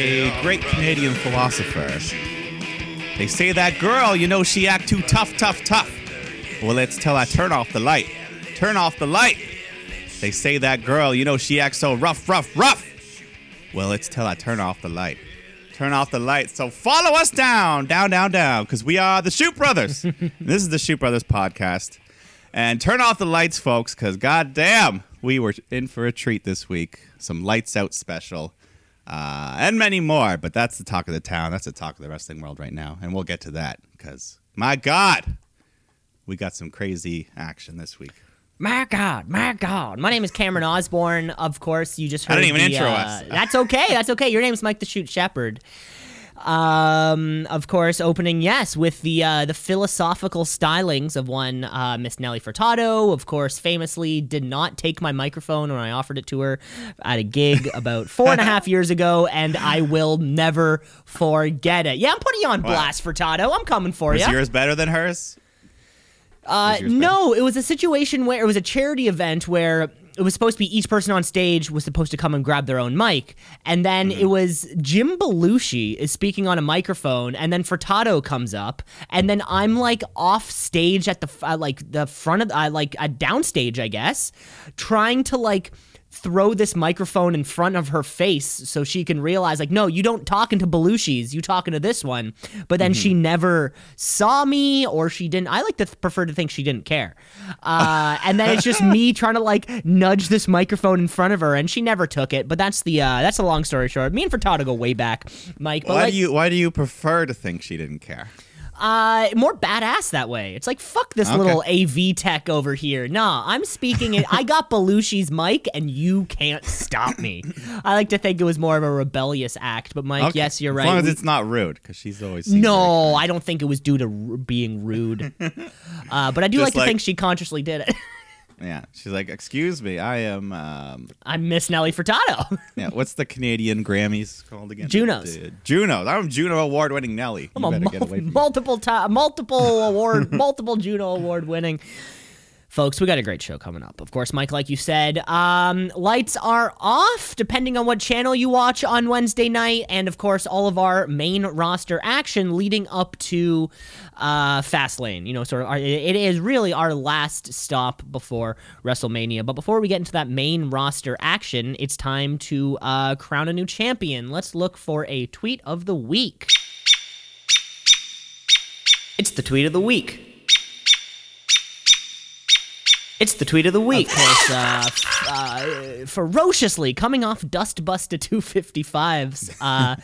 A great Canadian philosopher, they say that girl, you know, she act too tough, tough, tough. Well, let's tell her turn off the light. Turn off the light. They say that girl, you know, she acts so rough, rough, rough. Well, let's tell her turn off the light. Turn off the light. So follow us down, down, down, down, because we are the Shoot Brothers. this is the Shoot Brothers podcast. And turn off the lights, folks, because goddamn, we were in for a treat this week. Some lights out special. Uh, and many more, but that's the talk of the town. That's the talk of the wrestling world right now. And we'll get to that because, my God, we got some crazy action this week. My God, my God. My name is Cameron Osborne. Of course, you just heard. I didn't even the, intro uh, us. That's okay. That's okay. Your name's Mike the Shoot Shepherd. Um, of course, opening yes with the uh, the philosophical stylings of one uh, Miss Nelly Furtado. Of course, famously did not take my microphone when I offered it to her at a gig about four and a half years ago, and I will never forget it. Yeah, I'm putting you on blast, Furtado. I'm coming for you. yours better than hers? Uh, no, it was a situation where it was a charity event where it was supposed to be each person on stage was supposed to come and grab their own mic, and then Mm-hmm. it was Jim Belushi is speaking on a microphone, and then Furtado comes up, and then I'm like off stage at the uh, like the front of uh, like a downstage, I guess, trying to like throw this microphone in front of her face so she can realize like no you don't talking to belushi's you talking to this one. But then she never saw me or she didn't i like to th- prefer to think she didn't care. Uh, and then it's just me trying to like nudge this microphone in front of her and she never took it. But that's the uh, that's a long story short. Me and Furtado go way back mike but Why like, do you Why do you prefer to think she didn't care? Uh, more badass that way. It's like fuck this Okay. little AV tech over here. Nah, I'm speaking it. I got Belushi's mic, and you can't stop me. I like to think it was more of a rebellious act, but Mike, Okay. yes, you're right. As long as We- it's not rude, because she's always no, I don't think it was due to r- being rude. uh, but I do Just like to like- think she consciously did it. yeah. She's like, "Excuse me, I am." Um, I miss Nelly Furtado. yeah. What's the Canadian Grammys called again? Junos. The- Junos. I'm Juno award-winning Nelly. I'm you a mul- get away from multiple time, multiple award, multiple Juno award winning. Folks, we got a great show coming up. Of course, Mike, like you said, um, lights are off depending on what channel you watch on Wednesday night, and of course, all of our main roster action leading up to uh, Fastlane. You know, sort of, our, it is really our last stop before WrestleMania. But before we get into that main roster action, it's time to uh, crown a new champion. Let's look for a tweet of the week. It's the tweet of the week. It's the tweet of the week. Of course, uh, f- uh, ferociously coming off Dust Busta 255s. Uh,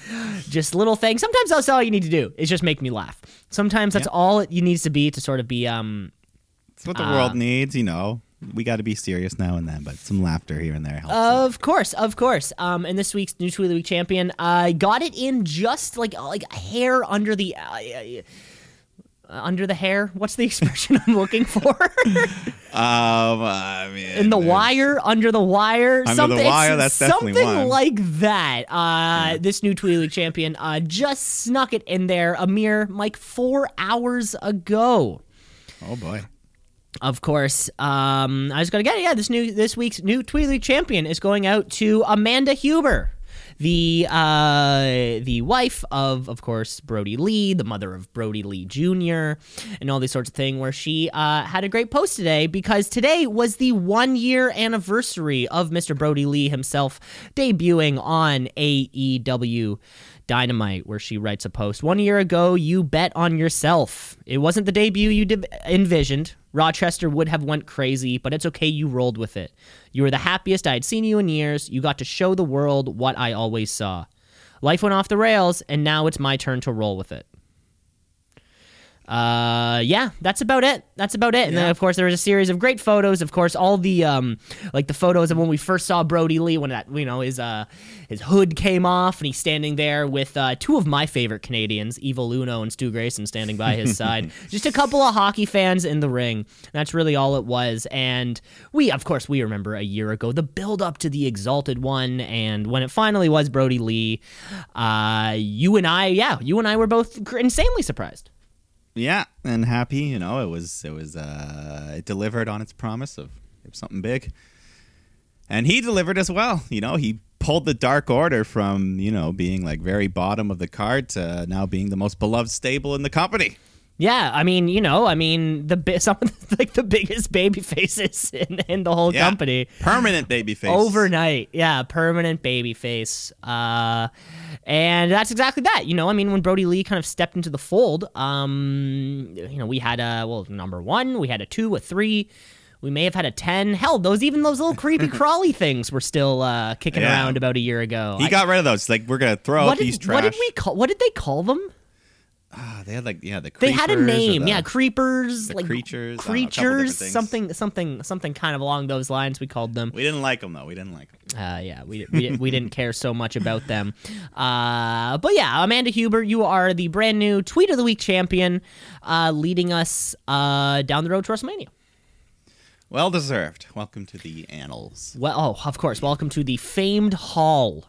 just little things. Sometimes that's all you need to do is just make me laugh. Sometimes that's all it needs to be to sort of be um, It's what the Uh, world needs. You know, we got to be serious now and then, but some laughter here and there helps. Of course, of course. Um, and this week's new tweet of the week champion, uh, got it in just like like a hair under the. Uh, under the hair. What's the expression I'm looking for? um, I mean, in the wire, under the wire, Under the something, wire, that's something one. like that. Uh, This new Tweety League champion uh, just snuck it in there a mere like four hours ago. Oh boy. Of course, um, I was gonna get it. Yeah, this new this week's new Tweety League champion is going out to Amanda Huber, the uh, the wife of, of course, Brodie Lee, the mother of Brodie Lee Jr., and all these sorts of things. Where she uh, had a great post today because today was the one year anniversary of Mr. Brodie Lee himself debuting on AEW. Dynamite, where she writes a post. One year ago, you bet on yourself. It wasn't the debut you did- envisioned. Rochester would have went crazy, but it's okay. You rolled with it. You were the happiest I had seen you in years. You got to show the world what I always saw. Life went off the rails, and now it's my turn to roll with it. Uh, yeah, that's about it. That's about it. And then, of course, there was a series of great photos. Of course, all the um, like the photos of when we first saw Brodie Lee when that you know his uh his hood came off and he's standing there with uh, two of my favorite Canadians, Evil Uno and Stu Grayson, standing by his side. Just a couple of hockey fans in the ring. That's really all it was. And we, of course, we remember a year ago the build up to the Exalted One, and when it finally was Brodie Lee, uh, you and I, yeah, you and I were both insanely surprised. Yeah, and happy. You know, it was it was uh, it delivered on its promise of, of something big, and he delivered as well. You know, he pulled the Dark Order from you know being like very bottom of the card to now being the most beloved stable in the company. Yeah, I mean, you know, I mean, the some of the, like the biggest baby faces in, in the whole Yeah. company Permanent baby face. overnight. Yeah, permanent baby face. Uh, and that's exactly that. You know, I mean, when Brodie Lee kind of stepped into the fold, um, you know, we had a well number one, we had a two, a three. We may have had a ten. Hell, those even those little creepy crawly things were still uh, kicking Yeah. around about a year ago. He I- got rid of those. Like we're gonna throw out these did, what did we call? What did they call them? Ah, they had like yeah the. They had a name, the- yeah, creepers, like creatures, I don't know, a couple different creatures, something, something, something kind of along those lines. We called them. We didn't like them though. We didn't like them. Uh, yeah, we, we, we didn't care so much about them. Uh, but yeah, Amanda Huber, you are the brand new Tweet of the Week champion, uh, leading us uh, down the road to WrestleMania. Well deserved. Welcome to the annals. Well, oh, of course, welcome to the famed hall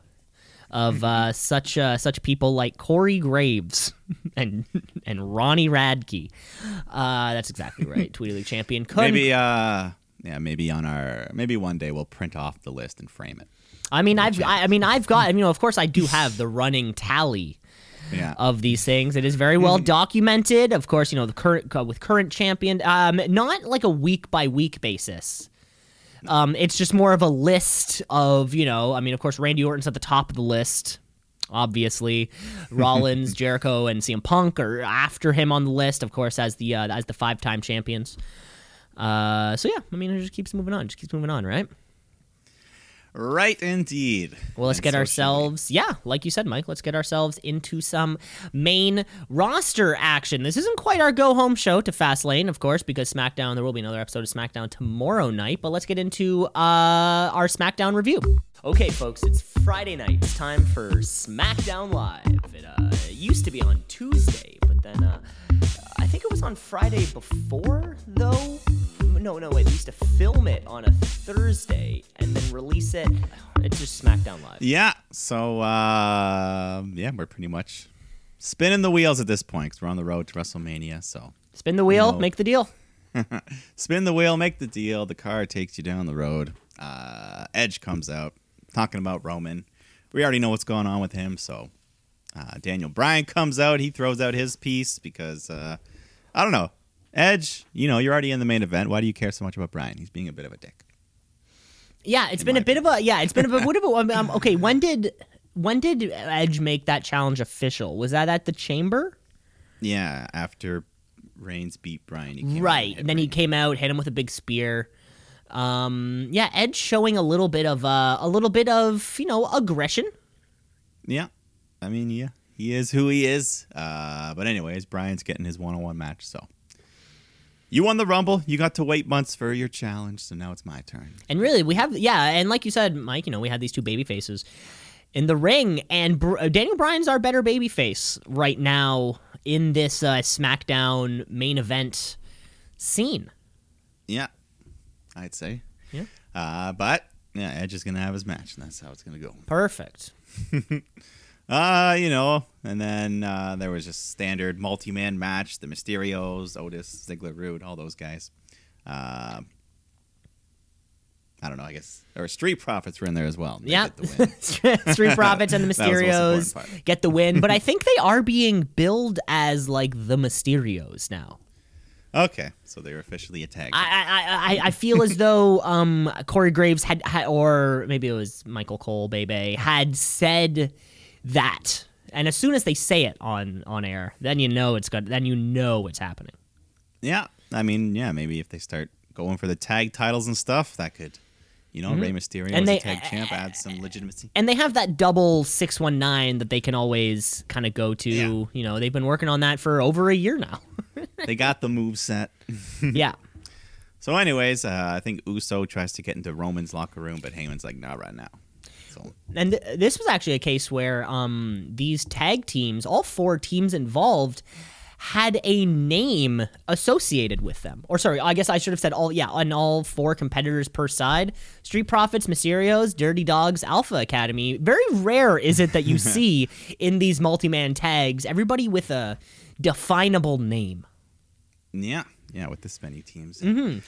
of uh, such uh, such people like Corey Graves and and Ronnie Radke. Uh, that's exactly right. Tweet League champion. Couldn't- Maybe uh yeah maybe on our maybe one day we'll print off the list and frame it. I mean, I've I, I mean, I've got. You know, of course, I do have the running tally Yeah. of these things. It is very well documented. Of course, you know the current uh, with current champion, um, not like a week by week basis. Um, it's just more of a list of you know. I mean, of course, Randy Orton's at the top of the list. Obviously, Rollins, Jericho, and CM Punk are after him on the list. Of course, as the uh, as the five time champions. Uh, so yeah, I mean, it just keeps moving on. Just keeps moving on, right? Right indeed. Well, let's And get so ourselves, yeah, like you said, Mike, let's get ourselves into some main roster action. This isn't quite our go home show to Fastlane, of course, because SmackDown, there will be another episode of SmackDown tomorrow night, but let's get into uh, our SmackDown review. Okay, folks, it's Friday night. It's time for SmackDown Live. It uh, used to be on Tuesday, but then uh, I think it was on Friday before, though. No, no, wait. We used to film it on a Thursday and then release it. It's just SmackDown Live. Yeah. So uh yeah, we're pretty much spinning the wheels at this point because we're on the road to WrestleMania. So Spin the wheel, No. make the deal. spin the wheel, make the deal. The car takes you down the road. Uh, Edge comes out talking about Roman. We already know what's going on with him. So uh, Daniel Bryan comes out. He throws out his piece because uh, I don't know. Edge, you know, you're already in the main event. Why do you care so much about Bryan? He's being a bit of a dick. Yeah, it's In been a my bit of a yeah, it's been a bit, what about um, okay, when did when did Edge make that challenge official? Was that at the chamber? Yeah, after Reigns beat Bryan, he came out Right. And then he came out, hit him with a big spear. Um yeah, Edge showing a little bit of uh a little bit of, you know, aggression. Yeah, I mean, yeah, he is who he is. Uh, but anyways, Bryan's getting his one-on-one match. So you won the Rumble. You got to wait months for your challenge. So now it's my turn. And really, we have yeah, and like you said, Mike, you know, we had these two baby faces in the ring, and Br- uh, Daniel Bryan's our better baby face right now in this uh, SmackDown main event scene. Yeah, I'd say. Yeah. Uh, but yeah, Edge is gonna have his match, and that's how it's gonna go. Perfect. Uh, you know, and then uh, there was just standard multi-man match: the Mysterios, Otis, Ziggler, Roode, all those guys. Uh, I don't know. I guess or Street Profits were in there as well. Yeah, get the win. Street Profits and the was the Mysterios get the win, but I think they are being billed as like the Mysterios now. Okay, so they were officially a tag. I I, I, I feel as though um Corey Graves had, had or maybe it was Michael Cole Bebe had said that, and as soon as they say it on on air, then you know it's good. Then you know it's happening. yeah, I mean, yeah, maybe if they start going for the tag titles and stuff, that could, you know, Rey Mysterio Mm-hmm. And as they- a tag champ add some legitimacy. And they have that double six one nine that they can always kind of go to. Yeah. You know, they've been working on that for over a year now. they got the move set. yeah. So, anyways, uh, I think Uso tries to get into Roman's locker room, but Heyman's like, "Not right now." So, and th- this was actually a case where um, these tag teams, all four teams involved, had a name associated with them. Or sorry, I guess I should have said all. Yeah, on all four competitors per side: Street Profits, Mysterios, Dirty Dogs, Alpha Academy. Very rare is it that you see in these multi-man tags everybody with a definable name. yeah, yeah, with this many teams. Mm-hmm.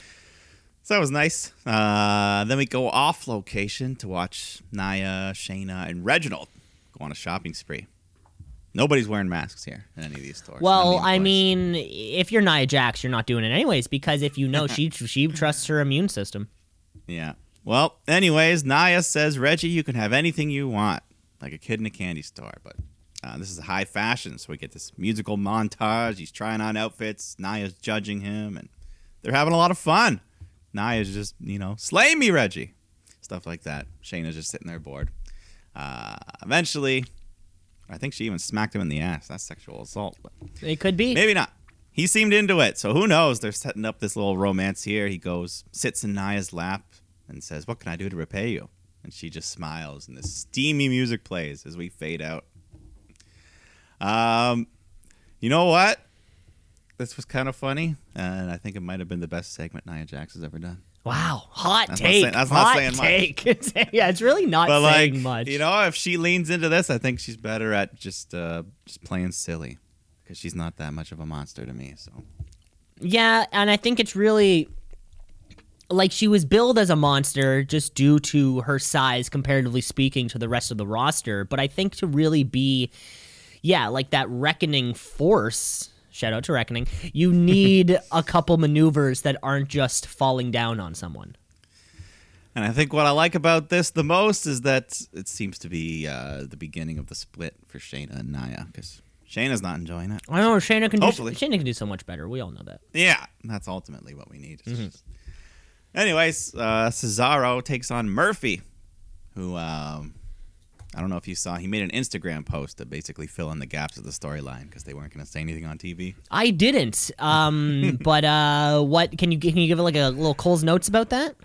So that was nice. Uh, then we go off location to watch Nia, Shayna, and Reginald go on a shopping spree. Nobody's wearing masks here in any of these stores. Well, I mean, if you're Nia Jax, you're not doing it anyways because if you know she she trusts her immune system. yeah. Well, anyways, Nia says, Reggie, you can have anything you want, like a kid in a candy store. But uh, this is high fashion, so we get this musical montage. He's trying on outfits. Nia's judging him, and they're having a lot of fun. Nia's just, you know, slay me, Reggie. Stuff like that. Shayna's just sitting there bored. Uh, eventually, I think she even smacked him in the ass. That's sexual assault. But It could be. Maybe not. He seemed into it, so who knows? They're setting up this little romance here. He goes, sits in Nia's lap, and says, "What can I do to repay you?" And she just smiles, and this steamy music plays as we fade out. Um, you know what? This was kind of funny, and I think it might have been the best segment Nia Jax has ever done. Wow, hot That's not take. saying- that's not hot saying much. take. yeah, it's really not But like, saying much. you know, if she leans into this, I think she's better at just uh, just playing silly because she's not that much of a monster to me. So Yeah, and I think it's really like she was billed as a monster just due to her size comparatively speaking to the rest of the roster, but I think to really be yeah, like that reckoning force, shout out to reckoning, you need a couple maneuvers that aren't just falling down on someone. And I think what I like about this the most is that it seems to be uh, the beginning of the split for Shayna and Nia because Shayna's not enjoying it. I know Shayna can do Hopefully. Shayna can do so much better. We all know that. Yeah, that's ultimately what we need. It's just- Anyways, uh, Cesaro takes on Murphy, who um, I don't know if you saw. He made an Instagram post to basically fill in the gaps of the storyline because they weren't going to say anything on TV. I didn't. Um, but uh, what can you can you give it like a little Cole's notes about that?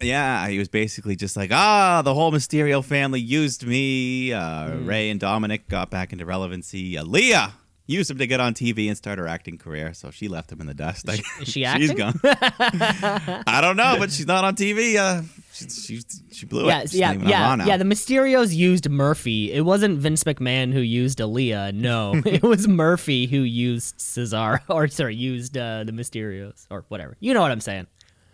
Yeah, he was basically just like, ah, the whole Mysterio family used me. Uh, Hmm. Rey and Dominik got back into relevancy. Aalyah used him to get on TV and start her acting career, so she left him in the dust. Like, Is she She's acting? gone. I don't know, but she's not on TV. Uh, she, she, she blew Yeah, it. She's yeah, not even on Raw yeah, yeah. The Mysterios used Murphy. It wasn't Vince McMahon who used Aalyah. No, it was Murphy who used Cesaro, or sorry, used uh, the Mysterios, or whatever. You know what I'm saying?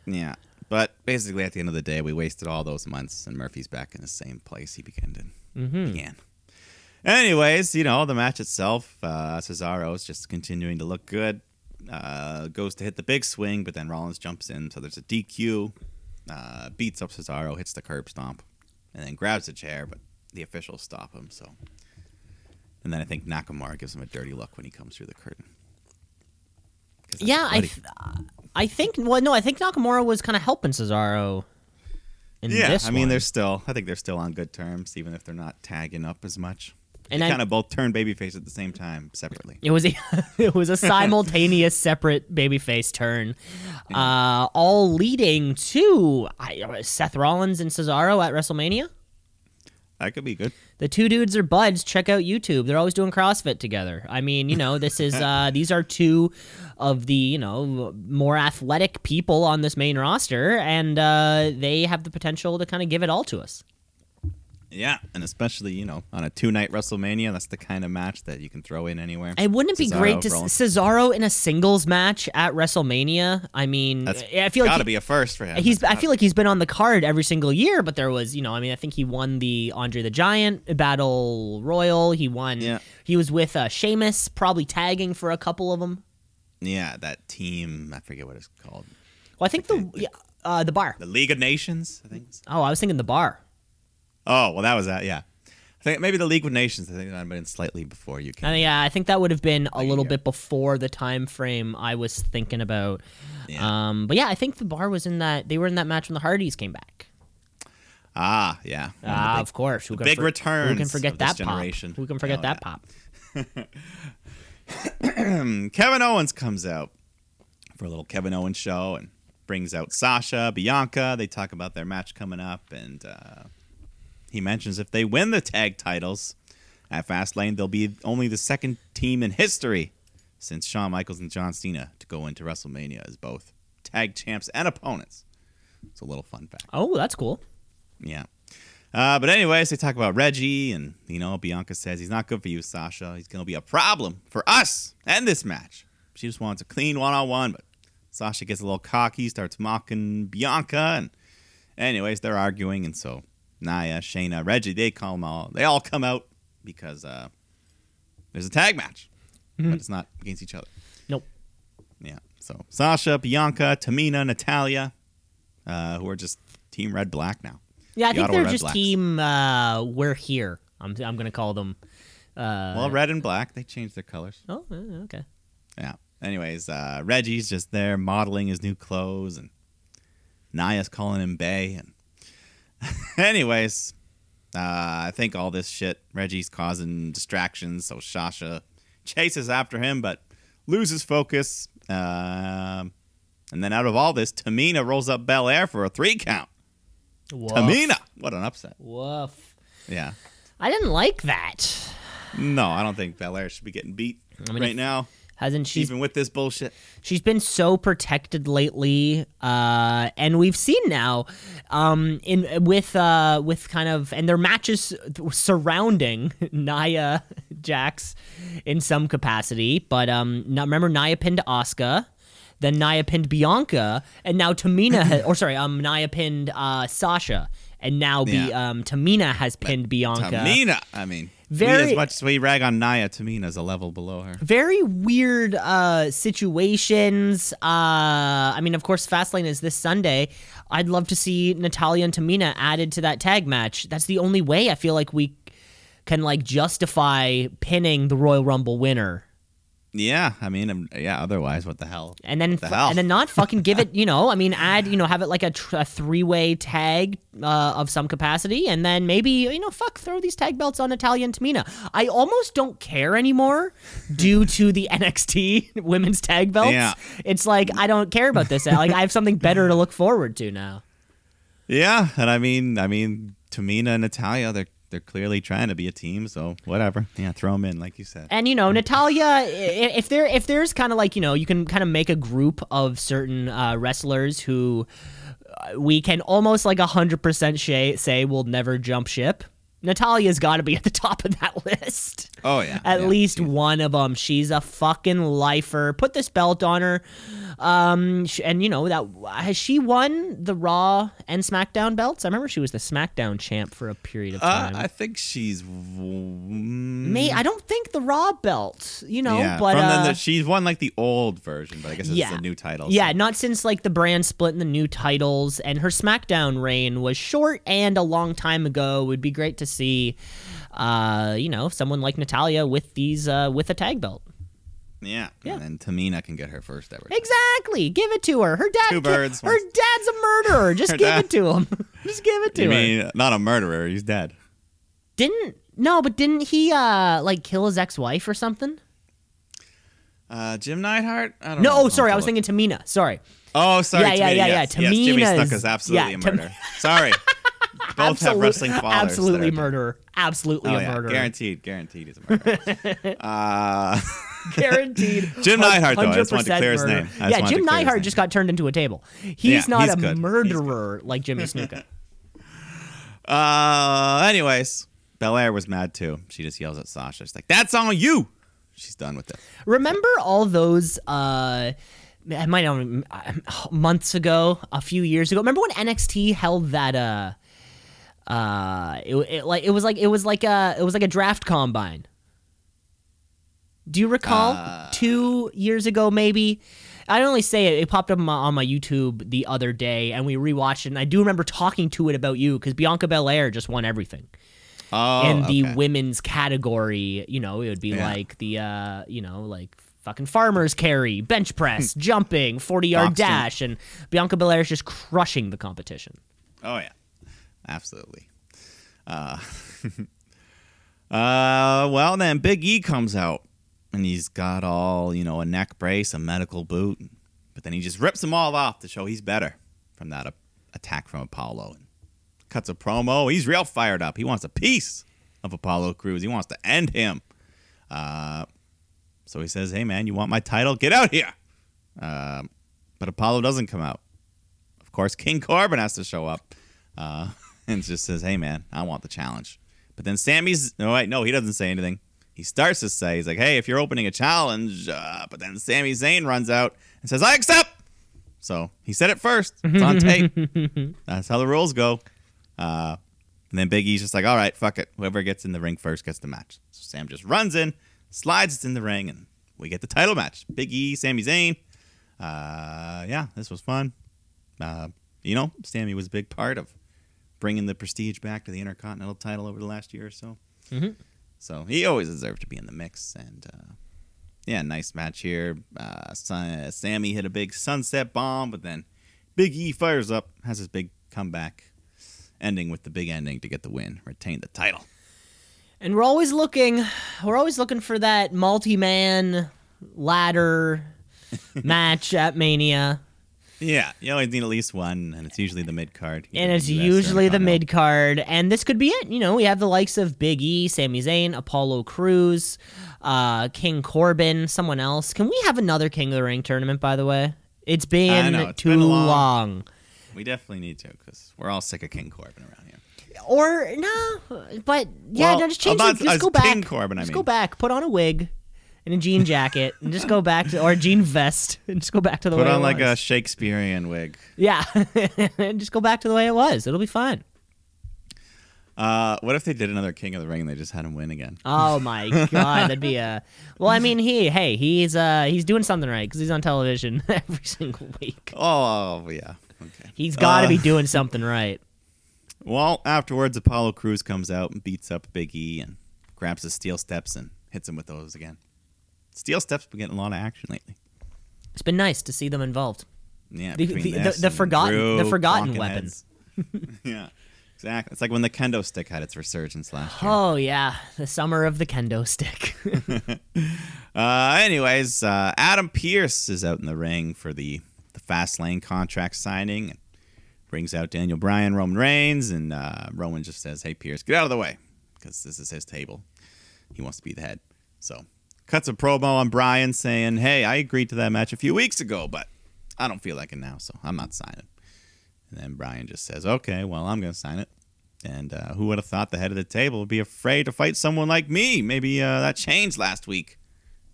Yeah. But basically, at the end of the day, we wasted all those months, and Murphy's back in the same place he began in. mm-hmm. Began. Anyways, you know, the match itself, uh, is just continuing to look good. Uh, goes to hit the big swing, but then Rollins jumps in, so there's a DQ. Uh, beats up Cesaro, hits the curb stomp, and then grabs the chair, but the officials stop him, so. And then I think Nakamura gives him a dirty look when he comes through the curtain. Yeah, I, th- I think. Well, no, I think Nakamura was kind of helping Cesaro. In yeah, this I mean, one. they're still. I think they're still on good terms, even if they're not tagging up as much. And kind of both turn babyface at the same time, separately. It was a it was a simultaneous separate babyface turn, uh, all leading to I, Seth Rollins and Cesaro at WrestleMania. That could be good. The two dudes are buds. Check out YouTube. They're always doing CrossFit together. I mean, you know, this is uh, these are two of the you know more athletic people on this main roster, and uh, they have the potential to kind of give it all to us. Yeah, and especially you know on a two night WrestleMania, that's the kind of match that you can throw in anywhere. It wouldn't it be great to. Cesaro in a singles match at WrestleMania? I mean, That's I feel like gotta he- be a first for him. He's. That's I feel like he's been on the card every single year, but there was, you know, I mean, I think he won the Andre the Giant Battle Royal. He won. Yeah. He was with uh, Sheamus, probably tagging for a couple of them. yeah, that team. I forget what it's called. Well, I think the yeah, uh, the bar. The League of Nations. I think. Oh, I was thinking the bar. Oh well, that was that. Yeah, I think maybe the League of Nations. I think that might have been slightly before you came. think, yeah, I think that would have been a little bit before the time frame I was thinking about. Yeah. Um, but yeah, I think the bar was in that. They were in that match when the Hardys came back. ah, yeah. Ah, big- of course. Who can big Who returns can forget that generation. pop? Who can forget that yeah. pop? Kevin Owens comes out for a little Kevin Owens show and brings out Sasha, Bianca. They talk about their match coming up, and uh, he mentions if they win the tag titles at Fastlane, they'll be only the second team in history since Shawn Michaels and John Cena to go into WrestleMania as both tag champs and opponents. It's a little fun fact. Oh, that's cool. Yeah. Uh, but anyways, they talk about Reggie, and you know, Bianca says he's not good for you, Sasha. He's gonna be a problem for us and this match. She just wants a clean one-on-one, but Sasha gets a little cocky, starts mocking Bianca, and anyways, they're arguing, and so Nia, Shayna, Reggie, they come all they all come out because uh, there's a tag match, but it's not against each other. Nope. Yeah. So Sasha, Bianca, Tamina, Natalya, uh, who are just Team Red Black now. Yeah, I The think Ottawa they're Red just Blacks. team. Uh, we're here. I'm I'm gonna call them. Uh, Well, red and black, they changed their colors. oh, okay. Yeah. Anyways, uh, Reggie's just there modeling his new clothes, and Nia's calling him Bay. And anyways, uh, I think all this shit, Reggie's causing distractions, so Sasha chases after him, but loses focus. Um, and then out of all this, Tamina rolls up Belair for a three count. Woof. Tamina, what an upset. Woof. Yeah. I didn't like that. No, I don't think Belair should be getting beat I mean, right if- now, Hasn't she? even with this bullshit. She's been so protected lately, uh, and we've seen now, um, in with uh, with kind of and their matches surrounding Nia Jax in some capacity. But um, now remember Nia pinned Asuka, then Nia pinned Bianca, and now Tamina, or sorry, um, Nia pinned uh, Sasha, and now be um, Tamina has pinned Bianca. Tamina, I mean, we, Very- as much as we rag on Nia, Tamina's a level below her. very weird uh situations. Uh i mean of course fastlane is this sunday. I'd love to see natalya and tamina added to that tag match. That's the only way i feel like we can like justify pinning the royal rumble winner Yeah, I mean, um, yeah. Otherwise, what the hell? and then the fu- hell? and then not fucking give it you know i mean add you know have it like a, tr- a three-way tag uh, of some capacity and then maybe you know fuck throw these tag belts on natalya and tamina i almost don't care anymore due to the nxt women's tag belts Yeah. it's like i don't care about this like i have something better to look forward to now Yeah, and I mean, I mean, Tamina and Natalya, they're they're clearly trying to be a team. So whatever. Yeah, throw them in, like you said. And you know, Natalya, if there if there's kind of like you know, you can kind of make a group of certain uh, wrestlers who uh, we can almost like hundred percent say will never jump ship. Natalya's got to be at the top of that list. Oh yeah, At yeah. least one of them. She's a fucking lifer. Put this belt on her. Um, and you know that has she won the Raw and SmackDown belts? I remember she was the SmackDown champ for a period of Uh, time. I think she's. May I don't think the Raw belt. You know, yeah, but from uh, the, she's won like the old version, but I guess it's Yeah. a new title. Yeah, not since like the brand split and the new titles, and her SmackDown reign was short and a long time ago. It would be great to see, uh, you know, someone like Natalya with these uh, with a tag belt. Yeah, Yeah. And then Tamina can get her first ever. Exactly, give it to her. Her dad, Two birds, Her dad's a murderer. Just give dad- it to him. Just give it to You her. mean not a murderer? He's dead. didn't no, but didn't he uh like kill his ex-wife or something? Uh, Jim Neidhart? I don't No, know. oh, sorry, I was thinking Tamina. Sorry. Oh, sorry. Yeah, yeah, Tamina, yeah, yeah. yes. yes, Jimmy Snuka is absolutely yeah, a Tam- murderer. Sorry. Both have wrestling fathers. Absolutely murderer. Absolutely Oh, a yeah. murderer. Guaranteed. Guaranteed he's a murderer. uh, Guaranteed. Jim Neidhart, though. I just wanted to 100% clear his name. I Yeah, Jim to clear his Neidhart name. just got turned into a table. He's Yeah, not he's a good. Murderer like Jimmy Snuka. uh, anyways, Belair was mad too. She just yells at Sasha. She's like, that's on you. She's done with it. Remember all those uh I might not months ago, a few years ago. Remember when NXT held that uh uh it, it like it was like it was like a it was like a draft combine. Do you recall Uh. two years ago maybe? I only say it. It popped up on my, on my YouTube the other day, and we rewatched it. And I do remember talking to it about you because Bianca Belair just won everything Oh, in the okay. women's category, you know, it would be Yeah. like the uh, you know, like fucking farmers carry, bench press, jumping, 40 yard dash and Bianca Belair is just crushing the competition. Oh yeah, absolutely. Uh, uh, well then Big E comes out and he's got all you know a neck brace, a medical boot, but then he just rips them all off to show he's better from that attack from Apollo and cuts a promo. He's real fired up. He wants a piece of Apollo Crews. He wants to end him. Uh, so he says, "Hey man, you want my title? Get out here." Um, but Apollo doesn't come out. Of course, King Corbin has to show up uh, and just says, "Hey, man, I want the challenge." But then Sami's no, wait, no, he doesn't say anything. He starts to say, "He's like, hey, if you're opening a challenge," uh, but then Sami Zayn runs out and says, "I accept." So he said it first. It's on tape. That's how the rules go. Uh, and then Big E's just like, all right, fuck it. Whoever gets in the ring first gets the match. So Sam just runs in, slides it in the ring, and we get the title match. Big E, Sami Zayn. Uh, yeah, this was fun. Uh, you know, Sami was a big part of bringing the prestige back to the Intercontinental title over the last year or so. Mhm. So he always deserved to be in the mix. And uh, yeah, nice match here. Uh, Sami hit a big sunset bomb, but then Big E fires up, has his big comeback, ending with the big ending to get the win, retain the title. And we're always looking, we're always looking for that multi-man ladder match at Mania, Yeah, you always need at least one, and it's usually the mid card. and it's usually the mid card. And this could be it. You know, we have the likes of Big E, Sami Zayn, Apollo Crews, uh, King Corbin, someone else. Can we have another King of the Ring tournament? By the way, it's been know, it's too been long. long. We definitely need to because we're all sick of King Corbin around here. Or no, but yeah, Well, no, just change. about- it. Just go back. King Corbin, I just mean. go back. Put on a wig and a jean jacket, and just go back to or a jean vest, and just go back to the Put way Put on like a was. Shakespearean wig. yeah, and just go back to the way it was. It'll be fine. Uh, what if they did another King of the Ring and they just had him win again? Oh my god, that'd be a. Well, I mean, he hey, he's uh he's doing something right because he's on television every single week. Oh yeah, okay. He's got to Uh, be doing something right. Well, afterwards, Apollo Crews comes out and beats up Big E and grabs his steel steps and hits him with those again. Steel steps been getting a lot of action lately. It's been nice to see them involved. Yeah, The- the- the- the forgotten- Drew, the forgotten Conkin weapon. heads. yeah, exactly. It's like when the kendo stick had its resurgence last year. Oh yeah, the summer of the kendo stick. Uh, anyways, uh, Adam Pearce is out in the ring for the the fast lane contract signing. And brings out Daniel Bryan, Roman Reigns, and uh, Roman just says, "Hey Pearce, get out of the way," because this is his table. He wants to be the head. So cuts a promo on Bryan saying, "Hey, I agreed to that match a few weeks ago, but I don't feel like it now, so I'm not signing." And then Bryan just says, "Okay, well, I'm going to sign it." And uh, who would have thought the head of the table would be afraid to fight someone like me? Maybe uh, that changed last week.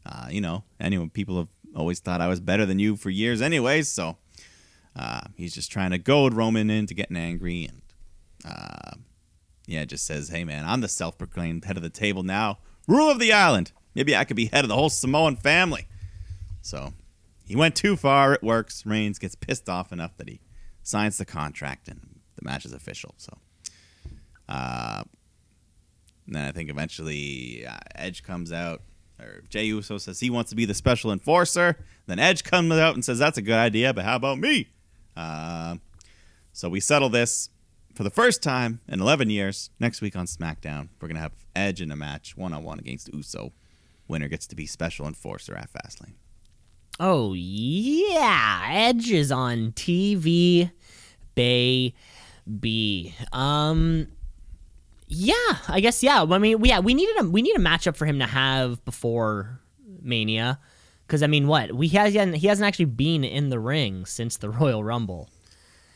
Uh, you know, anyway, people have always thought I was better than you for years, anyways. So uh, he's just trying to goad Roman into getting angry, and uh, yeah, just says, "Hey, man, I'm the self-proclaimed head of the table now, rule of the island. Maybe I could be head of the whole Samoan family." So he went too far. It works. Reigns gets pissed off enough that he signs the contract, and the match is official. So. Uh, and then I think eventually uh, Edge comes out, or Jey Uso says he wants to be the special enforcer. Then Edge comes out and says that's a good idea, but how about me? Uh, so we settle this for the first time in 11 years. Next week on SmackDown, we're gonna have Edge in a match one on one against Uso. Winner gets to be special enforcer at Fastlane. Oh yeah, Edge is on TV, baby. Um, yeah, I guess yeah. I mean, yeah, we needed a we need a matchup for him to have before Mania, because I mean, what we has he hasn't, he hasn't actually been in the ring since the Royal Rumble.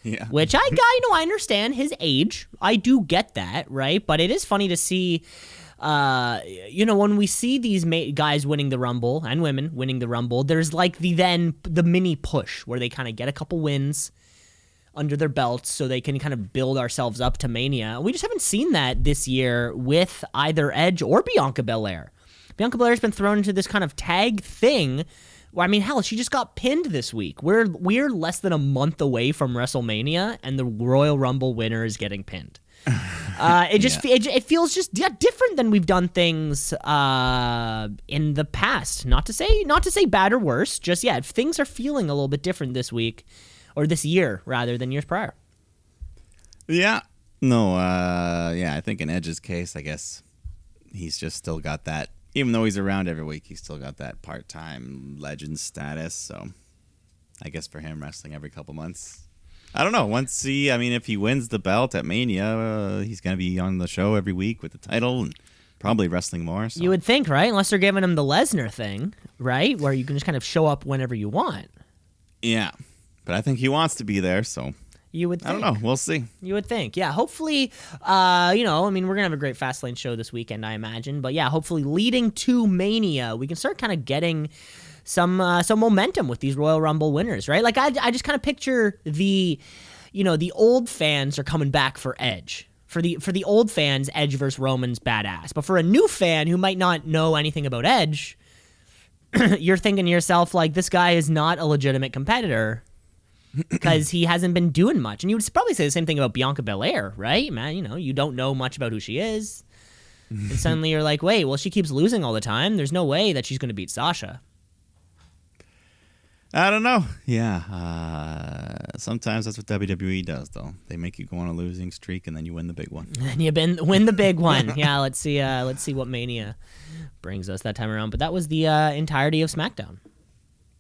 Yeah. Which I, I know I understand his age. I do get that, right? But it is funny to see, uh, you know, when we see these ma- guys winning the Rumble and women winning the Rumble, there's like the then the mini push where they kind of get a couple wins under their belts so they can kind of build ourselves up to Mania. We just haven't seen that this year with either Edge or Bianca Belair. Bianca Belair's been thrown into this kind of tag thing. Well, I mean, hell, she just got pinned this week. We're we're less than a month away from WrestleMania, and the Royal Rumble winner is getting pinned. Uh, it just it, it feels just yeah, different than we've done things uh, in the past. Not to say not to say bad or worse, just yeah, things are feeling a little bit different this week or this year rather than years prior. Yeah. No, uh yeah, I think in Edge's case, I guess he's just still got that even though he's around every week, he's still got that part-time legend status, so I guess for him wrestling every couple months. I don't know. Once he, I mean, if he wins the belt at Mania, uh, he's going to be on the show every week with the title and probably wrestling more. So. You would think, right? Unless they're giving him the Lesnar thing, right, where you can just kind of show up whenever you want. yeah. But I think he wants to be there, so You would. Think. I don't know. We'll see. You would think, yeah. Hopefully, uh, you know, I mean, we're gonna have a great Fastlane show this weekend, I imagine. But yeah, hopefully, leading to Mania, we can start kind of getting some uh, some momentum with these Royal Rumble winners, right? Like, I, I just kind of picture the, you know, the old fans are coming back for Edge. For the for the old fans, Edge versus Roman's badass. But for a new fan who might not know anything about Edge, you're thinking to yourself like, this guy is not a legitimate competitor because he hasn't been doing much. And you would probably say the same thing about Bianca Belair, right? Man, you know, you don't know much about who she is. and suddenly you're like, wait, well, she keeps losing all the time. There's no way that she's going to beat Sasha. I don't know. Yeah. Uh, sometimes that's what WWE does, though. They make you go on a losing streak and then you win the big one. And you been win the big one. yeah. Let's see. Uh, let's see what Mania brings us that time around. But that was the uh, entirety of SmackDown.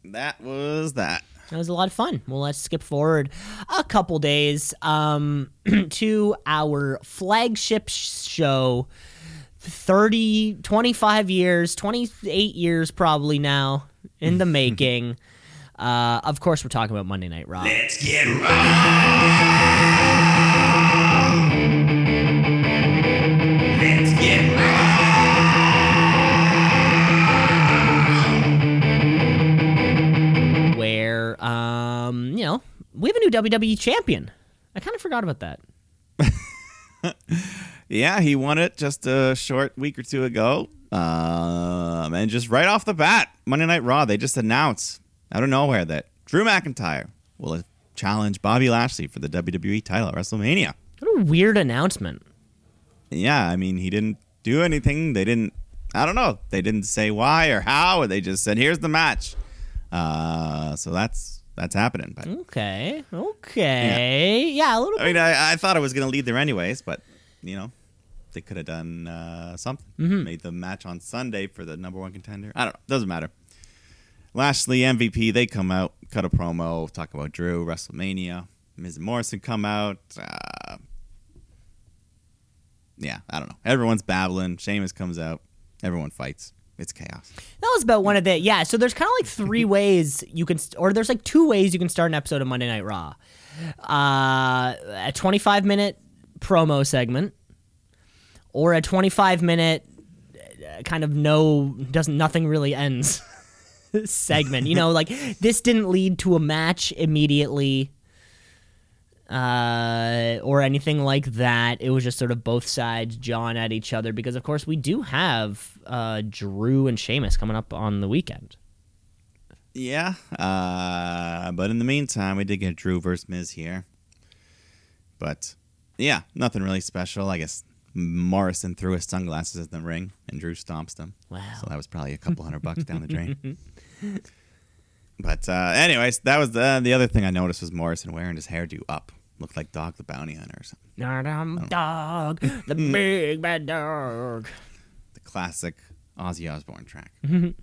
That was that. That was a lot of fun. Well, let's skip forward a couple days um, to our flagship show 30, 25 years, 28 years probably now in the making. Uh, of course, we're talking about Monday Night Raw. Let's get raw. Let's get raw. where um, you know we have a new WWE champion. I kind of forgot about that. Yeah, he won it just a short week or two ago. Um, and just right off the bat, Monday Night Raw, they just announced out of nowhere that Drew McIntyre will challenge Bobby Lashley for the WWE title at WrestleMania. What a weird announcement. Yeah, I mean, he didn't do anything. They didn't, I don't know, they didn't say why or how. They just said, here's the match. Uh, so that's that's happening. But Okay, okay, yeah, a little bit I bit. mean, I, I thought I was going to lead there anyways, but you know, they could have done uh, something. Made the match on Sunday for the number one contender. I don't know. Doesn't matter. Lashley MVP. They come out, cut a promo, talk about Drew WrestleMania. Miz and Morrison come out. Uh, yeah, I don't know. Everyone's babbling. Sheamus comes out. Everyone fights. It's chaos. That was about one of the yeah. So there's kind of like three ways you can, or there's like two ways you can start an episode of Monday Night Raw. Uh, a 25 minute promo segment, or a 25 minute uh, kind of no doesn't nothing really ends segment. You know, like this didn't lead to a match immediately. Uh, or anything like that. It was just sort of both sides jawing at each other because, of course, we do have uh, Drew and Sheamus coming up on the weekend. Yeah. Uh, but in the meantime, we did get Drew versus Miz here. But yeah, nothing really special. I guess Morrison threw his sunglasses in the ring and Drew stomps them. Wow. So that was probably a couple hundred bucks down the drain. But uh, anyways, that was the the other thing I noticed was Morrison wearing his hairdo up. Looked like Dog the Bounty Hunter or something. Dum dog, the big bad dog. The classic Ozzy Osbourne track.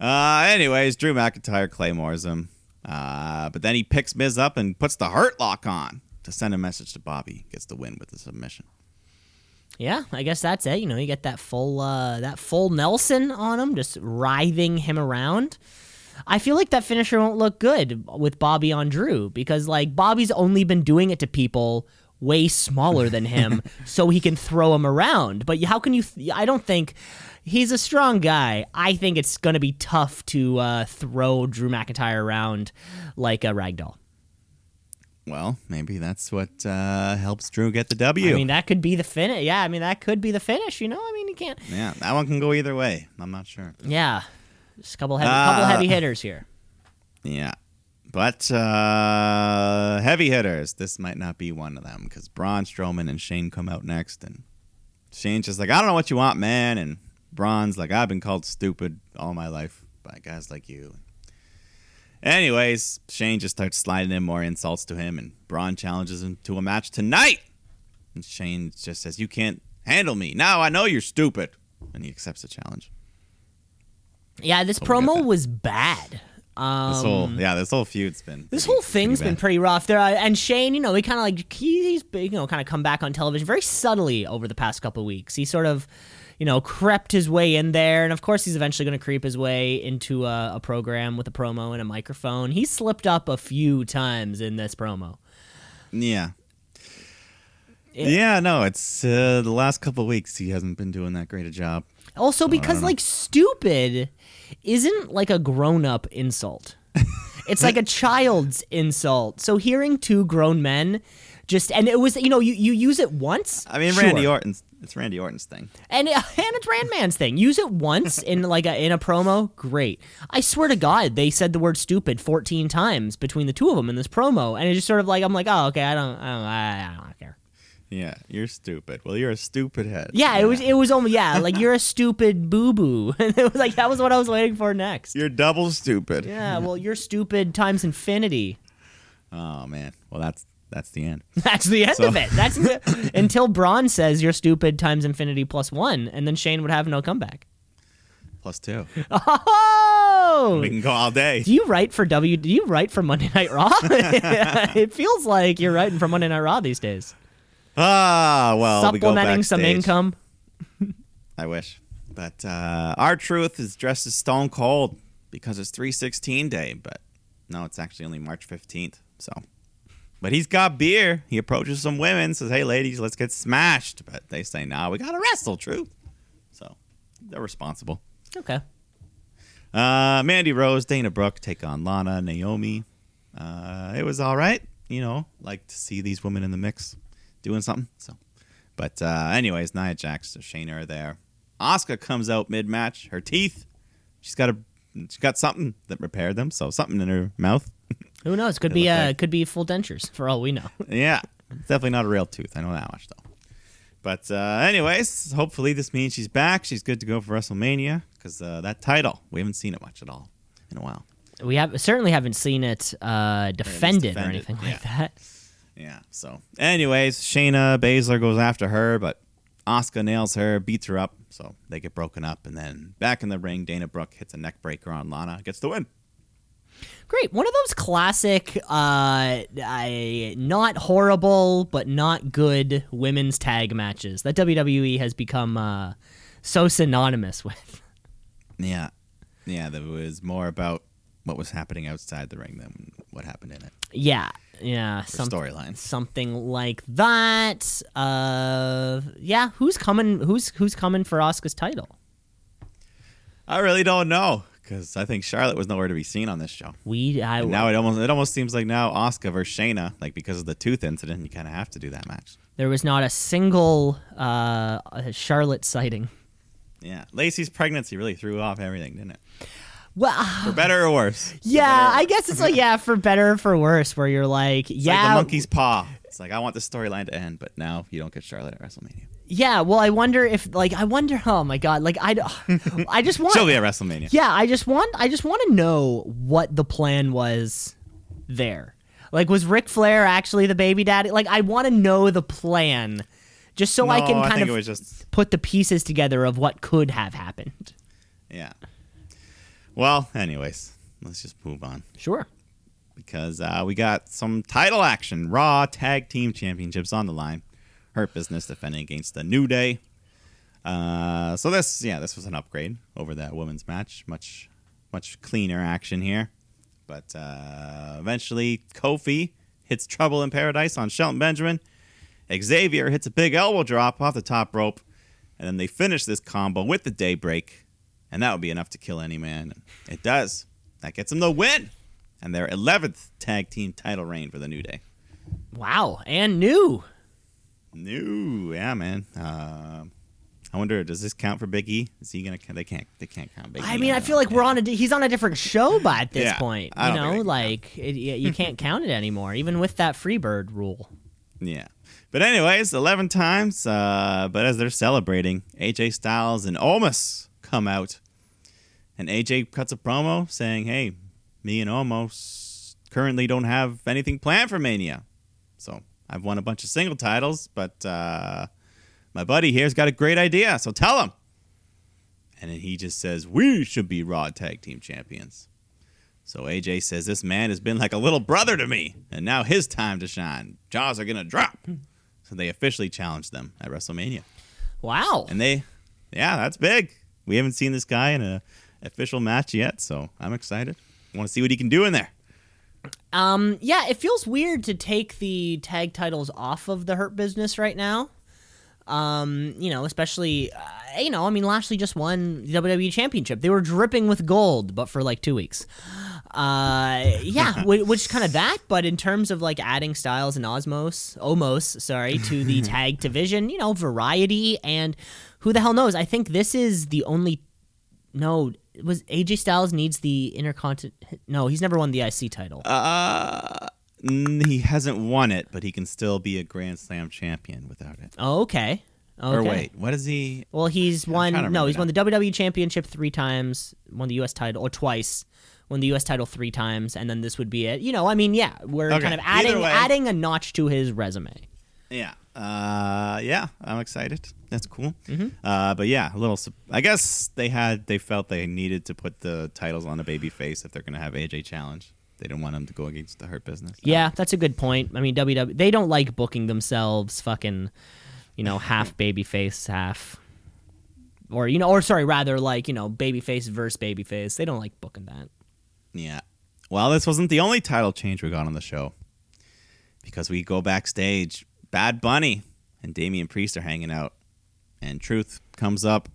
uh, anyways, Drew McIntyre claymores him. Uh, but then he picks Miz up and puts the Hurt Lock on to send a message to Bobby. Gets the win with the submission. Yeah, I guess that's it. You know, you get that full uh, that full Nelson on him, just writhing him around. I feel like that finisher won't look good with Bobby on Drew because like Bobby's only been doing it to people way smaller than him so he can throw him around. But how can you th- I don't think he's a strong guy. I think it's going to be tough to uh, throw Drew McIntyre around like a ragdoll. Well, maybe that's what uh, helps Drew get the W. I mean, that could be the finish. Yeah, I mean, that could be the finish, you know? I mean, you can't yeah, that one can go either way. I'm not sure. Yeah, just a couple heavy, couple Uh, heavy hitters here. Yeah. But uh, heavy hitters, this might not be one of them because Braun Strowman and Shane come out next, and Shane's just like, I don't know what you want, man, and Braun's like, I've been called stupid all my life by guys like you. Anyways, Shane just starts sliding in more insults to him, and Braun challenges him to a match tonight. And Shane just says, You can't handle me. Now I know you're stupid. And he accepts the challenge. Yeah, this promo was bad. Um, This whole, yeah, this whole feud's been. this pretty- whole thing's pretty been pretty rough. There, and Shane, you know, he kind of like he, he's you know kind of come back on television very subtly over the past couple weeks. He sort of, you know, crept his way in there, and of course, he's eventually going to creep his way into a, a program with a promo and a microphone. He slipped up a few times in this promo. Yeah. It- yeah, no, it's uh, the last couple of weeks he hasn't been doing that great a job. Also, because like stupid isn't like a grown up insult. it's like a child's insult. So hearing two grown men just and it was you know you, you use it once. I mean, sure. Randy Orton's it's Randy Orton's thing. and and it's Randman's thing. Use it once in like a in a promo, great. I swear to God, they said the word stupid fourteen times between the two of them in this promo, and it's just sort of like I'm like, oh okay, I don't, I don't, I, I don't care. Yeah, you're stupid. Well, you're a stupid head. Yeah, it was it was almost yeah, like you're a stupid boo boo, and it was like that was what I was waiting for next. You're double stupid. Yeah, well, you're stupid times infinity. Oh man. Well, that's that's the end. That's the end So- of it. That's the, until Braun says you're stupid times infinity plus one, and then Shane would have no comeback. Plus two. Oh, We can go all day. do you write for W? Do you write for Monday Night Raw? it feels like you're writing for Monday Night Raw these days. Ah, well, we go Supplementing some income. I wish. But uh, R-Truth is dressed as Stone Cold because it's 316 day, but no, it's actually only March 15th. So, but he's got beer. He approaches some women, says, "Hey, ladies, let's get smashed." But they say, "Nah, we gotta wrestle." Truth. So they're responsible. Okay. Uh, Mandy Rose, Dana Brooke take on Lana, Naomi. Uh, it was all right. You know, like to see these women in the mix doing something. So, but uh, anyways, Nia Jax, Shayna are there. Asuka comes out mid match. Her teeth, she's got a, she's got something that repaired them. So something in her mouth. Who knows? Could It be looked uh, like- could be full dentures for all we know. yeah, definitely not a real tooth. I know that much though. But uh, anyways, hopefully this means she's back. She's good to go for WrestleMania because uh, that title we haven't seen it much at all in a while. We have certainly haven't seen it uh, defended, or defended, anything like that. Yeah. So, anyways, Shayna Baszler goes after her, but Asuka nails her, beats her up. So they get broken up, and then back in the ring, Dana Brooke hits a neck breaker on Lana, gets the win. Great. One of those classic, uh, I, not horrible but not good women's tag matches that WWE has become uh, so synonymous with. Yeah. Yeah. That was more about what was happening outside the ring than what happened in it. Yeah, yeah, some, storylines. something like that. Uh, yeah, who's coming? Who's who's coming for Asuka's title? I really don't know because I think Charlotte was nowhere to be seen on this show. We I And now it almost it almost seems like now Asuka versus Shayna, like because of the tooth incident, you kind of have to do that match. there was not a single uh, Charlotte sighting. Yeah. Lacey's pregnancy really threw off everything, didn't it? Well, For better or worse. Yeah, or I guess it's like yeah, for better or for worse, where you're like, It's yeah, like the monkey's paw. It's like I want the storyline to end, but now you don't get Charlotte at WrestleMania. Yeah. Well, I wonder if like I wonder. Oh my god, like I, I just want. She'll be at WrestleMania. yeah, I just want. I just want to know what the plan was there. Like, was Ric Flair actually the baby daddy? Like, I want to know the plan, just so I can kind think of just put the pieces together of what could have happened. yeah. Well, anyways, let's just move on Sure. because uh, we got some title action. Raw Tag Team Championships on the line. Hurt Business defending against the New Day. Uh, so this, yeah, this was an upgrade over that women's match. Much, much cleaner action here. But uh, eventually, Kofi hits Trouble in Paradise on Shelton Benjamin. Xavier hits a big elbow drop off the top rope, and then they finish this combo with the Daybreak, and that would be enough to kill any man. It does. That gets them the win, and their 11th tag team title reign for the New Day. Wow, and new. New, yeah, man. Uh, I wonder, does this count for Big E? Is he gonna? They can't. They can't count Big E. I mean, I feel like we're on a he's on a different show by at this Yeah, point. You know, like it, you you can't count it anymore, even with that Freebird rule. Yeah. But anyways, 11 times. Uh, but as they're celebrating, AJ Styles and Omos come out. And AJ cuts a promo saying, hey, me and Omos currently don't have anything planned for Mania. So I've won a bunch of single titles, but uh, my buddy here's got a great idea. So tell him. And then he just says, we should be Raw Tag Team Champions. So AJ says, This man has been like a little brother to me, and now his time to shine. Jaws are going to drop. So they officially challenged them at WrestleMania. Wow. And they, yeah, that's big. We haven't seen this guy in a official match yet, so I'm excited. I want to see what he can do in there. Um, yeah, it feels weird to take the tag titles off of the Hurt Business right now. Um, you know, especially, uh, you know, I mean, Lashley just won the WWE Championship. They were dripping with gold, but for like two weeks. Uh, yeah, whi- which kind of that. But in terms of like adding Styles and Osmos, Omos, sorry, to the tag division, you know, variety and who the hell knows? I think this is the only. No, was AJ Styles needs the Intercontinental? No, he's never won the IC title. Uh, he hasn't won it, but he can still be a Grand Slam champion without it. oh, okay. Okay. Or wait, what is he? Well, he's won. No, he's won the WWE Championship three times, won the U.S. title or twice, won the U.S. title three times, and then this would be it. You know, I mean, yeah, we're Okay, kind of adding adding a notch to his resume. Yeah. Uh, yeah, I'm excited. That's cool. Mm-hmm. Uh, but yeah, a little. I guess they had they felt they needed to put the titles on a baby face if they're gonna have AJ challenge. They didn't want him to go against the Hurt Business. Yeah, that's a good point. I mean, WWE they don't like booking themselves fucking, you know, half baby face, half, or you know, or sorry, rather like you know, baby face versus baby face. They don't like booking that. Yeah. Well, this wasn't the only title change we got on the show. Because we go backstage, Bad Bunny and Damian Priest are hanging out. And Truth comes up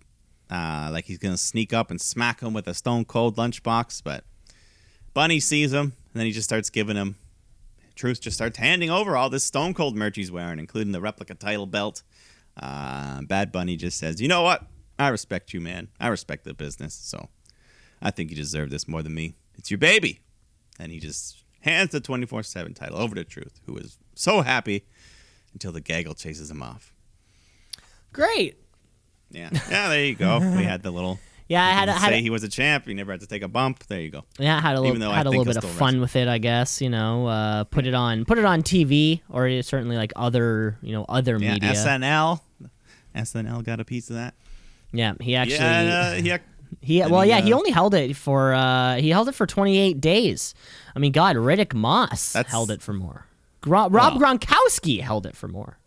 uh, like he's to sneak up and smack him with a stone cold lunchbox. But Bunny sees him, and then he just starts giving him. Truth just starts handing over all this stone cold merch he's wearing, including the replica title belt. Uh, Bad Bunny just says, You know what? I respect you, man. I respect the business. So I think you deserve this more than me. It's your baby. And he just hands the 24 7 title over to Truth, who is so happy until the gaggle chases him off. Great. Yeah. Yeah, there you go. We had the little. Yeah, I had didn't a, had say a, he was a champ. He never had to take a bump. There you go. Yeah, had a little Even though had a little bit of fun wrestle. with it, I guess. You know, uh, put it on put it on TV or certainly like other you know other Yeah, media. SNL. SNL got a piece of that. yeah, he actually yeah, uh, yeah. he well mean, yeah he uh, only held it for uh, he held it for 28 days. I mean, God, Riddick Moss held it for more. Gro- Rob. Gronkowski held it for more.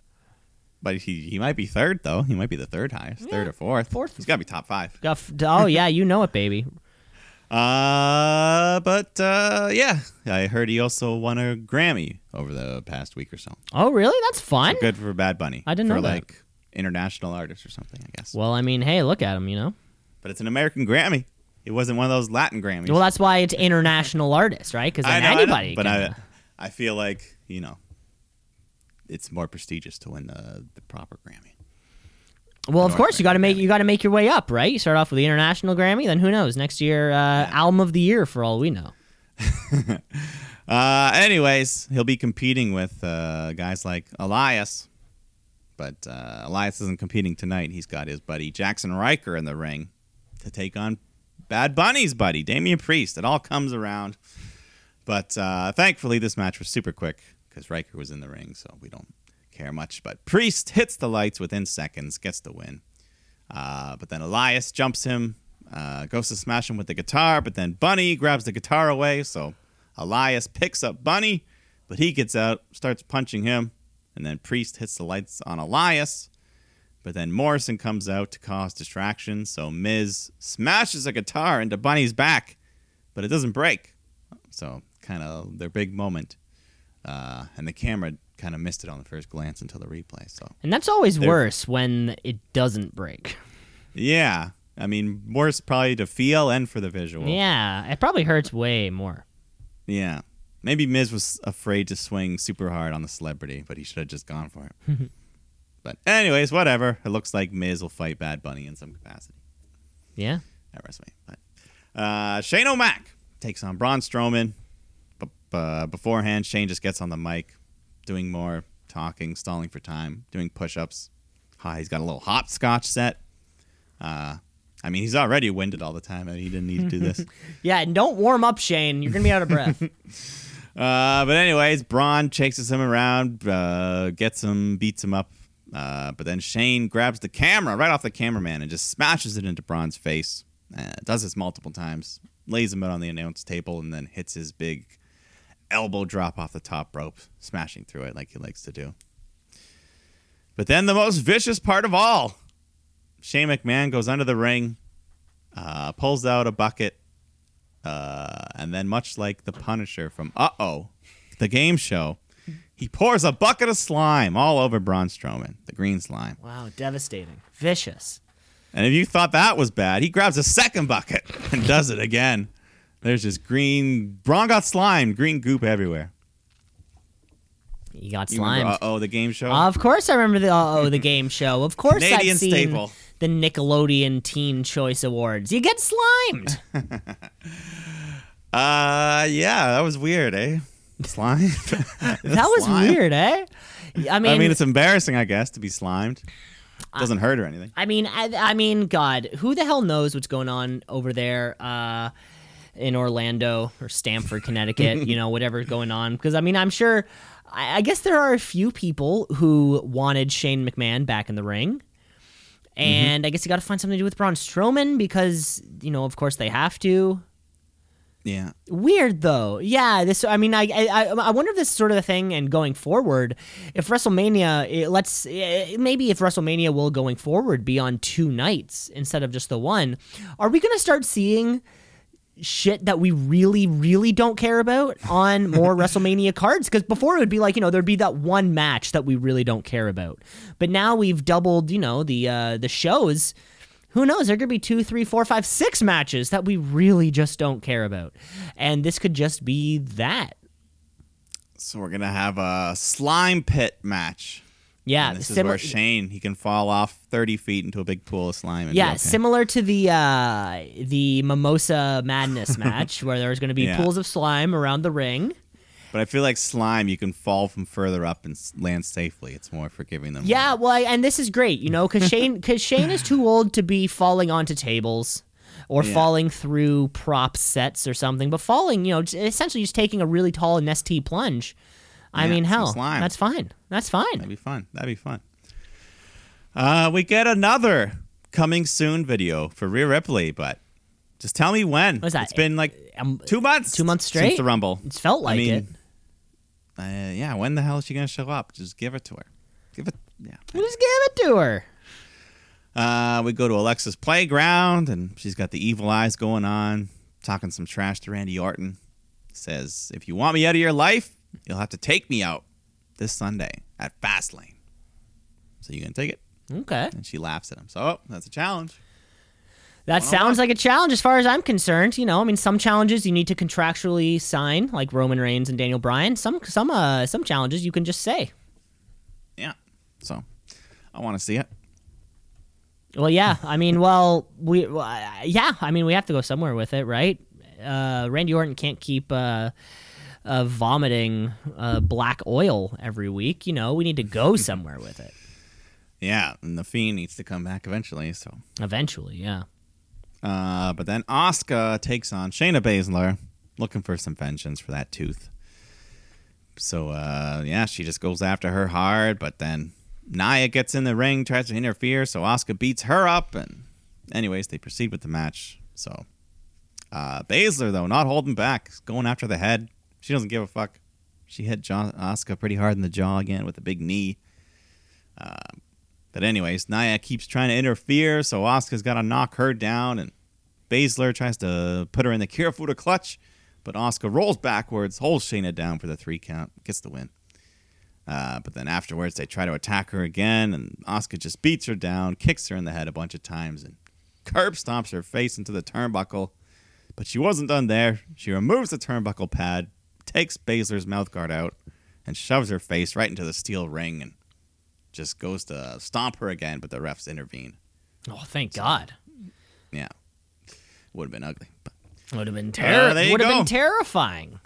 But he, he might be third, though. He might be the third highest, third or fourth. fourth. He's got to be top five. Got f- oh yeah, you know it, baby. Uh, but uh, yeah, I heard he also won a Grammy over the past week or so. Oh really? That's fun. Good for Bad Bunny. I didn't for know that. like international artist or something, I guess. Well, I mean, hey, look at him. You know. But it's an American Grammy. It wasn't one of those Latin Grammys. Well, that's why it's international artists, right? Because know, I know, anybody. but can, I, I feel like you know, it's more prestigious to win the, the proper Grammy. Well, of North course, you got to make you got to make your way up, right? You start off with the international Grammy, then who knows? Next year, uh, album of the year for all we know. Uh, anyways, he'll be competing with uh, guys like Elias, but uh, Elias isn't competing tonight. He's got his buddy Jaxson Ryker in the ring to take on Bad Bunny's buddy Damian Priest. It all comes around, but uh, thankfully this match was super quick because Ryker was in the ring, so we don't care much. But Priest hits the lights within seconds, gets the win. Uh, but then Elias jumps him, uh, goes to smash him with the guitar, but then Bunny grabs the guitar away, so Elias picks up Bunny, but he gets out, starts punching him, and then Priest hits the lights on Elias. But then Morrison comes out to cause distraction, so Miz smashes a guitar into Bunny's back, but it doesn't break. So, kind of their big moment. Uh, and the camera kind of missed it on the first glance until the replay. So, And that's always They're- worse when it doesn't break. yeah. I mean, worse probably to feel and for the visual. Yeah, it probably hurts way more. Yeah. Maybe Miz was afraid to swing super hard on the celebrity, but he should have just gone for it. but anyways, whatever. It looks like Miz will fight Bad Bunny in some capacity Yeah. at WrestleMania. But uh, Shane O'Mac takes on Braun Strowman. But uh, beforehand, Shane just gets on the mic, doing more talking, stalling for time, doing push-ups. Uh, he's got a little hopscotch set. Uh, I mean, he's already winded all the time, and he didn't need to do this. Yeah, and don't warm up, Shane. You're gonna be out of breath. Uh, but anyways, Braun chases him around, uh, gets him, beats him up. Uh, but then Shane grabs the camera right off the cameraman and just smashes it into Braun's face. Uh, does this multiple times, lays him out on the announce table, and then hits his big elbow drop off the top rope, smashing through it like he likes to do. But then the most vicious part of all Shane McMahon goes under the ring, uh, pulls out a bucket, Uh, and then, much like the Punisher from Uh Oh, the game show, he pours a bucket of slime all over Braun Strowman, the green slime. Wow, devastating, vicious. And if you thought that was bad, he grabs a second bucket and does it again. There's just green. Braun got slime, green goop everywhere. You got slimed. Uh oh, the game show. Of course, I remember the oh the game show. Of course, Canadian I've seen staple. the Nickelodeon Teen Choice Awards. You get slimed. Uh, yeah, that was weird, eh? Slime. that was Slime. weird, eh? I mean, I mean, it's embarrassing, I guess, to be slimed. Doesn't hurt or anything. I mean, I, I mean, God, who the hell knows what's going on over there uh, in Orlando or Stamford, Connecticut? you know, whatever's going on. Because I mean, I'm sure. I, I guess there are a few people who wanted Shane McMahon back in the ring, and I guess you got to find something to do with Braun Strowman because you know, of course, they have to. Yeah. Weird though. Yeah, this. I mean, I, I, I wonder if this is sort of the thing, and going forward, if WrestleMania, it, let's eh, maybe if WrestleMania will going forward be on two nights instead of just the one, are we gonna start seeing? Shit that we really really don't care about on more WrestleMania cards. Because before it would be like you know there'd be that one match that we really don't care about. But now we've doubled you know the uh the shows. Who knows? There could be two three four five six matches that we really just don't care about. And this could just be that. So we're gonna have a slime pit match. Yeah And this is where Shane he can fall off thirty feet into a big pool of slime. And yeah, okay. similar to the uh, the Mimosa Madness match, where there's going to be Yeah. pools of slime around the ring. But I feel like slime, you can fall from further up and land safely. It's more forgiving than Yeah, well, I- and this is great, you know, because Shane, because Shane is too old to be falling onto tables or Yeah. falling through prop sets or something, but falling, you know, essentially just taking a really tall Nestea plunge. I Yeah, mean, hell, slime. that's fine. That's fine. That'd be fun. That'd be fun. Uh, we get another coming soon video for Rhea Ripley, but just tell me when. What's that? It's been like Um, two months. two months since straight? the Rumble. It's felt like I mean, it. Uh, yeah, when the hell is she gonna show up? Just give it to her. Give it. Yeah. We'll just give it to her. Uh, we go to Alexa's playground, and she's got the evil eyes going on, talking some trash to Randy Orton. Says, "If you want me out of your life, you'll have to take me out this Sunday at Fastlane." So you gonna take it? Okay. And she laughs at him. So oh, that's a challenge. That sounds like a challenge as far as I'm concerned. You know, I mean, some challenges you need to contractually sign, like Roman Reigns and Daniel Bryan. Some, some, uh, some challenges you can just say. Yeah. So I want to see it. Well, yeah. I mean, well, we, well, yeah. I mean, we have to go somewhere with it, right? Uh, Randy Orton can't keep uh, uh, vomiting uh, black oil every week. You know, we need to go somewhere with it Yeah, and the Fiend needs to come back eventually. So, eventually. Yeah. uh, but then Asuka takes on Shayna Baszler, looking for some vengeance for that tooth. So, uh, yeah, she just goes after her hard, but then Nia gets in the ring, tries to interfere, so Asuka beats her up, and anyways, they proceed with the match. So, uh, Baszler though, not holding back, going after the head. She doesn't give a fuck. She hit John pretty hard in the jaw again with a big knee. Uh, but anyways, Nia keeps trying to interfere, so Asuka's got to knock her down, and Baszler tries to put her in the Kirifuda clutch, but Asuka rolls backwards, holds Shayna down for the three count, gets the win. Uh, but then afterwards, they try to attack her again, and Asuka just beats her down, kicks her in the head a bunch of times, and curb stomps her face into the turnbuckle. But she wasn't done there. She removes the turnbuckle pad, takes Baszler's mouthguard out, and shoves her face right into the steel ring, and just goes to stomp her again, but the refs intervene. Oh, thank God. Yeah, would have been ugly. But, Would have been Uh, terrible. you Would have been terrifying.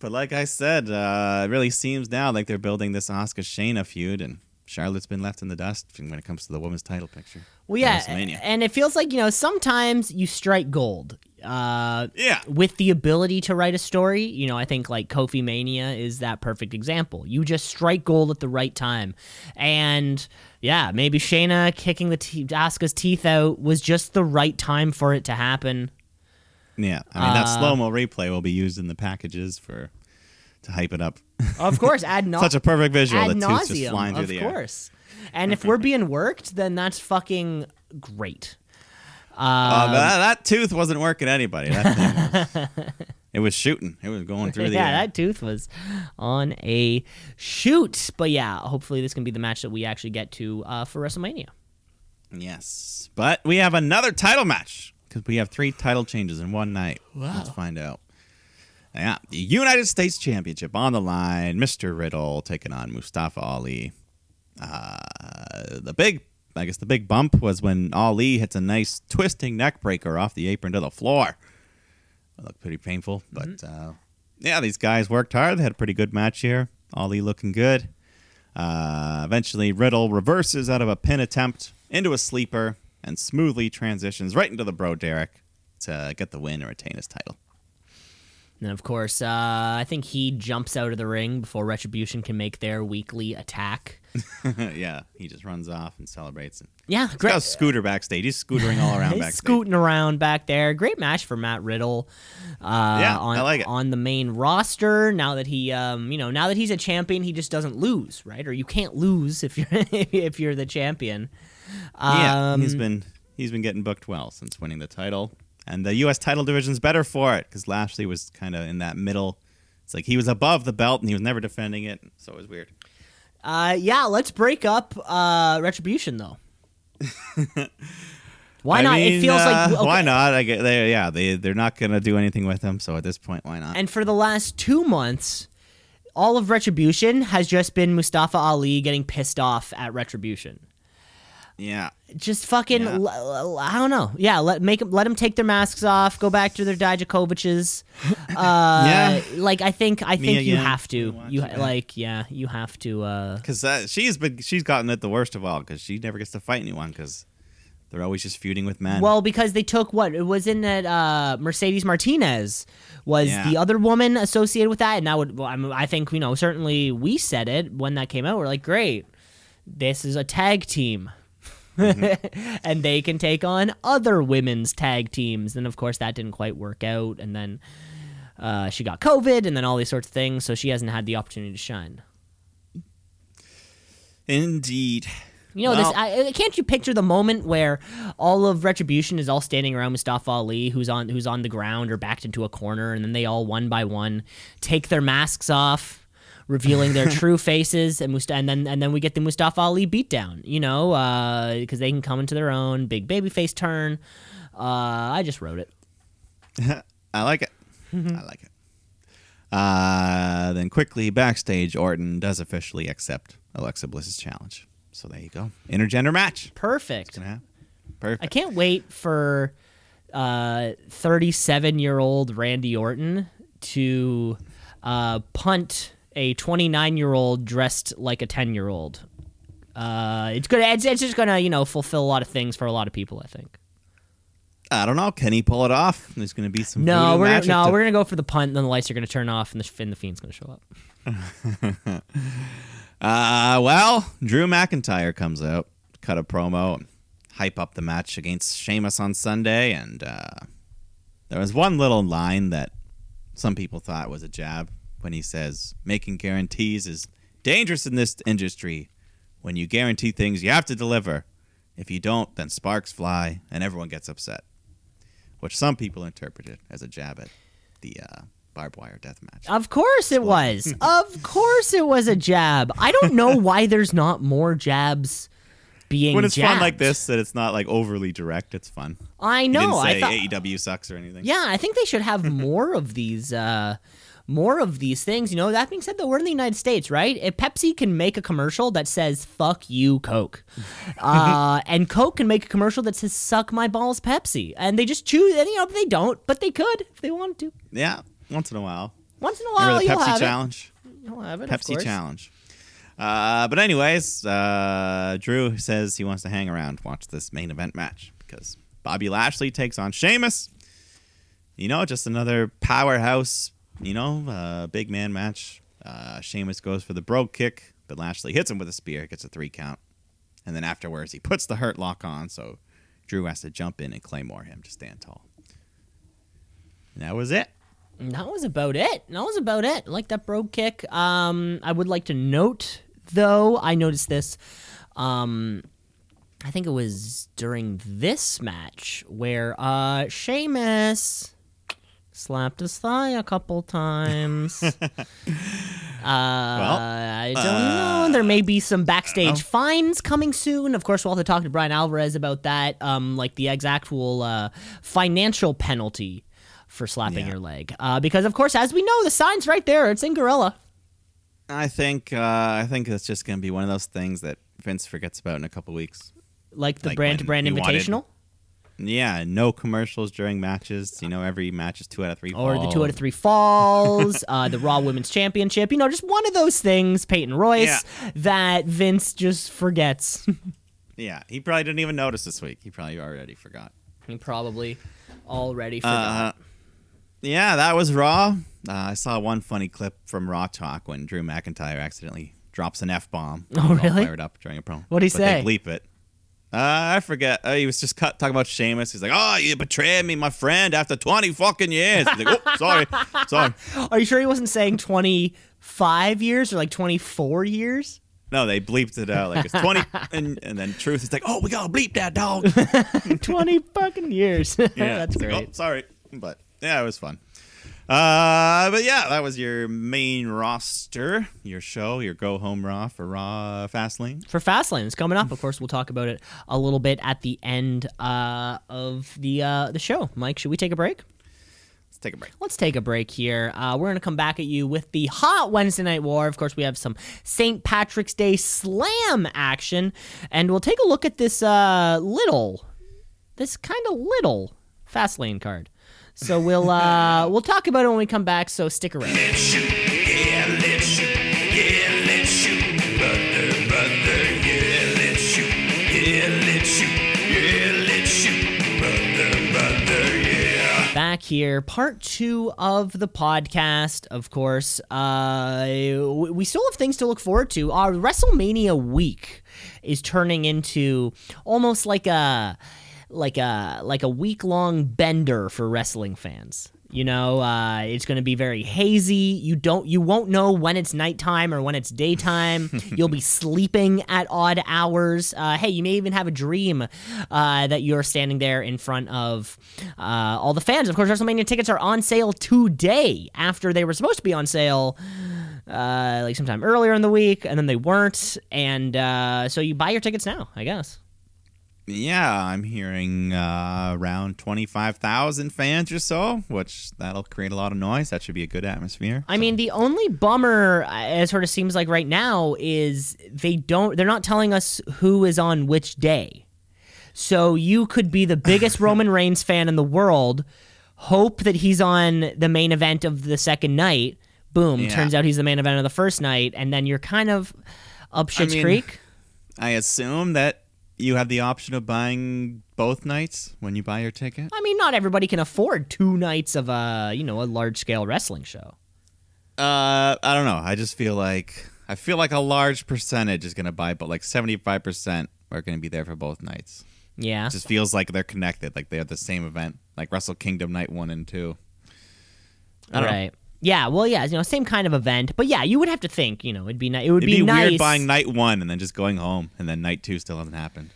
but like I said, uh, it really seems now like they're building this Asuka Shayna feud, and Charlotte's been left in the dust when it comes to the women's title picture. Well, yeah, and it feels like you know sometimes you strike gold. Uh, Yeah. with the ability to write a story, you know, I think like Kofi Mania is that perfect example. You just strike gold at the right time, and yeah, maybe Shayna kicking the te- Asuka's teeth out was just the right time for it to happen. Yeah, I mean that Uh, slow mo replay will be used in the packages for to hype it up. Of course, ad nauseum. Such a perfect visual. ad The tooth just flying through of the air. course. And if we're being worked, then that's fucking great. Uh, that, that tooth wasn't working anybody. That was, it was shooting. It was going through the yeah, air. that tooth was on a shoot. But yeah, hopefully this can be the match that we actually get to uh, for WrestleMania. Yes, but we have another title match because we have three title changes in one night. Let's find out. Yeah, the United States Championship on the line. Mr. Riddle taking on Mustafa Ali. Uh, the big, I guess, the big bump was when Ali hits a nice twisting neck breaker off the apron to the floor. It looked pretty painful, but uh, yeah, these guys worked hard. They had a pretty good match here. Ali looking good. Uh, eventually, Riddle reverses out of a pin attempt into a sleeper and smoothly transitions right into the Bro Derek to get the win and retain his title. And of course, uh, I think he jumps out of the ring before Retribution can make their weekly attack. yeah, he just runs off and celebrates. And Yeah, he's got great. a scooter backstage. He's scootering all around He's backstage. scooting around back there. Great match for Matt Riddle. Uh, Yeah, on, I like it. On the main roster, now that he, um, you know, now that he's a champion, he just doesn't lose, right? Or you can't lose if you're if you're the champion. yeah, he's Um, been he's been getting booked well since winning the title, and the U.S. title division's better for it because Lashley was kind of in that middle. It's like he was above the belt and he was never defending it, so it was weird. Uh, yeah, let's break up uh, Retribution though. Why I not? it mean, feels like uh, okay. why not? I get they yeah they they're not gonna do anything with him, so at this point, why not? And for the last two months, all of Retribution has just been Mustafa Ali getting pissed off at Retribution. Yeah, Just fucking, Yeah. l- l- I don't know. Yeah, let make 'em- let them take their masks off, go back to their Dijakovic's. Uh, Yeah. like I think I think you have to. You it. like yeah, you have to. Uh, because uh, she's been she's gotten it the worst of all because she never gets to fight anyone because they're always just feuding with men. Well, because they took what it was in that uh, Mercedes Martinez was Yeah. the other woman associated with that, and that would well, I, mean, I think you know certainly we said it when that came out. We're like, great, this is a tag team. and they can take on other women's tag teams. And of course, that didn't quite work out. And then uh, she got COVID, and then all these sorts of things. So she hasn't had the opportunity to shine. indeed. You know, Well- this. I, can't you picture the moment where all of Retribution is all standing around Mustafa Ali, who's on who's on the ground or backed into a corner, and then they all one by one take their masks off, revealing their true faces, and Must- and then and then we get the Mustafa Ali beatdown. You know, because they can come into their own big babyface turn. Uh, I just wrote it. I like it. I like it. Uh, then quickly backstage, Orton does officially accept Alexa Bliss's challenge. So there you go, intergender match. Perfect. It's gonna happen. Perfect. I can't wait for uh 37 year old Randy Orton to uh, punt a 29 year old dressed like a 10 year old. Uh, it's gonna it's, it's just gonna you know fulfill a lot of things for a lot of people. I think. I don't know. Can he pull it off? There's gonna be some. No, we're magic no to- we're gonna go for the punt. And then the lights are gonna turn off, and the and the fiend's gonna show up. Uh, well, Drew McIntyre comes out, cut a promo, hype up the match against Sheamus on Sunday, and uh, there was one little line that some people thought was a jab when he says, "Making guarantees is dangerous in this industry. When you guarantee things, you have to deliver. If you don't, then sparks fly and everyone gets upset." Which some people interpreted as a jab at the uh, barbed wire death match. Of course it was. of course it was a jab. I don't know why there's not more jabs being when it's fun like this, that it's not like overly direct. It's fun. I know. I thought AEW sucks or anything. Yeah, I think they should have more of these uh more of these things. You know, that being said though, we're in the United States, right? If Pepsi can make a commercial that says fuck you, Coke. uh and Coke can make a commercial that says suck my balls, Pepsi. And they just choose and you know, they don't, but they could if they wanted to. Yeah, once in a while. Once in a while Remember the Pepsi challenge? it. You'll have it. Pepsi challenge. Uh, but anyways, uh, Drew says he wants to hang around, watch this main event match because Bobby Lashley takes on Sheamus. You know, just another powerhouse. You know, uh, big man match. Uh, Sheamus goes for the brogue kick, but Lashley hits him with a spear, gets a three count, and then afterwards he puts the hurt lock on, so Drew has to jump in and claymore him to stand tall. And that was it. That was about it. That was about it. I like that brogue kick. Um, I would like to note, though, I noticed this. Um, I think it was during this match where uh Sheamus slapped his thigh a couple times. uh, I don't know. There may be some backstage fines coming soon. Of course, we'll have to talk to Bryan Alvarez about that, um, like the actual uh, financial penalty for slapping Yeah. your leg. Uh, because, of course, as we know, the sign's right there. It's in Gorilla. I think uh, I think it's just gonna be one of those things that Vince forgets about in a couple weeks. Like the Like brand to brand he wanted- invitational. Yeah, no commercials during matches. You know, every match is two out of three. or the two out of three falls, uh, the Raw Women's Championship. You know, just one of those things, Peyton Royce, that Vince just forgets. Yeah, he probably didn't even notice this week. He probably already forgot. he probably already forgot. Uh, yeah, that was Raw. Uh, I saw one funny clip from Raw Talk when Drew McIntyre accidentally drops an f bomb. Oh, really? Fired up during a promo. What'd he But say? They bleep it. Uh, I forget. Uh, he was just cut, talking about Sheamus. He's like, "Oh, you betrayed me, my friend, after twenty fucking years." He's like, "Oh, sorry, sorry." Are you sure he wasn't saying 25 years or like 24 years? No, they bleeped it out like it's twenty, and, and then Truth is like, "Oh, we gotta bleep that dog." 20 fucking years. Yeah, That's it's like, oh, sorry, but yeah, it was fun. Uh, but yeah, that was your main roster, your show, your go home Raw for Raw Fastlane. For Fastlane, it's coming up. Of course, we'll talk about it a little bit at the end uh, of the uh, the show. Mike, should we take a break? Let's take a break. Let's take a break here. Uh, we're going to come back at you with the hot Wednesday Night War. Of course, we have some St. Patrick's Day slam action, and we'll take a look at this uh, little, this kind of little Fastlane card. So we'll uh, we'll talk about it when we come back. So stick around. Let's shoot, yeah, let's shoot, yeah, let's shoot, brother, brother, yeah, let's shoot, yeah, let's shoot, yeah, let's shoot, brother, brother, yeah. back here part two of the podcast of course uh we still have things to look forward to our wrestlemania week is turning into almost like a like a like a week long bender for wrestling fans. You know uh, it's going to be very hazy. You don't you won't know when it's nighttime or when it's daytime. You'll be sleeping at odd hours. Uh, hey you may even have a dream uh, that you're standing there in front of uh, all the fans. Of course wrestlemania tickets are on sale today after they were supposed to be on sale uh, like sometime earlier in the week and then they weren't. And uh, so you buy your tickets now i guess Yeah, I'm hearing uh, around 25,000 fans or so, which that'll create a lot of noise. That should be a good atmosphere. I mean, the only bummer, uh, it sort of seems like right now, is they don't. They're not telling us who is on which day. So you could be the biggest Roman Reigns fan in the world, hope that he's on the main event of the second night. Boom! Yeah. Turns out he's the main event of the first night, and then you're kind of up Shit's mean- Creek. I assume that you have the option of buying both nights when you buy your ticket. I mean, not everybody can afford two nights of a you know a large scale wrestling show. Uh, I don't know. I just feel like I feel like a large percentage is gonna buy, but like 75 percent are gonna be there for both nights. Yeah. It just feels like they're connected, like they're the same event, like Wrestle Kingdom Night One and Two. I don't know. Yeah, well, yeah, you know, same kind of event, but yeah, you would have to think, you know, it'd be nice. It would It'd be, nice. weird buying night one and then just going home, and then night two still hasn't happened.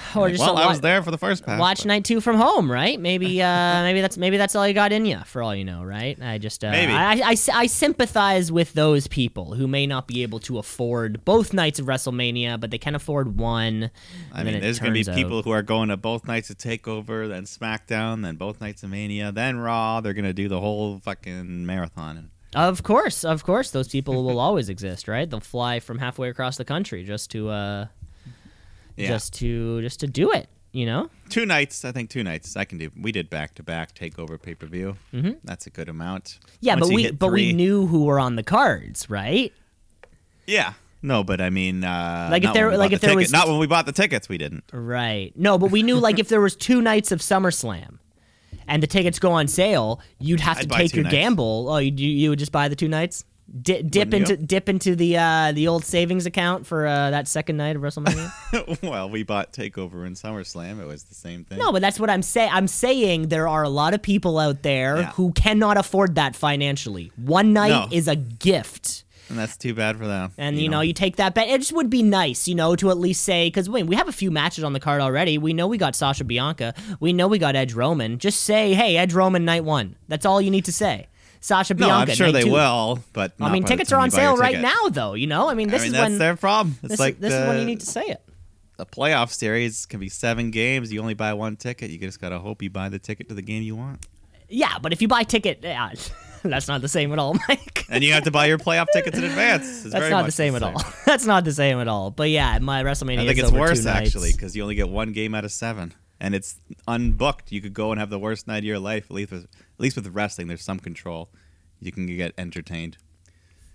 or Like, just well, to I was there for the first pass. Watch but- night two from home, right? Maybe, uh, maybe that's maybe that's all you got in you, for all you know, right? I just, uh, Maybe. I, I, I sympathize with those people who may not be able to afford both nights of WrestleMania, but they can afford one. I mean, there's going to be people out- who are going to both nights of Takeover, then SmackDown, then both nights of Mania, then Raw. They're going to do the whole fucking marathon. Of course, of course, those people will always exist, right? They'll fly from halfway across the country just to, uh, Yeah. just to, just to do it. You know? two nights. I think two nights. I can do. We did back to back Takeover pay per view. Mm-hmm. That's a good amount. Yeah, Once but we but we knew who were on the cards, right? Yeah. No, but I mean, uh, Like if not there- like if the there ticket- was- not when we bought the tickets, we didn't. Right. No, but we knew like if there was two nights of SummerSlam and the tickets go on sale, you'd have I'd to take your nights. gamble. Oh, you you would just buy the two nights? Di- dip Wouldn't into you? dip into the uh, the old savings account for uh, that second night of WrestleMania. well, we bought Takeover and SummerSlam. It was the same thing. no, but that's what I'm saying. I'm saying there are a lot of people out there Yeah. who cannot afford that financially. One night No. is a gift. and that's too bad for them. And you, know, you take that bet. It just would be nice, you know, to at least say because wait, we have a few matches on the card already. We know we got Sasha Bianca. We know we got Edge Roman. Just say, hey, Edge Roman night one. That's all you need to say. Sasha no, Bianca. I'm sure they two. will, but I mean, tickets are on you buy your sale right ticket. now, though. You know, I mean, this I mean, is that's when their problem. It's this, like this the, is when you need to say it. a playoff series can be seven games. You only buy one ticket. You just gotta hope you buy the ticket to the game you want, Yeah, but if you buy ticket, yeah, that's not the same at all, Mike. and you have to buy your playoff tickets in advance. It's That's very not much the same at all. That's not the same at all. But yeah, my WrestleMania. I think is it's worse actually because you only get one game out of seven, and it's unbooked. You could go and have the worst night of your life. At least with, at least with wrestling, there's some control. You can get entertained.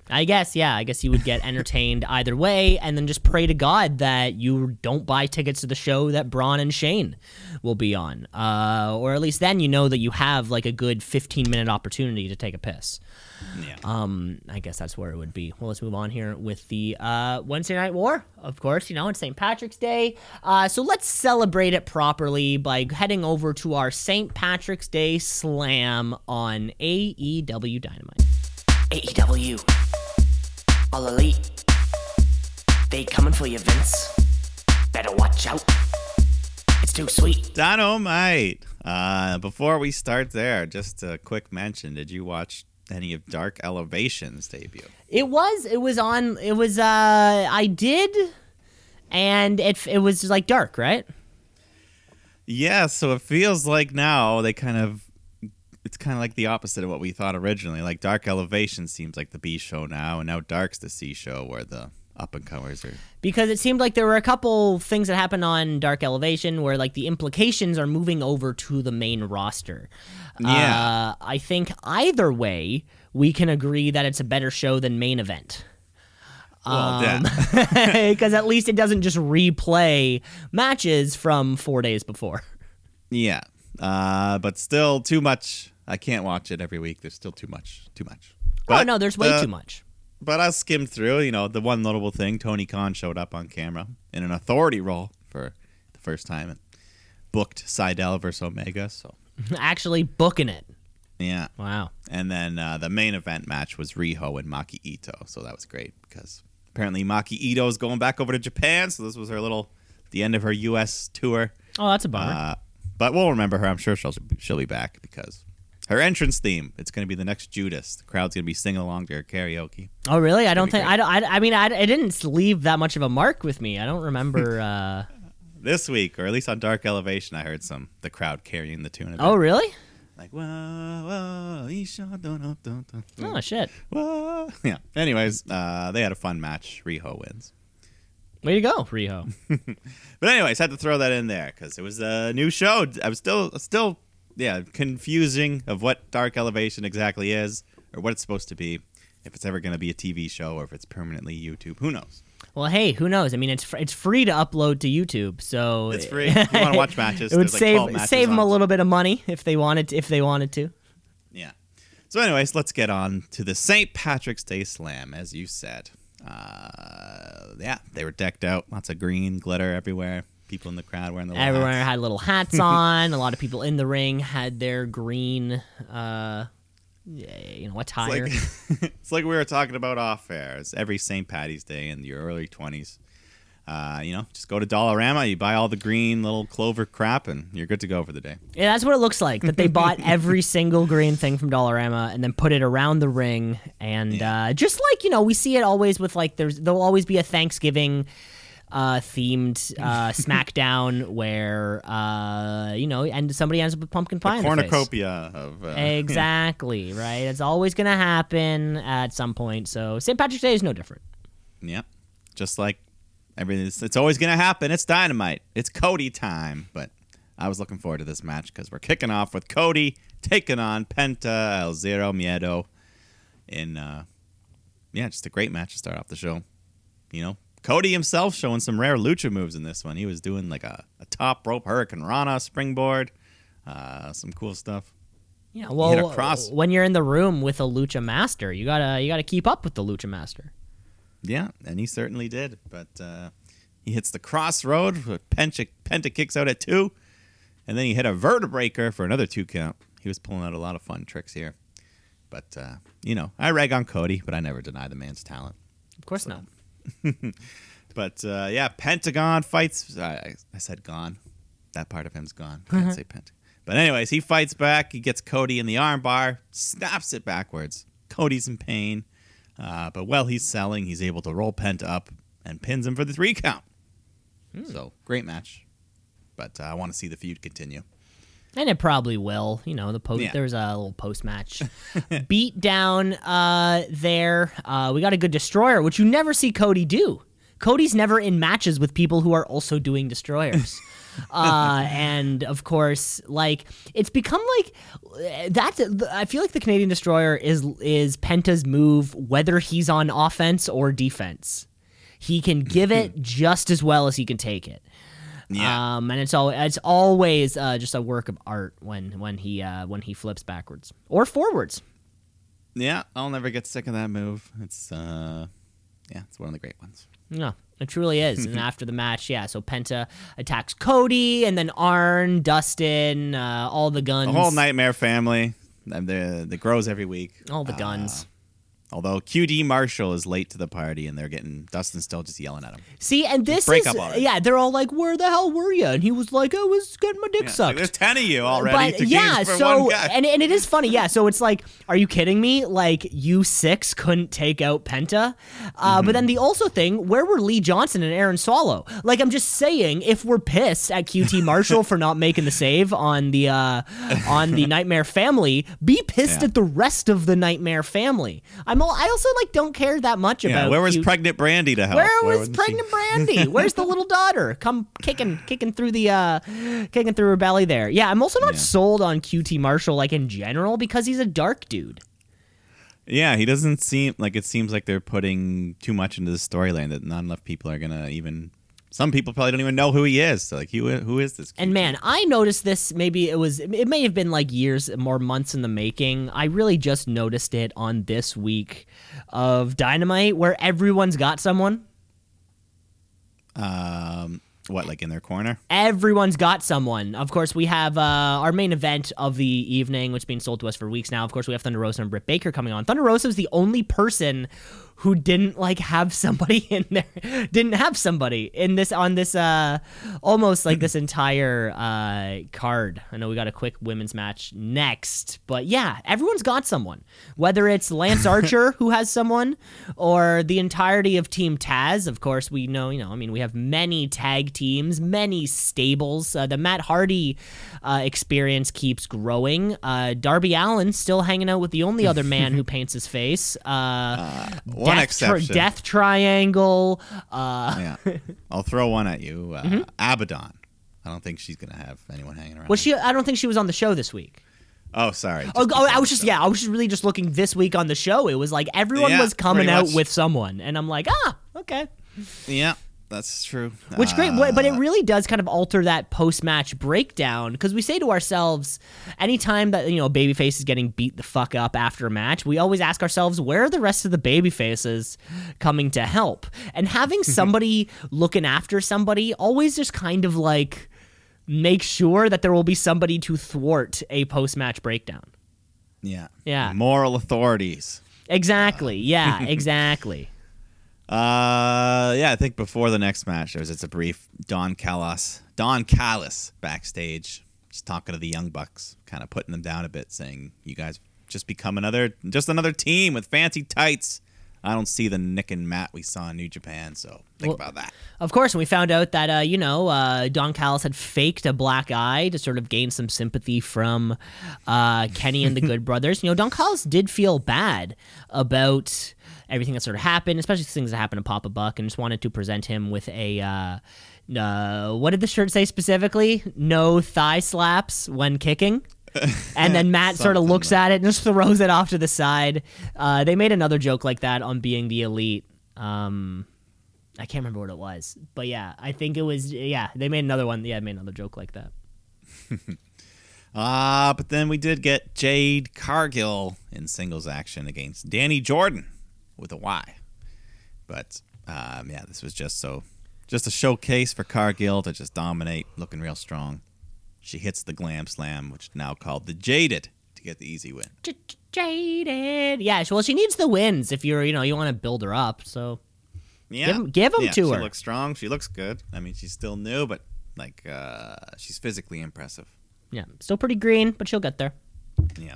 I guess, yeah. I guess you would get entertained either way, and then just pray to God that you don't buy tickets to the show that Braun and Shane will be on, uh, or at least then you know that you have like a good 15 minute opportunity to take a piss. Yeah. Um, I guess that's where it would be. Well, let's move on here with the uh, Wednesday Night War. Of course, you know it's St. Patrick's Day, uh, so let's celebrate it properly by heading over to our St. Patrick's Day Slam on AEW Dynamite. AEW. All elite. They coming for you, Vince. Better watch out. It's too sweet. Dynamite. Uh, before we start there, just a quick mention. Did you watch any of Dark Elevation's debut? It was. It was on. It was. Uh, I did, and it it was like dark, right? Yeah, so it feels like now they kind of it's kind of like the opposite of what we thought originally. Like Dark Elevation seems like the B show now, and now Dark's the C show where the up and comers are. because it seemed like there were a couple things that happened on Dark Elevation where like the implications are moving over to the main roster. Yeah. Uh, I think either way, we can agree that it's a better show than main event. Well, yeah. Because at least it doesn't just replay matches from four days before. yeah, uh, but still too much. I can't watch it every week. There's still too much. Too much. oh no, there's way the- too much. But I skimmed through. You know, the one notable thing: Tony Khan showed up on camera in an authority role for the first time and booked Seidel versus Omega. So Actually booking it. yeah. Wow. And then uh, the main event match was Riho and Maki Ito. So that was great because apparently Maki Ito is going back over to Japan. So this was her little, the end of her U.S. tour. Oh, that's a bummer. Uh, but we'll remember her. I'm sure she'll she'll be back because her entrance theme. It's going to be the next Judas. The crowd's going to be singing along to her karaoke. Oh really? I don't think I, don't, I. I mean I, it didn't leave that much of a mark with me. I don't remember. Uh, This week, or at least on Dark Elevation, I heard some the crowd carrying the tune. Oh really? like whoa, whoa, Isha, dun, dun, dun, Oh shit! whoa. Yeah. Anyways, uh, they had a fun match. Riho wins. Way to go, Riho. But anyways, had to throw that in there because it was a new show. I was still, still, yeah, confusing of what Dark Elevation exactly is or what it's supposed to be. If it's ever going to be a TV show or if it's permanently YouTube, who knows? well, hey, who knows? I mean, it's fr- it's free to upload to YouTube, so It's free. If you wanna watch matches, it would like save save them a little bit of money if they wanted if they wanted to. Yeah. So, anyways, let's get on to the St. Patrick's Day Slam, as you said. Uh, yeah, they were decked out. Lots of green glitter everywhere. People in the crowd wearing the little Everyone hats. had little hats on. a lot of people in the ring had their green, uh, you know, attire. It's like, it's like we were talking about off air. It's every St. Patty's Day in your early 20s. Uh, you know, just go to Dollarama, you buy all the green little clover crap, and you're good to go for the day. Yeah, that's what it looks like. That they bought every single green thing from Dollarama and then put it around the ring, and Yeah. uh, just like you know, we see it always with like there's there'll always be a Thanksgiving uh, themed uh, SmackDown where uh, you know, and somebody ends up with pumpkin pie. in their face. Cornucopia of. Uh, Exactly right. It's always gonna happen at some point. So St. Patrick's Day is no different. Yeah. Just like everything, it's, it's always going to happen. It's dynamite. It's Cody time. But I was looking forward to this match because we're kicking off with Cody taking on Penta El Zero Miedo in, uh, yeah, just a great match to start off the show. You know, Cody himself showing some rare lucha moves in this one. He was doing like a, a top rope hurricanrana springboard, uh, some cool stuff. Yeah, well, when you're in the room with a lucha master, you gotta you gotta keep up with the lucha master. Yeah, and he certainly did. But uh, he hits the crossroad. Penta, Penta kicks out at two, and then he hit a Vertebreaker for another two count. He was pulling out a lot of fun tricks here. But uh, you know, I rag on Cody, but I never deny the man's talent. Of course not. But uh, yeah, Pentagon fights. I, I said gone. That part of him's gone. Can't say Pent. But anyways, he fights back. He gets Cody in the armbar, snaps it backwards. Cody's in pain, uh, but while he's selling, he's able to roll Pent up and pins him for the three count. So great match. But uh, I want to see the feud continue. And it probably will. You know, the post. Yeah. There was a little post match beat down uh, there. Uh, we got a good destroyer, which you never see Cody do. Cody's never in matches with people who are also doing destroyers. uh, and of course, like it's become like that's. I feel like the Canadian destroyer is is Penta's move, whether he's on offense or defense. He can give it just as well as he can take it. Yeah. Um, and it's all it's always uh, just a work of art when when he uh, when he flips backwards or forwards. yeah, I'll never get sick of that move. It's uh, yeah, it's one of the great ones. No, it truly is. and after the match, yeah, so Penta attacks Cody, and then Arn, Dustin, uh, all the Gunns, The whole Nightmare family. the grows every week. all the Uh, Gunns. Although QT Marshall is late to the party, and they're getting Dustin's still just yelling at him. See, and this break is up yeah, they're all like, "Where the hell were you?" And he was like, "I was getting my dick Yeah, sucked." like, There's ten of you already. but to yeah, for so and and it is funny, yeah. So it's like, are you kidding me? Like you six couldn't take out Penta, uh, Mm-hmm. but then the also thing, where were Lee Johnson and Aaron Solow? Like I'm just saying, if we're pissed at QT Marshall for not making the save on the uh, on the Nightmare Family, be pissed Yeah. at the rest of the Nightmare Family. I'm I also like don't care that much yeah, about where was Q- pregnant Brandi to help? where was wasn't she? pregnant Brandi? Where's the little daughter? Come kicking, kicking through the, uh, kicking through her belly there. Yeah, I'm also not Yeah. sold on QT Marshall like in general because he's a dark dude. Yeah, he doesn't seem like it seems like they're putting too much into the storyline that not enough people are gonna even. Some people probably don't even know who he is. So like, who who is this? And man, I noticed this. Maybe it was, it may have been like years, more months in the making. I really just noticed it on this week of Dynamite, where everyone's got someone. um, what like in their corner? Everyone's got someone. Of course, we have uh, our main event of the evening, which has been sold to us for weeks now. Of course, we have Thunder Rosa and Britt Baker coming on. Thunder Rosa is the only person who didn't like have somebody in there, didn't have somebody in this on this uh almost like this entire uh card. I know we got a quick women's match next, but yeah, everyone's got someone. Whether it's Lance Archer who has someone, or the entirety of Team Taz. Of course, we know you know. I mean, we have many tag teams, many stables. Uh, the Matt Hardy uh, experience keeps growing. Uh, Darby Allin still hanging out with the only other man who paints his face. Uh, one death, exception. death Triangle. Uh, Yeah, I'll throw one at you. Uh, Mm-hmm. Abaddon. I don't think she's gonna have anyone hanging around. Well, she? I don't think she was on the show this week. Oh, sorry. Oh, oh, I was just show. yeah, I was just really just looking this week on the show. It was like everyone Yeah, was coming out with someone, and I'm like, ah, okay. Yeah, that's true. Which great, but but it Uh, really does kind of alter that post-match breakdown because we say to ourselves, anytime that you know a babyface is getting beat the fuck up after a match, we always ask ourselves, where are the rest of the babyfaces coming to help? And having somebody looking after somebody always just kind of like make sure that there will be somebody to thwart a post-match breakdown. yeah, Yeah. Moral authorities. Exactly. Yeah. Exactly. Uh, yeah, I think before the next match, there was just a brief Don Callis, Don Callis backstage, just talking to the Young Bucks, kind of putting them down a bit, saying, "You guys just become another, just another team with fancy tights." I don't see the Nick and Matt we saw in New Japan, so think Well- about that. Of course, and we found out that uh, you know uh, Don Callis had faked a black eye to sort of gain some sympathy from uh, Kenny and the Good Brothers. You know, Don Callis did feel bad about everything that sort of happened, especially things that happened to Papa Buck, and just wanted to present him with a. Uh, uh, what did the shirt say specifically? No thigh slaps when kicking. and then Matt sort of looks at it and just throws it off to the side. Uh, they made another joke like that on being the elite. Um, I can't remember what it was, but yeah, I think it was. Yeah, they made another one. Yeah, they made another joke like that. Ah, but then we did get Jade Cargill in singles action against Dani Jordyn with a Y. But um, yeah, this was just so just a showcase for Cargill to just dominate, looking real strong. She hits the glam slam, which is now called the Jaded to get the easy win. Jaded. Yeah, well, she needs the wins if you're, you know, you want to build her up. So Yeah, give them yeah, to she her. She looks strong. She looks good. I mean, she's still new, but like uh, she's physically impressive. yeah, still pretty green, but she'll get there. Yeah.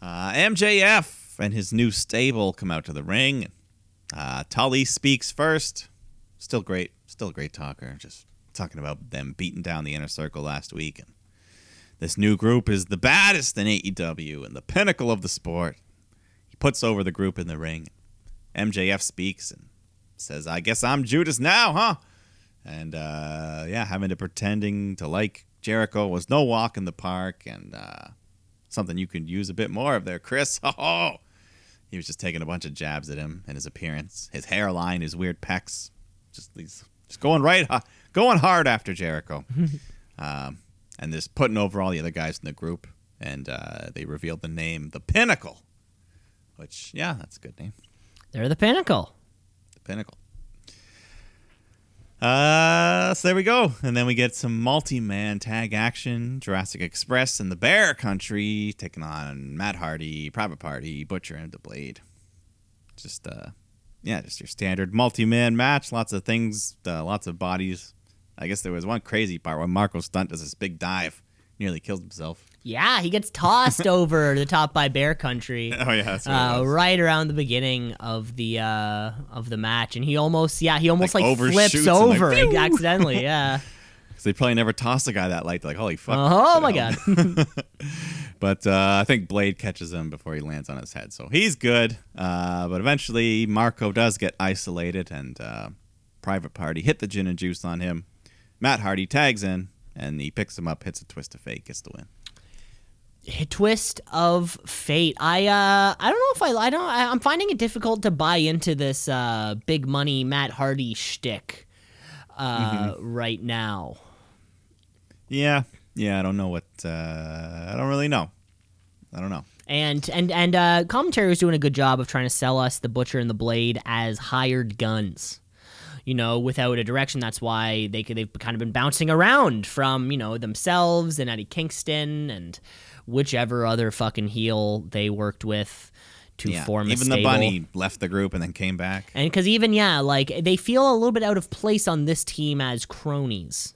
Uh, MJF and his new stable come out to the ring. Uh, Tully speaks first. Still great. Still a great talker. Just talking about them beating down the inner circle last week. And this new group is the baddest in AEW and the pinnacle of the sport. He puts over the group in the ring. MJF speaks and says, I guess I'm Judas now, huh? And uh, yeah, having to pretending to like Jericho was no walk in the park. And uh, something you could use a bit more of there, Chris. Oh, he was just taking a bunch of jabs at him and his appearance, his hairline, his weird pecs, just these, just going right, going hard after Jericho, um, and just putting over all the other guys in the group. And uh, they revealed the name, the Pinnacle, which yeah, that's a good name, They're the pinnacle. the Pinnacle. Uh, so there we go. And then we get some multi-man tag action. Jurassic Express and the Bear Country taking on Matt Hardy, Private Party, Butcher, and the Blade. Just uh, yeah, just your standard multi-man match. Lots of things, uh, lots of bodies. I guess there was one crazy part when Marko Stunt does this big dive, nearly kills himself. Yeah, he gets tossed over the top by Bear Country. Oh yeah, that's what it Uh, right around the beginning of the uh, of the match, and he almost yeah he almost Like like, flips like, over pew! accidentally yeah 'Cause they probably never tossed a guy that light. They're like, holy fuck! oh my god But uh, I think Blade catches him before he lands on his head, so he's good. Uh, but eventually, Marko does get isolated, and uh, Private Party hit the gin and juice on him. Matt Hardy tags in, and he picks him up, hits a twist of fate, gets the win. Twist of fate. I uh I don't know if I I don't I, I'm finding it difficult to buy into this uh big money Matt Hardy shtick uh Mm-hmm. right now. Yeah, yeah. I don't know what. Uh, I don't really know. I don't know. And and and uh commentary was doing a good job of trying to sell us the butcher and the blade as hired guns. You know, without a direction. That's why they could, they've kind of been bouncing around from you know themselves and Eddie Kingston and whichever other fucking heel they worked with to Yeah, form a even the bunny left the group and then came back. And because even yeah, like they feel a little bit out of place on this team as cronies,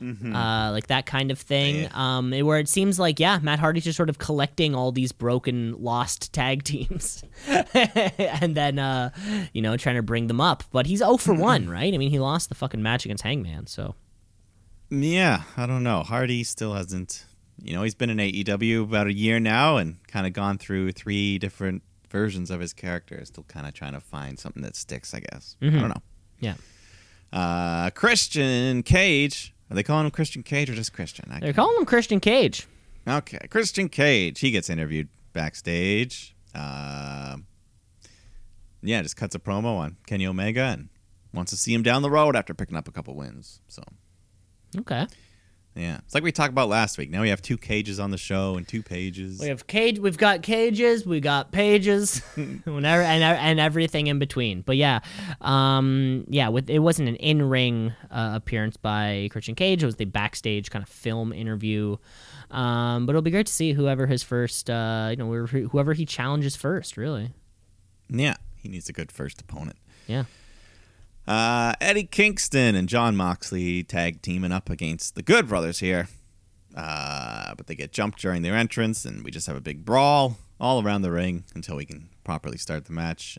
uh, like that kind of thing. Um, where it seems like yeah, Matt Hardy's just sort of collecting all these broken, lost tag teams, and then uh, you know trying to bring them up. But he's 0 for one, right? I mean, he lost the fucking match against Hangman, so Yeah, I don't know. Hardy still hasn't. You know, he's been in AEW about a year now and kind of gone through three different versions of his character. Still kind of trying to find something that sticks, I guess. I don't know. yeah. Uh, Christian Cage. Are they calling him Christian Cage or just Christian? I They're can't- calling him Christian Cage. Okay, Christian Cage. He gets interviewed backstage. Uh, yeah, just cuts a promo on Kenny Omega and wants to see him down the road after picking up a couple wins. So Okay. Yeah, it's like we talked about last week. Now we have two cages on the show and two pages. We have cage. We've got cages. We got pages, whenever and and everything in between. But yeah, um, yeah. With it wasn't an in ring uh, appearance by Christian Cage. It was the backstage kind of film interview. Um, but it'll be great to see whoever his first, uh, you know, whoever, whoever he challenges first. Really, Yeah, he needs a good first opponent. yeah. Uh, Eddie Kingston and Jon Moxley tag teaming up against the Good Brothers here. Uh, but they get jumped during their entrance, and we just have a big brawl all around the ring until we can properly start the match.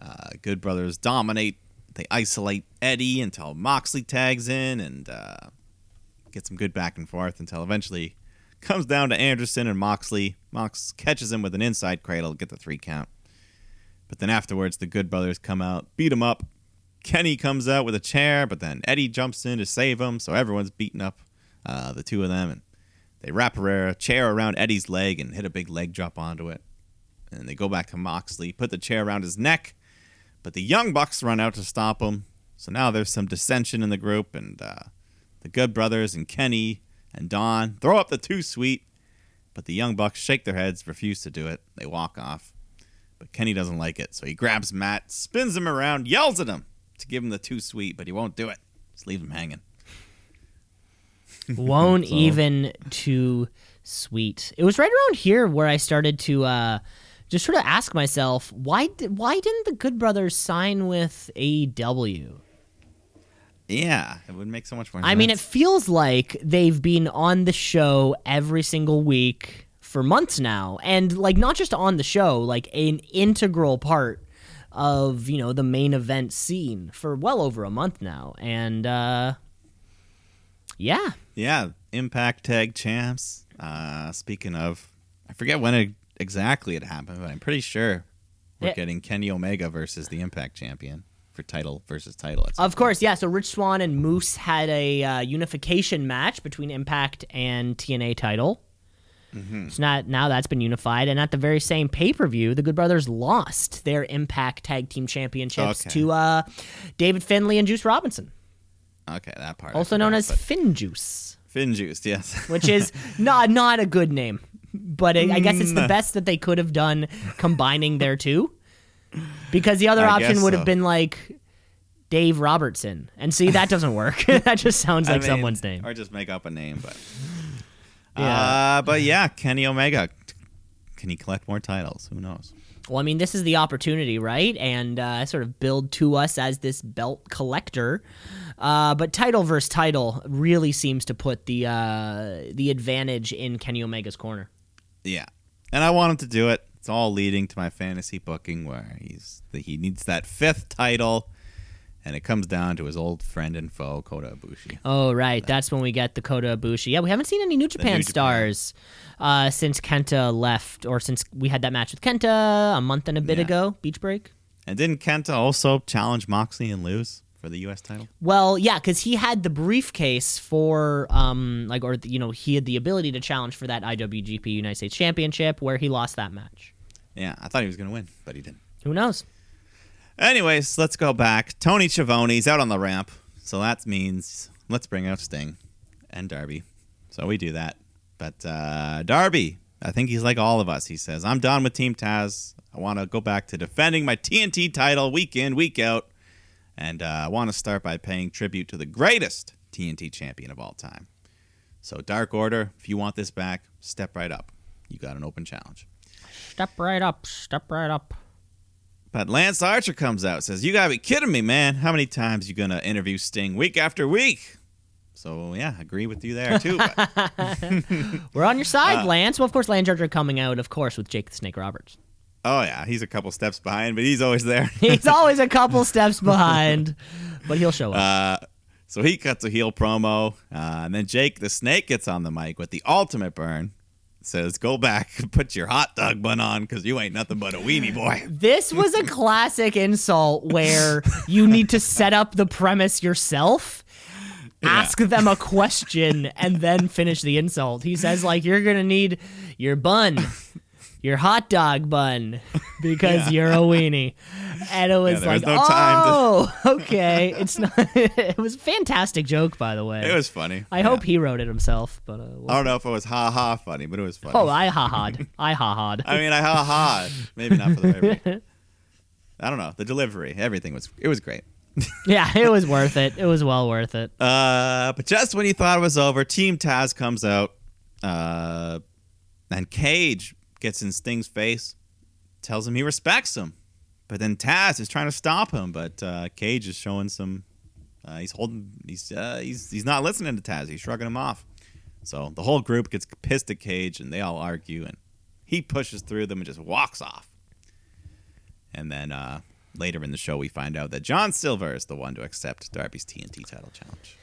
Uh, Good Brothers dominate. They isolate Eddie until Moxley tags in and uh, get some good back and forth until eventually comes down to Anderson and Moxley. Mox catches him with an inside cradle, get the three count. But then afterwards, the Good Brothers come out, beat him up. Kenny comes out with a chair, but then Eddie jumps in to save him, so everyone's beating up uh, the two of them, and they wrap a chair around Eddie's leg and hit a big leg drop onto it. And they go back to Moxley, put the chair around his neck, but the Young Bucks run out to stop him. So now there's some dissension in the group, and uh, the Good Brothers and Kenny and Don throw up the two sweet, but the Young Bucks shake their heads, refuse to do it. They walk off. But Kenny doesn't like it, so he grabs Matt, spins him around, yells at him to give him the too sweet, but he won't do it. Just leave him hanging. Won't even too sweet. It was right around here where I started to uh, just sort of ask myself why did, why didn't the Good Brothers sign with AEW? Yeah, it would make so much more. I mean, it feels like they've been on the show every single week for months now, and like not just on the show, like an integral part of you know the main event scene for well over a month now, and uh, yeah, yeah, Impact Tag Champs. Uh, speaking of, I forget when it, exactly it happened, but I'm pretty sure we're Yeah. getting Kenny Omega versus the Impact Champion for title versus title. Of course, yeah. So Rich Swann and Moose had a uh, unification match between Impact and TNA title. So not, now that's been unified, and at the very same pay per view, the Good Brothers lost their Impact Tag Team Championships Okay. to uh, David Finlay and Juice Robinson, Okay, that part. Also known as but- Fin Juice, Fin Juice. Yes. which is not not a good name, but it, I guess it's the Mm. best that they could have done combining their two, because the other I option would so. have been like Dave Robertson. And see, that doesn't work. that just sounds I like mean, someone's name. Or just make up a name, but. Yeah. Uh, but yeah, Kenny Omega. Can he collect more titles? Who knows? Well, I mean, this is the opportunity, right? And uh, sort of build to us as this belt collector. Uh, but title versus title really seems to put the uh, the advantage in Kenny Omega's corner. Yeah, and I want him to do it. It's all leading to my fantasy booking, where he's he needs that fifth title, and it comes down to his old friend and foe Kota Ibushi. Oh, right. That's when we get the Kota Ibushi. Yeah, we haven't seen any New Japan, New Japan. stars uh, since Kenta left, or since we had that match with Kenta a month and a bit Yeah. ago, Beach Break. And didn't Kenta also challenge Moxley and lose for the U.S. title? Well, yeah, because he had the briefcase for, um, like, or you know, he had the ability to challenge for that IWGP United States Championship, where he lost that match. Yeah, I thought he was going to win, but he didn't. Who knows? Anyways, let's go back. Tony Schiavone's out on the ramp, so that means let's bring out Sting and Darby. So we do that. But uh, Darby, I think he's like all of us. He says, "I'm done with Team Taz. I want to go back to defending my TNT title week in, week out, and uh, I want to start by paying tribute to the greatest TNT champion of all time. So Dark Order, if you want this back, step right up. You got an open challenge." Step right up. Step right up. But Lance Archer comes out says, "You gotta be kidding me, man! How many times you gonna interview Sting week after week?" So yeah, agree with you there too. We're on your side, Uh, Lance. Well, of course, Lance Archer coming out, of course, with Jake the Snake Roberts. oh yeah, he's a couple steps behind, but he's always there. He's always a couple steps behind, but he'll show up. Uh, so he cuts a heel promo, uh, and then Jake the Snake gets on the mic with the ultimate burn. Says, "Go back, put your hot dog bun on, cause you ain't nothing but a weenie boy." This was a classic insult where you need to set up the premise yourself, ask them a question, and then finish the insult. He says, like, you're going to need your bun, your hot dog bun, because you're a weenie. And it was was like, no time to- oh, okay. It's not, it was a fantastic joke, by the way. It was funny. I Yeah. hope he wrote it himself, but uh, I don't know if it was ha ha funny, but it was funny. oh, I ha ha'd. I ha ha'd. I mean, I ha ha. Maybe not for the very. I don't know. The delivery, everything was. It was great. yeah, it was worth it. It was well worth it. Uh, but just when you thought it was over, Team Taz comes out, uh, and Cage gets in Sting's face, tells him he respects him, but then Taz is trying to stop him, but uh, Cage is showing some. Uh, he's holding. He's uh, he's he's not listening to Taz. He's shrugging him off. So the whole group gets pissed at Cage, and they all argue, and he pushes through them and just walks off. And then uh, later in the show, we find out that John Silver is the one to accept Darby's TNT title challenge.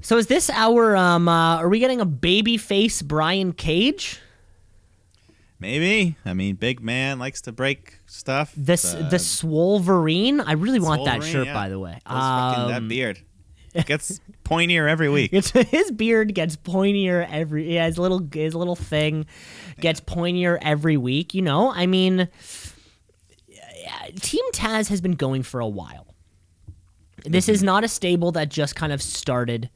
So is this our um uh, are we getting a baby face Brian Cage? Maybe. I mean, big man likes to break stuff. This Uh, the Swolverine? I really want that shirt yeah. by the way. fucking- that Um, beard It gets pointier every week. It's, his beard gets pointier every yeah, his little his little thing gets pointier every week, you know? I mean Team Taz has been going for a while. This is not a stable that just kind of started.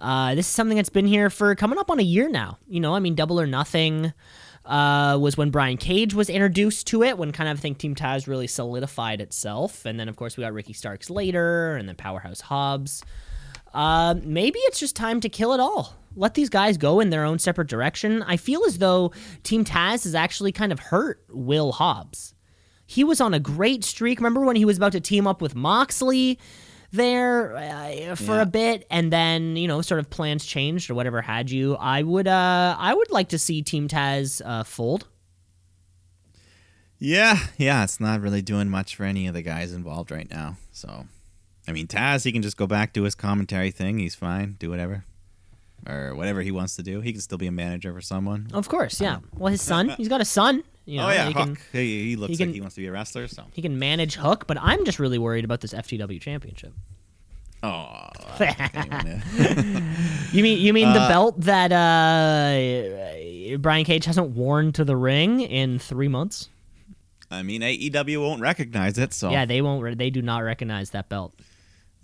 Uh, this is something that's been here for coming up on a year now. You know, I mean, Double or Nothing uh, was when Brian Cage was introduced to it, when kind of I think Team Taz really solidified itself. And then, of course, we got Ricky Starks later, and then Powerhouse Hobbs. Uh, maybe it's just time to kill it all. Let these guys go in their own separate direction. I feel as though Team Taz has actually kind of hurt Will Hobbs. He was on a great streak. Remember when he was about to team up with Moxley there uh, for Yeah. a bit, and then you know, sort of plans changed or whatever had you. I would, uh, I would like to see Team Taz uh, fold. Yeah, yeah, it's not really doing much for any of the guys involved right now. So, I mean, Taz, he can just go back to his commentary thing. He's fine, do whatever, or whatever he wants to do. He can still be a manager for someone. Of course, yeah. Well, his son, he's got a son. You know, oh yeah, he can he, he looks he can- like he wants to be a wrestler. So, he can manage Hook, but I'm just really worried about this FTW championship. oh, You mean you mean Uh, the belt that uh, Brian Cage hasn't worn to the ring in three months? I mean, AEW won't recognize it. So, Yeah, they won't. Re- they do not recognize that belt.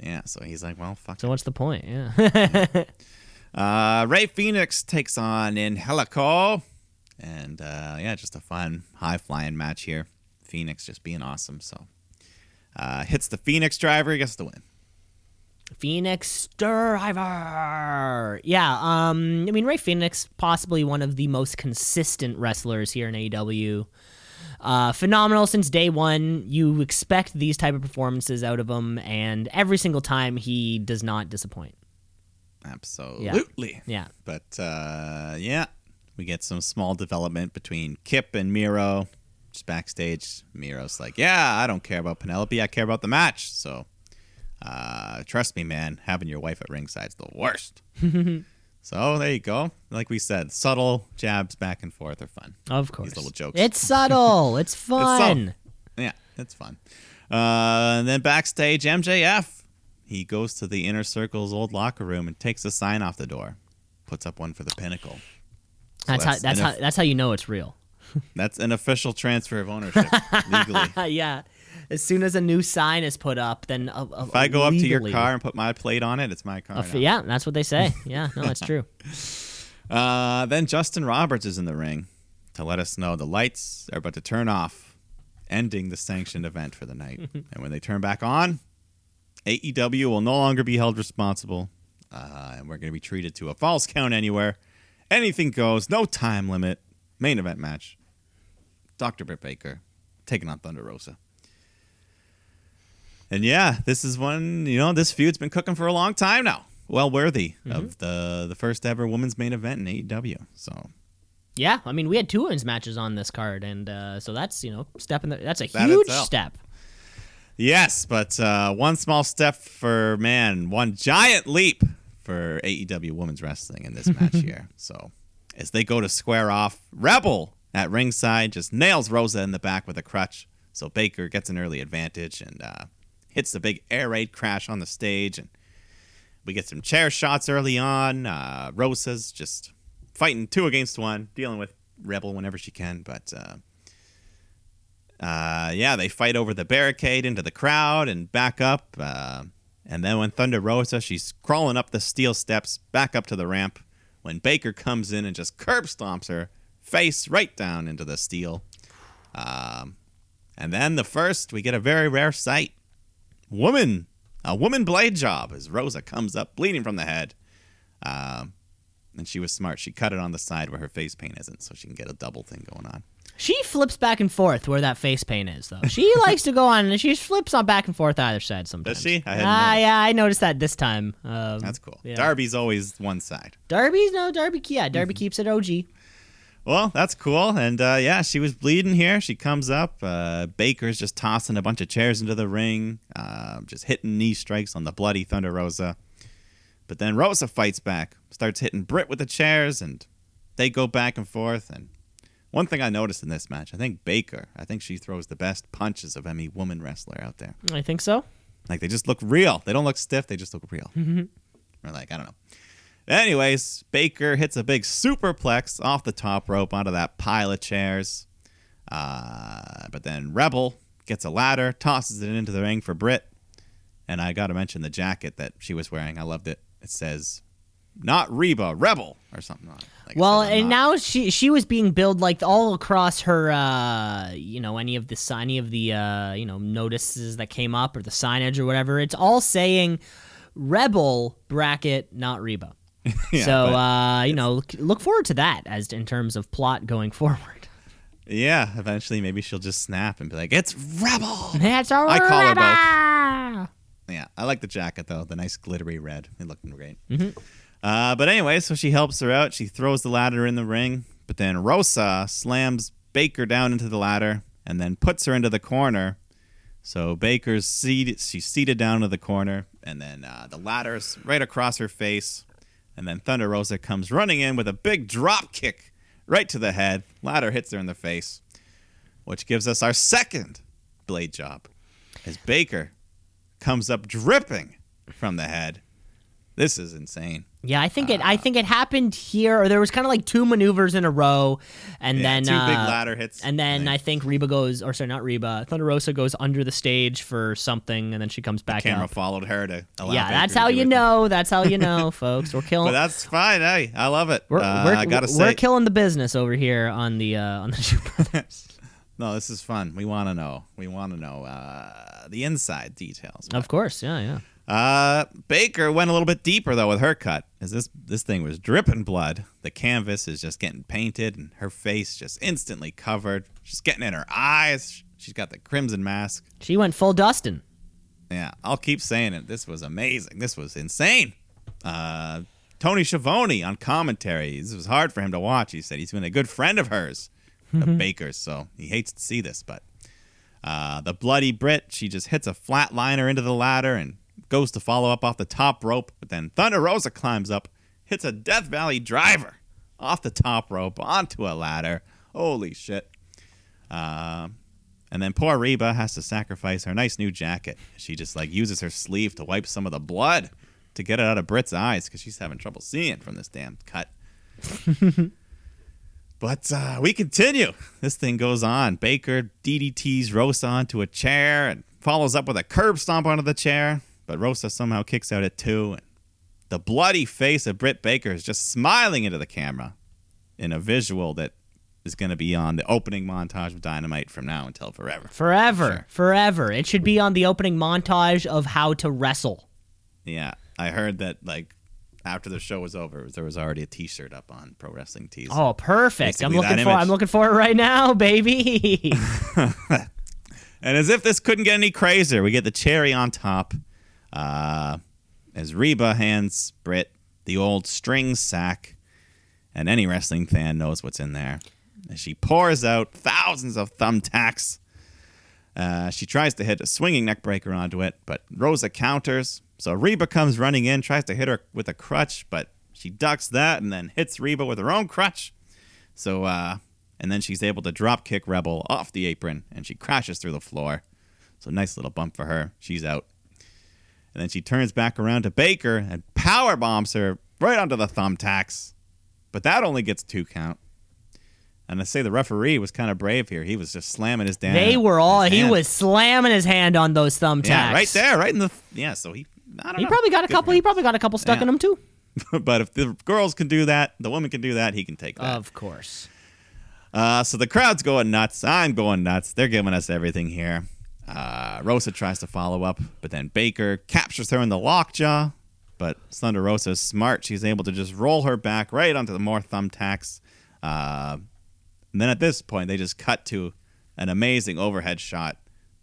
yeah. So he's like, well, fuck. So what's the point? Yeah. Uh, Rey Fenix takes on Angelico. And uh, yeah, just a fun high flying match here. Fenix just being awesome. So uh, hits the Fenix driver, gets the win. Fenix Driver. Yeah. Um. I mean, Rey Fenix, possibly one of the most consistent wrestlers here in AEW. Uh, phenomenal since day one. You expect these type of performances out of him, and every single time he does not disappoint. Absolutely. Yeah. But uh, yeah, we get some small development between Kip and Miro. Just backstage, Miro's like, "Yeah, I don't care about Penelope. I care about the match." So, uh, trust me, man, having your wife at ringside's the worst. so there you go. Like we said, subtle jabs back and forth are fun. Of course. These little jokes. It's subtle. It's fun. Yeah, it's fun. Uh, and then backstage, MJF he goes to the inner circle's old locker room and takes a sign off the door, puts up one for the Pinnacle. So that's, how that's how that's how you know it's real. That's an official transfer of ownership legally. Yeah. As soon as a new sign is put up, then If I go up to your car and put my plate on it, it's my car. Now. yeah, that's what they say. Yeah, no, it's true. Uh, then Justin Roberts is in the ring to let us know the lights are about to turn off, ending the sanctioned event for the night. and when they turn back on, AEW will no longer be held responsible, uh, and we're going to be treated to a false count anywhere. Anything goes, no time limit. Main event match. Dr. Britt Baker taking on Thunder Rosa. And yeah, this is one, you know, this feud's been cooking for a long time now. Well worthy Mm-hmm. of the the first ever women's main event in AEW. So Yeah, I mean, we had two women's matches on this card, and uh, so that's you know, step in the, that's a That huge itself. step. Yes, but uh, one small step for man, one giant leap for AEW women's wrestling in this match here. So as they go to square off, Rebel at ringside just nails Rosa in the back with a crutch. So Baker gets an early advantage and uh, hits the big air raid crash on the stage, and we get some chair shots early on. Uh, Rosa's just fighting two against one, dealing with Rebel whenever she can, but. Uh, yeah, they fight over the barricade into the crowd and back up. Uh, and then when Thunder Rosa, she's crawling up the steel steps back up to the ramp. When Baker comes in and just curb stomps her face right down into the steel. Um, and then the first, we get a very rare sight. Woman, a woman blade job as Rosa comes up bleeding from the head. Um, and she was smart. She cut it on the side where her face paint isn't, so she can get a double thing going on. She flips back and forth where that face paint is, though. She likes to go on, and she flips on back and forth either side sometimes. Does she? I hadn't Ah, noticed. yeah, I noticed that this time. Um, That's cool. yeah. Darby's always one side. Darby's no Darby. Yeah, Darby Mm-hmm. keeps it OG. Well, that's cool. And uh, yeah, she was bleeding here. She comes up. Uh, Baker's just tossing a bunch of chairs into the ring, uh, just hitting knee strikes on the bloody Thunder Rosa. But then Rosa fights back, starts hitting Britt with the chairs, and they go back and forth. And one thing I noticed in this match, I think Baker, I think she throws the best punches of any woman wrestler out there. I think so. Like they just look real. They don't look stiff. They just look real. or like I don't know. Anyways, Baker hits a big superplex off the top rope onto that pile of chairs. Uh, but then Rebel gets a ladder, tosses it into the ring for Britt. And I got to mention the jacket that she was wearing. I loved it. It says, "Not Reba, Rebel" or something. Like it Well, says I'm and not. now she she was being billed like all across her, uh, you know, any of the any of the uh, you know notices that came up or the signage or whatever. It's all saying Rebel bracket not Reba. Yeah, so uh, you know, look, look forward to that as in terms of plot going forward. yeah, eventually maybe she'll just snap and be like, "It's Rebel." That's a I call her Rebel. Yeah, I like the jacket though, the nice glittery red. It looked great. Mm-hmm. Uh, but anyway, so she helps her out. She throws the ladder in the ring, but then Rosa slams Baker down into the ladder and then puts her into the corner. So Baker's seated. She's seated down to the corner, and then uh, the ladder's right across her face. And then Thunder Rosa comes running in with a big drop kick right to the head. Ladder hits her in the face, which gives us our second blade job. As Baker comes up dripping from the head. This is insane. Yeah, I think it. I think it happened here, or there was kind of like two maneuvers in a row, and Yeah, then two big uh, ladder hits. And then I think Reba goes, or sorry, not Reba. Thunder Rosa goes under the stage for something, and then she comes back camera up. followed her to allow Yeah, that's how you it. know. That's how you know, folks. We're killing. But that's fine. Hey, I love it. we're, Uh, we're, I gotta we're say, killing the business over here on the uh, on the Shoe Brothers. no, this is fun. We want to know. We want to know uh, the inside details. of course, yeah, yeah. Uh, Baker went a little bit deeper though with her cut, as this this thing was dripping blood. The canvas is just getting painted, and her face just instantly covered. She's getting in her eyes. She's got the crimson mask. She went full Dustin. Yeah, I'll keep saying it. This was amazing. This was insane. Uh, Tony Schiavone on commentary. This was hard for him to watch. He said he's been a good friend of hers, the Baker's, so he hates to see this. But uh, the bloody Britt, she just hits a flatliner into the ladder and goes to follow up off the top rope. But then Thunder Rosa climbs up, hits a Death Valley driver off the top rope onto a ladder. Holy shit. Uh, and then poor Reba has to sacrifice her nice new jacket. She just like uses her sleeve to wipe some of the blood to get it out of Britt's eyes because she's having trouble seeing from this damn cut. but uh, we continue. This thing goes on. Baker DDTs Rosa onto a chair and follows up with a curb stomp onto the chair. But Rosa somehow kicks out at two. And the bloody face of Britt Baker is just smiling into the camera in a visual that is going to be on the opening montage of Dynamite from now until forever. Forever, Sure. forever. It should be on the opening montage of how to wrestle. Yeah, I heard that like after the show was over, there was already a T-shirt up on Pro Wrestling Tees. Oh, perfect! I'm looking for. I'm looking for it right now, baby. And as if this couldn't get any crazier, we get the cherry on top. Uh, as Reba hands Britt the old string sack, and any wrestling fan knows what's in there. As she pours out thousands of thumbtacks. Uh, she tries to hit a swinging neckbreaker onto it, but Rosa counters. So Reba comes running in, tries to hit her with a crutch, but she ducks that and then hits Reba with her own crutch. So, uh, and then she's able to drop kick Rebel off the apron and she crashes through the floor. So, nice little bump for her. She's out. And then she turns back around to Baker and power bombs her right onto the thumbtacks. But that only gets two count. And I say the referee was kind of brave here. He was just slamming his damn. they were all. He hand. was slamming his hand on those thumbtacks. Yeah, right there, right in the. Yeah, so he. I don't He know. probably got a Good couple. He probably got a couple stuck Yeah. in him too. but if the girls can do that, the woman can do that. He can take that. Of course. Uh, so the crowd's going nuts. I'm going nuts. They're giving us everything here. Uh, Rosa tries to follow up, but then Baker captures her in the lockjaw. But Thunder Rosa is smart. She's able to just roll her back right onto the more thumbtacks. Uh, and then at this point, they just cut to an amazing overhead shot.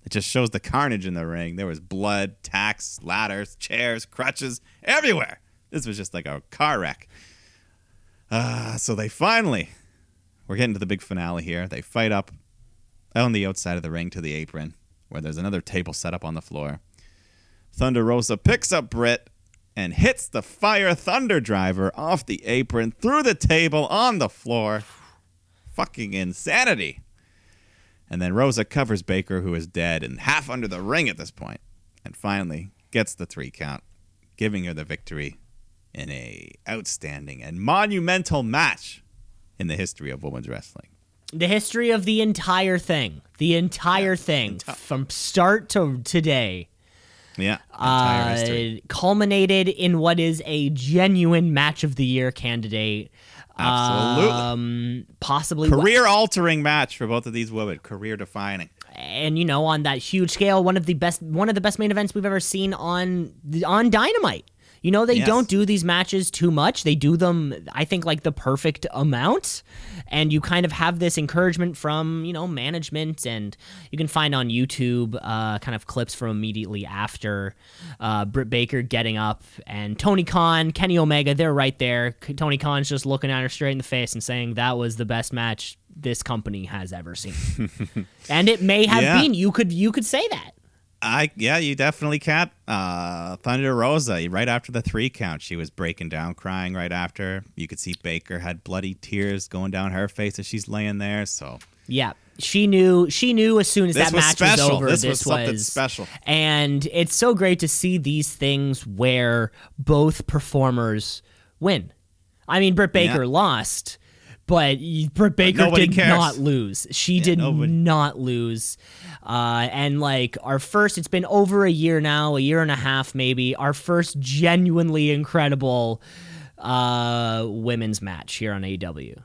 It just shows the carnage in the ring. There was blood, tacks, ladders, chairs, crutches, everywhere. This was just like a car wreck. Uh, so they finally we're getting to the big finale here. They fight up on the outside of the ring to the apron, where there's another table set up on the floor. Thunder Rosa picks up Britt and hits the Fire Thunder Driver off the apron through the table on the floor. Fucking insanity. And then Rosa covers Baker, who is dead and half under the ring at this point, and finally gets the three count, giving her the victory in a outstanding and monumental match in the history of women's wrestling. The history of the entire thing. The entire thing from start to today. Yeah, entire uh, culminated in what is a genuine match of the year candidate. Absolutely. Um, possibly Career altering match for both of these women. Career defining. and you know on that huge scale, one of the best one of the best main events we've ever seen on on Dynamite. You know, they Yes. don't do these matches too much. They do them, I think, like the perfect amount. And you kind of have this encouragement from, you know, management. And you can find on YouTube uh, kind of clips from immediately after uh, Britt Baker getting up and Tony Khan, Kenny Omega, they're right there. Tony Khan's just looking at her straight in the face and saying, that was the best match this company has ever seen. and it may have Yeah. been. You could you could say that. I yeah, you definitely can't. Uh, Thunder Rosa, right after the three count, she was breaking down, crying right after. You could see Baker had bloody tears going down her face as she's laying there. So Yeah, she knew. She knew as soon as This that was match special. was over. This This, was something was special. and it's so great to see these things where both performers win. I mean, Britt Baker Yeah. lost, but Britt Baker nobody did cares. not lose. She did nobody- not lose. Uh, and like our first, it's been over a year now, a year and a half maybe. Our first genuinely incredible uh, women's match here on AEW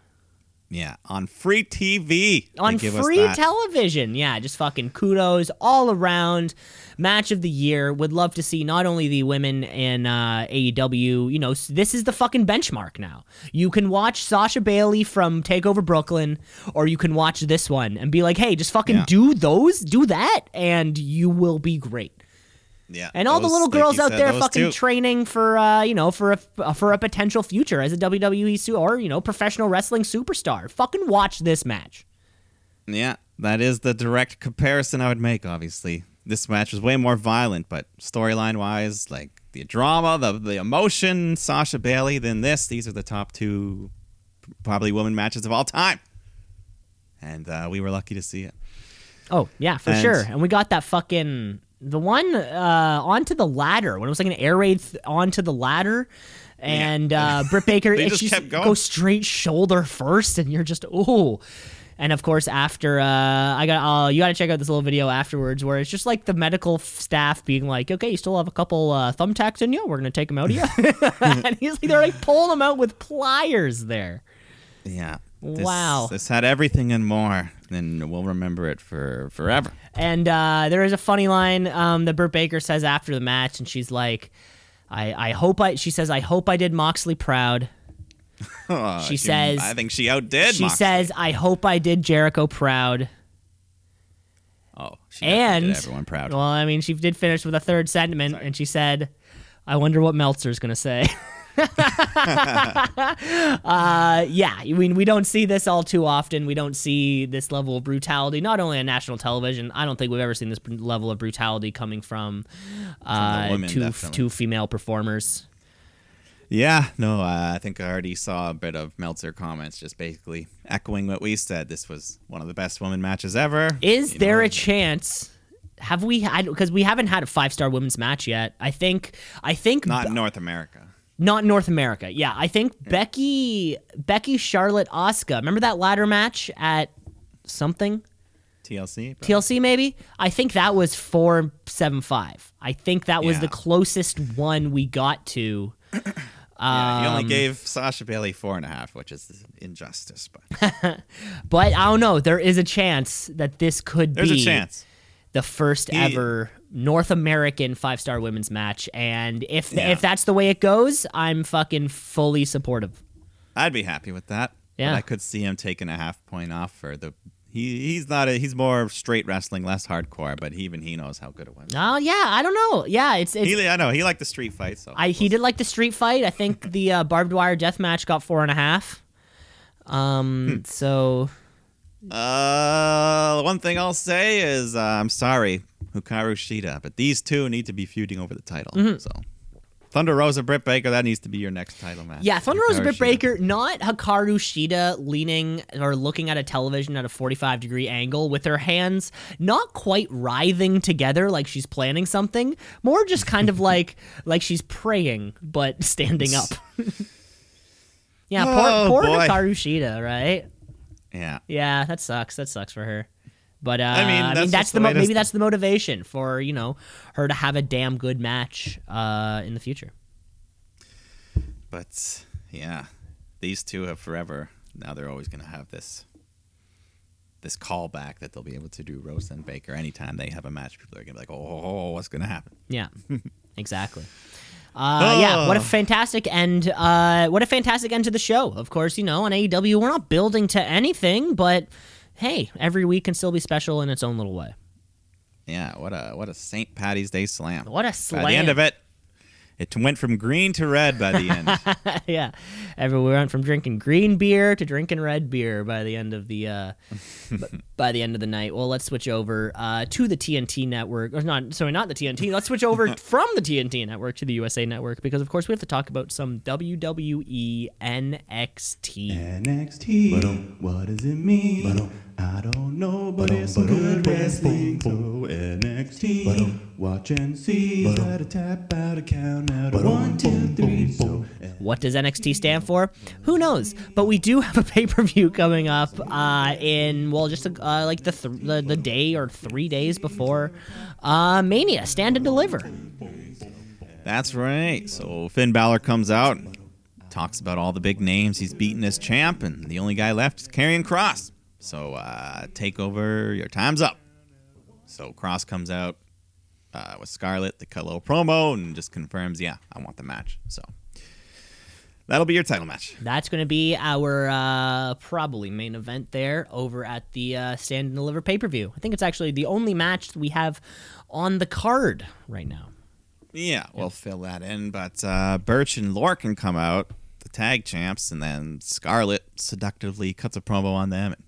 yeah, on free TV, on free television. Yeah, just fucking kudos all around. Match of the year. Would love to see not only the women in uh, AEW. You know, this is the fucking benchmark now. You can watch Sasha Bayley from Takeover Brooklyn, or you can watch this one and be like, hey, just fucking Yeah. do those, do that, and you will be great. Yeah, And all the little girls you out there fucking two. training for uh, you know for a for a potential future as a WWE su- or you know professional wrestling superstar. Fucking watch this match. Yeah, that is the direct comparison I would make. Obviously, this match was way more violent, but storyline wise, like the drama, the the emotion, Sasha Bayley, than this. These are the top two, probably women matches of all time, and uh, we were lucky to see it. Oh yeah, for And- sure. And we got that fucking the one uh, onto the ladder when it was like an air raid th- onto the ladder, and uh, Britt Baker They just kept going. go straight shoulder first, and you're just ooh. And of course, after uh, I got, uh, you got to check out this little video afterwards where it's just like the medical staff being like, "Okay, you still have a couple uh, thumbtacks in you. We're gonna take them out of you." and he's like, they're like pulling them out with pliers there. Yeah. This, Wow. This had everything and more, and we'll remember it for forever. And uh, there is a funny line um, that Britt Baker says after the match, and she's like, "I, I hope I." She says, "I hope I did Moxley proud." Oh, She says- I think she outdid. she Moxley. says, "I hope I did Jericho proud." "Oh, she And did everyone proud." well, I mean, she did finish with a third sentiment, and she said, "I wonder what Meltzer's gonna say." uh, yeah, I mean, we don't see this all too often. We don't see this level of brutality, not only on national television. I don't think we've ever seen this level of brutality coming from, uh, women, two definitely. two female performers. Yeah, no, uh, I think I already saw a bit of Meltzer comments, just basically echoing what we said. This was one of the best women matches ever. Is You there know, a chance? Have we had because we haven't had a five star women's match yet? I think I think not in North America? Not North America. Yeah, I think Becky Becky Charlotte Asuka. Remember that ladder match at something TLC. bro? TLC maybe? I think that was four seven five. I think that was Yeah. the closest one we got to. Yeah, he only Um, gave Sasha Bayley four and a half, which is injustice. But But I don't know. There is a chance that this could there's be a chance. the first He- ever North American five star women's match. And if Yeah. if that's the way it goes, I'm fucking fully supportive. I'd be happy with that. But Yeah. I could see him taking a half point off for the. He he's not a he's more straight wrestling, less hardcore. But even he knows how good it was. Oh yeah, I don't know. Yeah, it's it's. He, I know he liked the street fight. So I he did like the street fight. I think the uh, barbed wire death match got four and a half. Um. Hmm. So Uh, one thing I'll say is uh, I'm sorry, Hikaru Shida, but these two need to be feuding over the title. Mm-hmm. So, Thunder Rosa, Britt Baker, that needs to be your next title match. yeah, Thunder Rosa Hikaru Britt Shida. Baker, not Hikaru Shida leaning or looking at a television at a 45 degree angle with her hands not quite writhing together like she's planning something, more just kind of like like she's praying but standing up. yeah, poor, Oh, poor boy. Hikaru Shida, right? Yeah. Yeah, that sucks. That sucks for her. But uh, I mean, I that's mean, that's the mo- way it is, maybe that's the motivation for you know her to have a damn good match uh, in the future. But yeah, these two have forever. Now they're always going to have this this callback that they'll be able to do Rose and Baker anytime they have a match. People are gonna be like, oh, what's gonna happen? Yeah, exactly. Uh, yeah, what a fantastic end! Uh, what a fantastic end to the show. Of course, you know on AEW we're not building to anything, but hey, every week can still be special in its own little way. Yeah, what a what a St. Patty's Day slam. What a By slam! the end of it, it went from green to red by the end. yeah, everywhere went from drinking green beer to drinking red beer by the end of the uh, b- by the end of the night. Well, let's switch over uh, to the TNT network, or not? Sorry, not the TNT. Let's switch over from the TNT network to the USA network because, of course, we have to talk about some WWE NXT. NXT. What does it mean? I don't know, but it's some good wrestling. So NXT. Watch and see. Out a tap, out a count, out a one, two, three. So What does NXT stand for? Who knows? But we do have a pay per view coming up uh, in well, just uh, like the, th- the the day or three days before uh, Mania. Stand and deliver. That's right. So Finn Balor comes out, talks about all the big names he's beaten as champ, and the only guy left is Karrion Kross. So uh, take over. Your time's up. So Kross comes out uh, with Scarlett. They cut little promo and just confirms, yeah, I want the match. So that'll be your title match. That's going to be our uh, probably main event there over at the uh, Stand and Deliver pay per view. I think it's actually the only match we have on the card right now. Yeah, we'll fill that in. But uh, Burch and Lorcan come out, the tag champs, and then Scarlett seductively cuts a promo on them and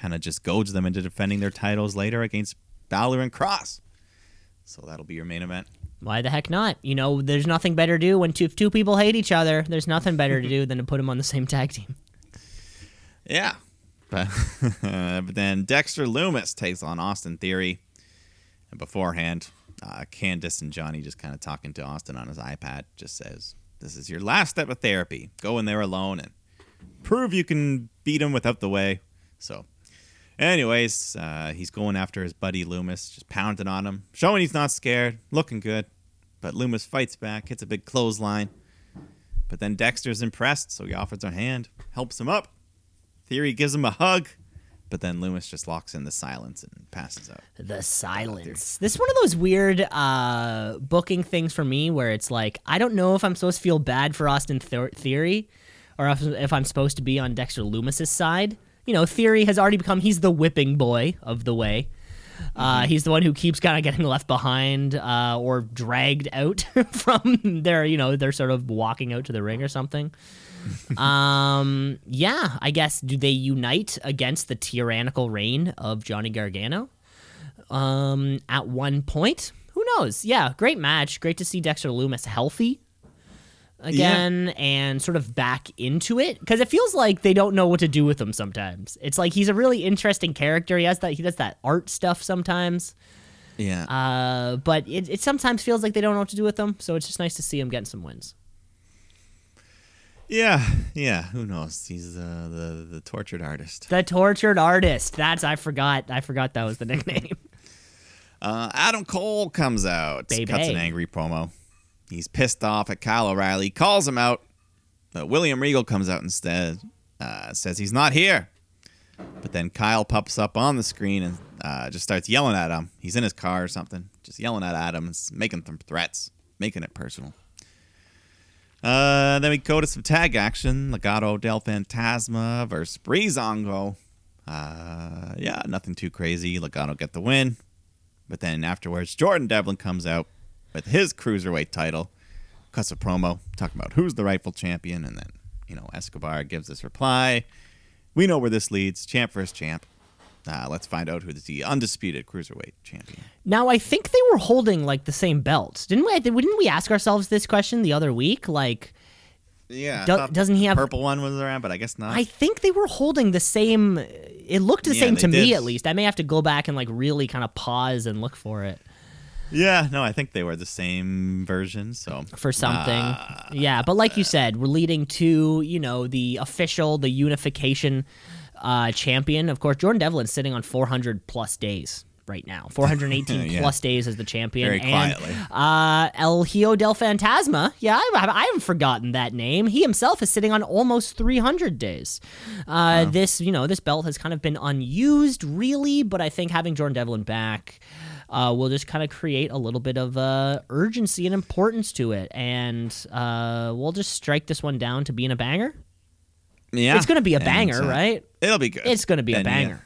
kind of just goads them into defending their titles later against Balor and Kross. So that'll be your main event. Why the heck not? You know, there's nothing better to do when two, two people hate each other. There's nothing better to do than to put them on the same tag team. Yeah. But, but then Dexter Lumis takes on Austin Theory. And beforehand, uh, Candice and Johnny just kind of talking to Austin on his iPad just says, This is your last step of therapy. Go in there alone and prove you can beat him without the way. So, anyways, uh, he's going after his buddy Lumis, just pounding on him, showing he's not scared, looking good. But Lumis fights back, hits a big clothesline. But then Dexter's impressed, so he offers a hand, helps him up. Theory gives him a hug, but then Lumis just locks in the silence and passes out. The silence. This is one of those weird uh, booking things for me where it's like, I don't know if I'm supposed to feel bad for Austin Theory or if, if I'm supposed to be on Dexter Lumis's side. You know, Theory has already become, he's the whipping boy of the way. Uh, he's the one who keeps kind of getting left behind uh, or dragged out from their, you know, they're sort of walking out to the ring or something. um, yeah, I guess do they unite against the tyrannical reign of Johnny Gargano? Um, at one point, who knows? Yeah, great match. Great to see Dexter Lumis healthy again and sort of back into it because it feels like they don't know what to do with him sometimes. It's like he's a really interesting character. He has that he does that art stuff sometimes. Yeah. Uh, but it, it sometimes feels like they don't know what to do with him. So it's just nice to see him getting some wins. yeah. Yeah. Who knows? He's uh, the the tortured artist. The tortured artist. That's I forgot. I forgot that was the nickname. Uh, Adam Cole comes out, Baby. cuts an angry promo. He's pissed off at Kyle O'Reilly, calls him out. But William Regal comes out instead, uh, says he's not here. But then Kyle pops up on the screen and uh, just starts yelling at him. He's in his car or something, just yelling at Adam, making some threats, making it personal. Uh, then we go to some tag action. Legado del Fantasma versus Breezango. Uh, yeah, nothing too crazy. Legado get the win. But then afterwards, Jordan Devlin comes out with his cruiserweight title, cuts a promo talking about who's the rightful champion, and then you know Escobar gives this reply. We know where this leads. Champ versus champ. Uh, let's find out who is the undisputed cruiserweight champion. Now I think they were holding like the same belts, didn't we? Didn't we ask ourselves this question the other week? Like, Yeah, Do- doesn't he have- purple one was around? But I guess not. I think they were holding the same. It looked the Yeah, same to me at least. I may have to go back and like really kind of pause and look for it yeah, no, I think they were the same version. So for something. Uh, yeah, but like you said, we're leading to you know the official, the unification uh, champion. Of course, Jordan Devlin's sitting on 400 plus days right now. 418 Yeah. plus days as the champion. Very and, quietly. Uh, El Hijo del Fantasma. Yeah, I, I haven't forgotten that name. He himself is sitting on almost 300 days. Uh, This, you know, this belt has kind of been unused, really, but I think having Jordan Devlin back. Uh, will just kind of create a little bit of uh, urgency and importance to it, and uh, we'll just strike this one down to being a banger. Yeah, It's going to be a banger, uh, right? It'll be good. It's going to be a And, yeah, banger.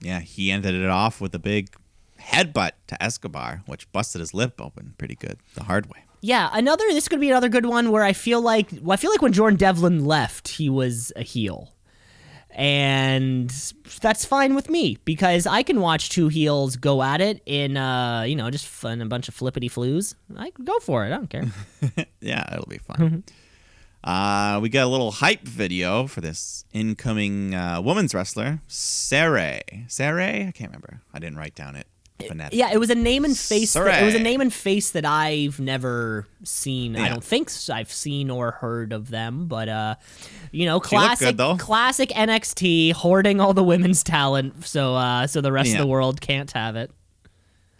Yeah, he ended it off with a big headbutt to Escobar, which busted his lip open pretty good the hard way. Yeah, another. This is to be another good one where I feel like well, I feel like when Jordan Devlin left, he was a heel, and that's fine with me because I can watch two heels go at it in, uh, you know, just fun a bunch of flippity flues. I go for it. I don't care. Yeah, it'll be fun. Mm-hmm. Uh, we got a little hype video for this incoming uh, women's wrestler, Sarray. Sarray? I can't remember. I didn't write down it. Yeah, it was a name and face. That, it was a name and face that I've never seen. I don't think I've seen or heard of them, but uh, you know, classic, good, though. classic NXT hoarding all the women's talent, so uh, so the rest Yeah. of the world can't have it.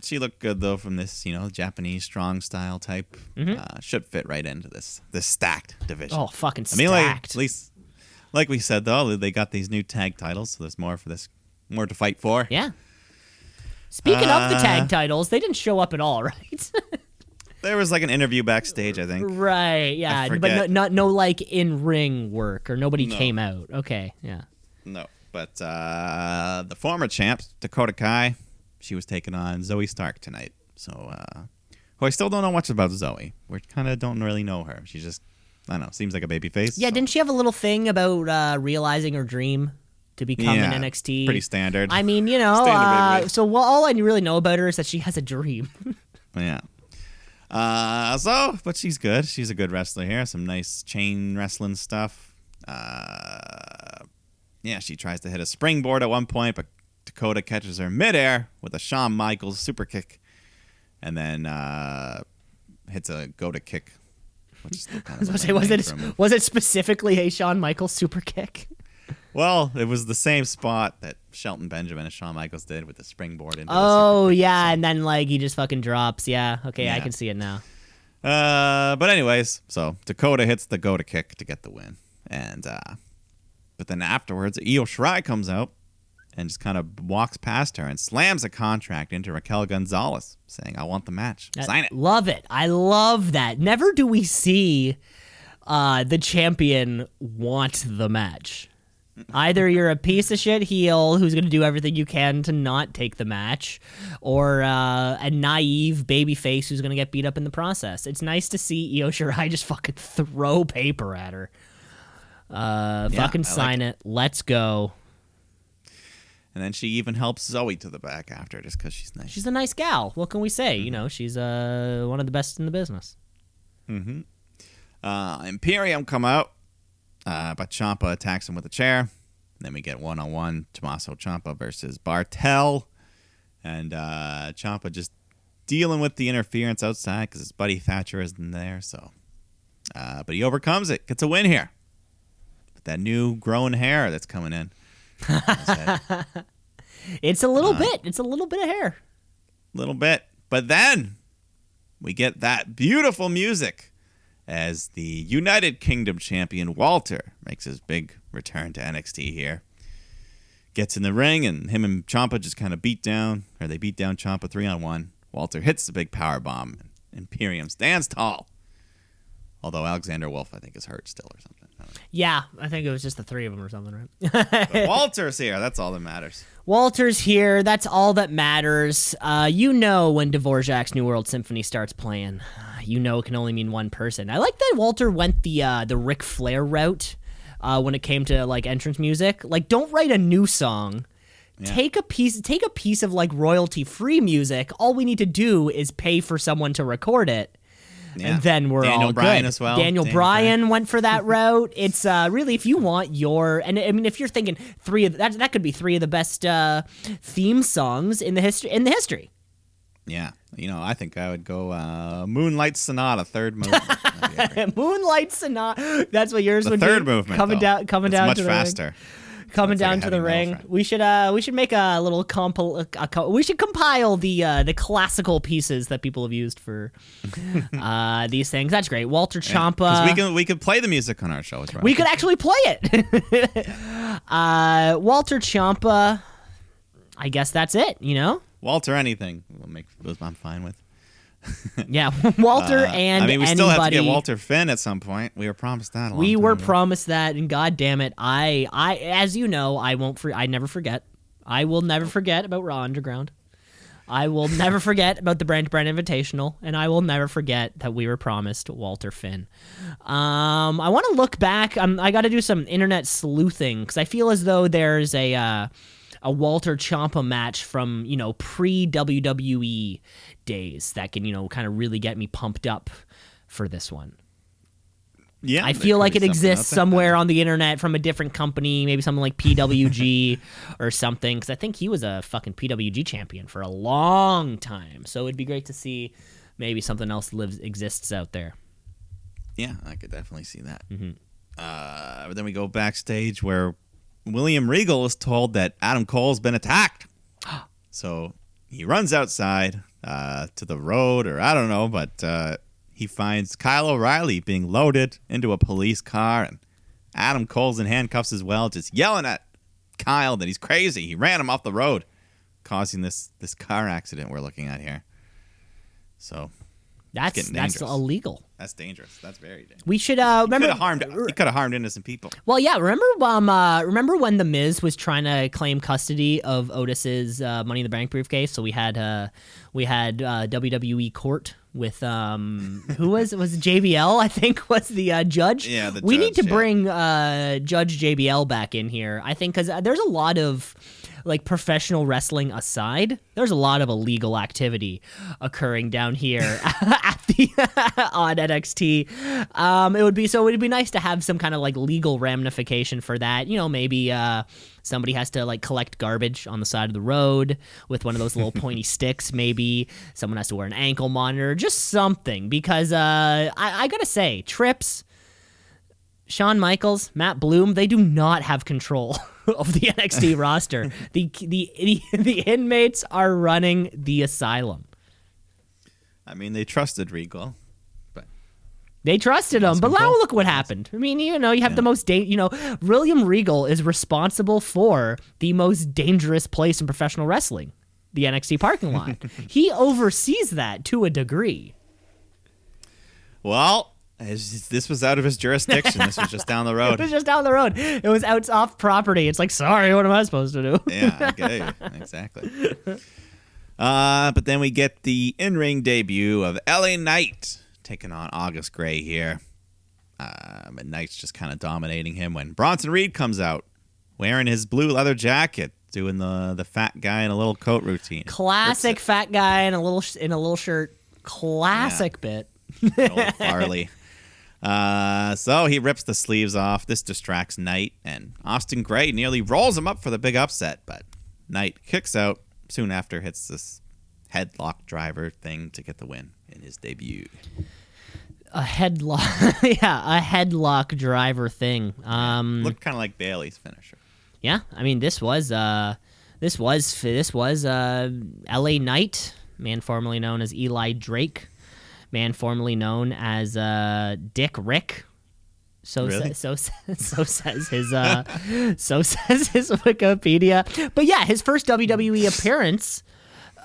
She looked good though from this, you know, Japanese strong style type. Uh, should fit right into this this stacked division. Mm-hmm. Oh, fucking I mean, like stacked. at least, like we said though, they got these new tag titles, so there's more for this, more to fight for. Yeah. Speaking of the Uh, tag titles, they didn't show up at all, right? There was like an interview backstage, I think. right. Yeah, but no, not no like in ring work or nobody No. came out. Okay. Yeah. No, but uh, the former champ Dakota Kai, she was taking on Zoey Stark tonight. So, uh, who I still don't know much about Zoey. We kind of don't really know her. She just, I don't know, seems like a baby face. Yeah. so- Didn't she have a little thing about uh, realizing her dream to become Yeah, an NXT? Pretty standard. I mean, you know, uh, so well, all I really know about her is that she has a dream. Yeah. Uh, so, but she's good. She's a good wrestler here. Some nice chain wrestling stuff. Uh, yeah, she tries to hit a springboard at one point, but Dakota catches her midair with a Shawn Michaels super kick, and then uh, hits a go to kick. Which is kind of was was it for a move. was it specifically a Shawn Michaels super kick? Well, it was the same spot that Shelton Benjamin and Shawn Michaels did with the springboard into Oh kick, yeah, and then like he just fucking drops. Yeah. Okay, I can see it now. Uh, but anyways, so Dakota hits the go to kick to get the win, and uh, but then afterwards, Io Shirai comes out and just kind of walks past her and slams a contract into Raquel Gonzalez, saying, "I want the match. Sign it." Love it. I love that. Never do we see uh, the champion want the match. Either you're a piece of shit heel who's going to do everything you can to not take the match, or uh, a naive baby face who's going to get beat up in the process. It's nice to see Io Shirai just fucking throw paper at her. Uh, Yeah, fucking I like sign it. Let's go. And then she even helps Zoey to the back after, just because she's nice. She's a nice gal. What can we say? Mm-hmm. You know, she's uh, one of the best in the business. Mm-hmm. Uh, Imperium come out, uh, but Ciampa attacks him with a chair. Then we get one on one Tommaso Ciampa versus Barthel. And uh, Ciampa just dealing with the interference outside because his buddy Thatcher isn't there. So, uh, But he overcomes it, gets a win here. With that new grown hair that's coming in. on his head. It's a little Uh, bit. It's a little bit of hair. little bit. But then we get that beautiful music as the United Kingdom champion Walter makes his big return to NXT here. Gets in the ring and him and Ciampa just kind of beat down, or they beat down Ciampa three on one. Walter hits the big power bomb. And Imperium stands tall. Although Alexander Wolf, I think, is hurt still or something. Yeah, I think it was just the three of them or something, right? Walter's here. That's all that matters. Walter's here. That's all that matters. Uh, you know when Dvorak's New World Symphony starts playing. You know it can only mean one person. I like that Walter went the uh, the Ric Flair route uh, when it came to like entrance music. Like, don't write a new song. Take a piece. Take a piece of like royalty free music. All we need to do is pay for someone to record it. Yeah. and then we're Daniel all Bryan good. as well. Daniel, Daniel Bryan went for that route. It's uh, really if you want your and I mean if you're thinking three of that that could be three of the best uh, theme songs in the history in the history. Yeah. You know, I think I would go uh, Moonlight Sonata, third movement. That'd be great. Moonlight Sonata. That's what yours The would third be. movement, coming though. down coming It's down much to the ring. Coming Looks like down to the ring. friend. We should uh we should make a little compil a, a, we should compile the uh the classical pieces that people have used for uh these things. That's great. Walter Ciampa. 'Cause we can we could play the music on our show. We could actually play it. uh, Walter Ciampa. I guess that's it. You know. Walter anything. We'll make those. I'm fine with. Yeah, Walter Uh, and I mean, we anybody. still have to get Walter Finn at some point. We were promised that. We were ago. promised that, and God damn it, I, I, as you know, I won't. For, I never forget. I will never forget about Raw Underground. I will never forget about the Brand Brand Invitational, and I will never forget that we were promised Walter Finn. Um, I want to look back. Um, I got to do some internet sleuthing because I feel as though there's a uh, a Walter Ciampa match from you know pre WWE days that can you know kind of really get me pumped up for this one. Yeah, I feel like it exists somewhere on the internet from a different company, maybe something like PWG or something. Because I think he was a fucking PWG champion for a long time. So it'd be great to see maybe something else lives exists out there. Yeah, I could definitely see that. Mm-hmm. Uh, but then we go backstage where William Regal is told that Adam Cole's been attacked. so he runs outside uh, to the road, or I don't know, but uh, he finds Kyle O'Reilly being loaded into a police car, and Adam Cole's in handcuffs as well, just yelling at Kyle that he's crazy. He ran him off the road, causing this this car accident we're looking at here. So That's that's illegal. that's dangerous. That's very dangerous. We should uh, Could remember have harmed. He could have harmed innocent people. Well, yeah. Remember, um, uh, remember when the Miz was trying to claim custody of Otis's uh, Money in the Bank briefcase? So we had uh, we had uh, WWE court with um, who was it? was JBL? I think was the uh, judge. Yeah, the we need to yeah. bring uh, Judge JBL back in here. I think because there's a lot of like professional wrestling aside, there's a lot of illegal activity occurring down here at the on NXT. Um, it would be so it would be nice to have some kind of like legal ramification for that. You know, maybe uh, somebody has to like collect garbage on the side of the road with one of those little pointy sticks. Maybe someone has to wear an ankle monitor, just something. Because uh, I, I gotta say, trips. Shawn Michaels, Matt Bloom, they do not have control of the NXT roster. The, the the the inmates are running the asylum. I mean, they trusted Regal, but They trusted him, but now look what happened. I mean, you know, you have the most da- you know, William Regal is responsible for the most dangerous place in professional wrestling, the NXT parking lot. he oversees that to a degree. well, this was out of his jurisdiction. this was just down the road. It was just down the road. It was out off property. It's like, sorry, what am I supposed to do? yeah, it. exactly. Uh, but then we get the in-ring debut of LA Knight taking on August Grey here. Um, and Knight's just kind of dominating him when Bronson Reed comes out wearing his blue leather jacket, doing the the fat guy in a little coat routine. Classic fat guy in a little sh- in a little shirt. Classic bit. old Farley. Uh, so he rips the sleeves off. This distracts Knight, and Austin Gray nearly rolls him up for the big upset. But Knight kicks out soon after, hits this headlock driver thing to get the win in his debut. A headlock, yeah, a headlock driver thing. Um, Looked kind of like Bayley's finisher. yeah, I mean this was uh, this was this was uh, L.A. Knight, man formerly known as Eli Drake, man formerly known as uh, Dick Rick. So Really? sa- so sa- so says his uh, so says his Wikipedia. But yeah, his first WWE appearance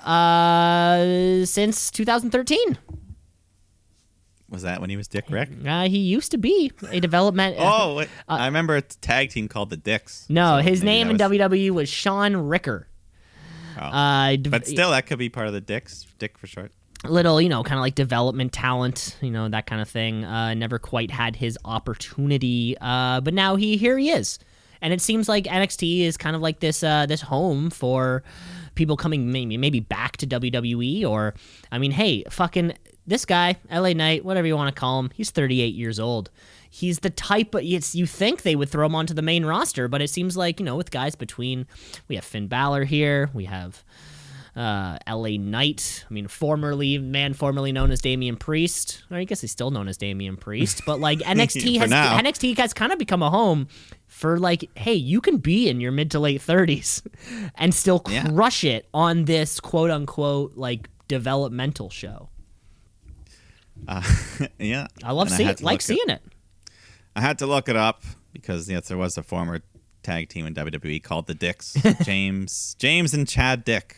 uh, since 2013. Was that when he was Dick Rick? Uh, he used to be a development. Oh, wait. I remember a tag team called the Dicks. Uh, no, So his name in was- WWE was Sean Ricker. Oh. Uh, But still, that could be part of the Dicks. Dick for short. Little, you know, kind of like development talent, you know, that kind of thing. Uh, never quite had his opportunity, uh, but now he here he is, and it seems like NXT is kind of like this uh, this home for people coming maybe maybe back to WWE or, I mean, hey, fucking this guy, LA Knight, whatever you want to call him, he's 38 years old. He's the type of it's you think they would throw him onto the main roster, but it seems like you know with guys between we have Finn Balor here, we have uh, L.A. Knight. I mean, formerly man formerly known as Damian Priest. Or I guess he's still known as Damian Priest, but like NXT has now. NXT has kind of become a home for like, hey, you can be in your mid to late thirties and still Yeah. crush it on this quote unquote like developmental show. yeah. I love And seeing it, like seeing it. I had to look it up because yes, there was a former tag team in WWE called the Dicks, James, James and Chad Dick,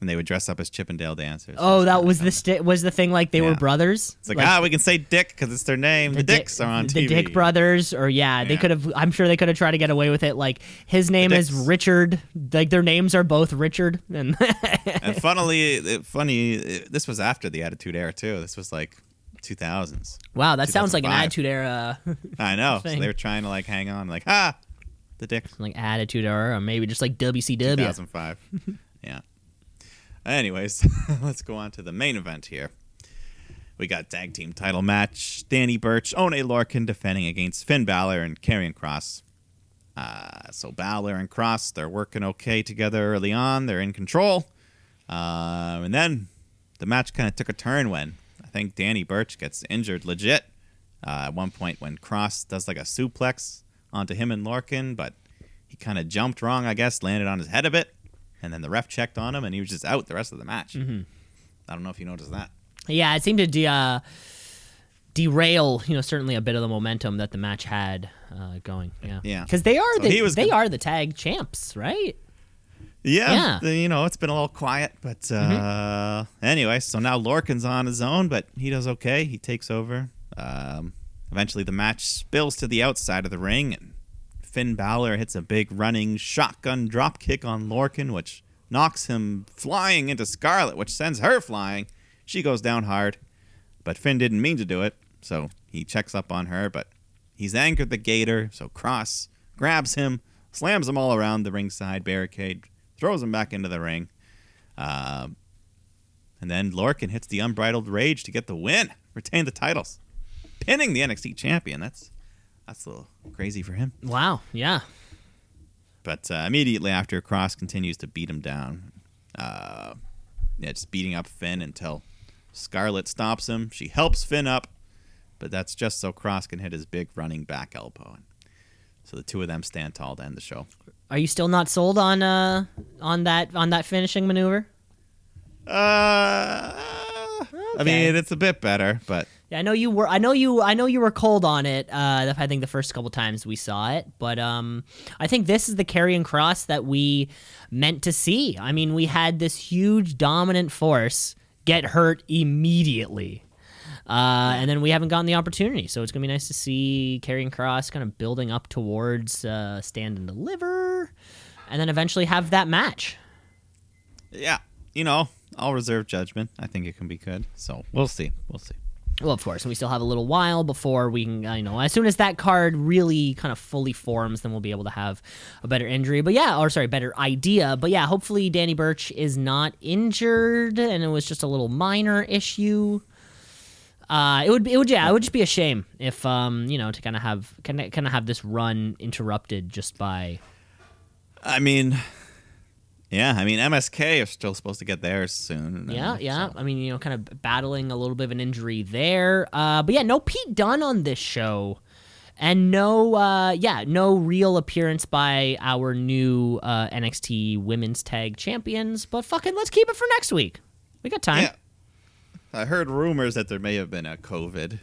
and they would dress up as Chippendale dancers. Oh, that was the sti- was the thing like they were brothers. It's like, ah, we can say Dick because it's their name. The, Dick- Dicks are on TV. the Dick Brothers, or yeah, they Yeah. could have. I'm sure they could have tried to get away with it. Like his name is Richard. Like their names are both Richard, and And funnily, it, funny, it- this was after the Attitude Era too. This was like 2000s. wow, that sounds like an Attitude Era, I know. So they were trying to like hang on, like ah, the Dick. like Attitude Era, or maybe just like WCW. 2005. yeah. Anyways, let's go on to the main event here. We got tag team title match. Danny Burch, Oney Lorcan defending against Finn Balor and Karrion Kross. Uh, so Balor and Kross, they're working okay together early on. They're in control. Um, and then the match kind of took a turn when I think Danny Burch gets injured legit. Uh, at one point when Kross does like a suplex onto him and Lorcan, but he kind of jumped wrong, I guess, landed on his head a bit, and then the ref checked on him, and he was just out the rest of the match. Mm-hmm. I don't know if you noticed that. Yeah, it seemed to de- uh, derail, you know, certainly a bit of the momentum that the match had uh, going. Yeah, Yeah. because they are So the they good. are the tag champs, right? Yeah, Yeah. you know, it's been a little quiet, but uh, anyway, so now Lorcan's on his own, but he does okay. He takes over. Um, eventually, the match spills to the outside of the ring, and Finn Balor hits a big running shotgun drop kick on Lorcan, which knocks him flying into Scarlett, which sends her flying. She goes down hard, but Finn didn't mean to do it, so he checks up on her, but he's anchored the gator, so Kross grabs him, slams him all around the ringside barricade, throws him back into the ring. Um, and then Lorcan hits the unbridled rage to get the win, retain the titles, pinning the NXT champion. That's that's a little crazy for him. Wow. Yeah. But uh, immediately after, Kross continues to beat him down. Uh, yeah, just beating up Finn until Scarlett stops him. She helps Finn up, but that's just so Kross can hit his big running back elbow. So the two of them stand tall to end the show. Are you still not sold on uh on that on that finishing maneuver? Uh, I mean, it's a bit better, but Yeah, I know you were. I know you. I know you were cold on it. Uh, I think the first couple times we saw it, but um, I think this is the Karrion Kross that we meant to see. I mean, we had this huge dominant force get hurt immediately, uh, and then we haven't gotten the opportunity. So it's gonna be nice to see Karrion Kross kind of building up towards uh, stand and deliver, and then eventually have that match. yeah, you know, I'll reserve judgment. I think it can be good. So we'll see. We'll see. Well, of course, and we still have a little while before we can, you know, as soon as that card really kind of fully forms, then we'll be able to have a better injury. But yeah, or sorry, better idea. But yeah, hopefully Danny Burch is not injured and it was just a little minor issue. Uh, it would, it would, yeah, it would just be a shame if, um, you know, to kind of have, kind of, kind of have this run interrupted just by, I mean, yeah, I mean, MSK are still supposed to get theirs soon. Yeah, yeah. so- I mean, you know, kind of battling a little bit of an injury there. Uh, but yeah, no Pete Dunne on this show. And no, uh, yeah, no real appearance by our new uh, NXT Women's Tag Champions. But fucking, let's keep it for next week. We got time. Yeah. I heard rumors that there may have been a COVID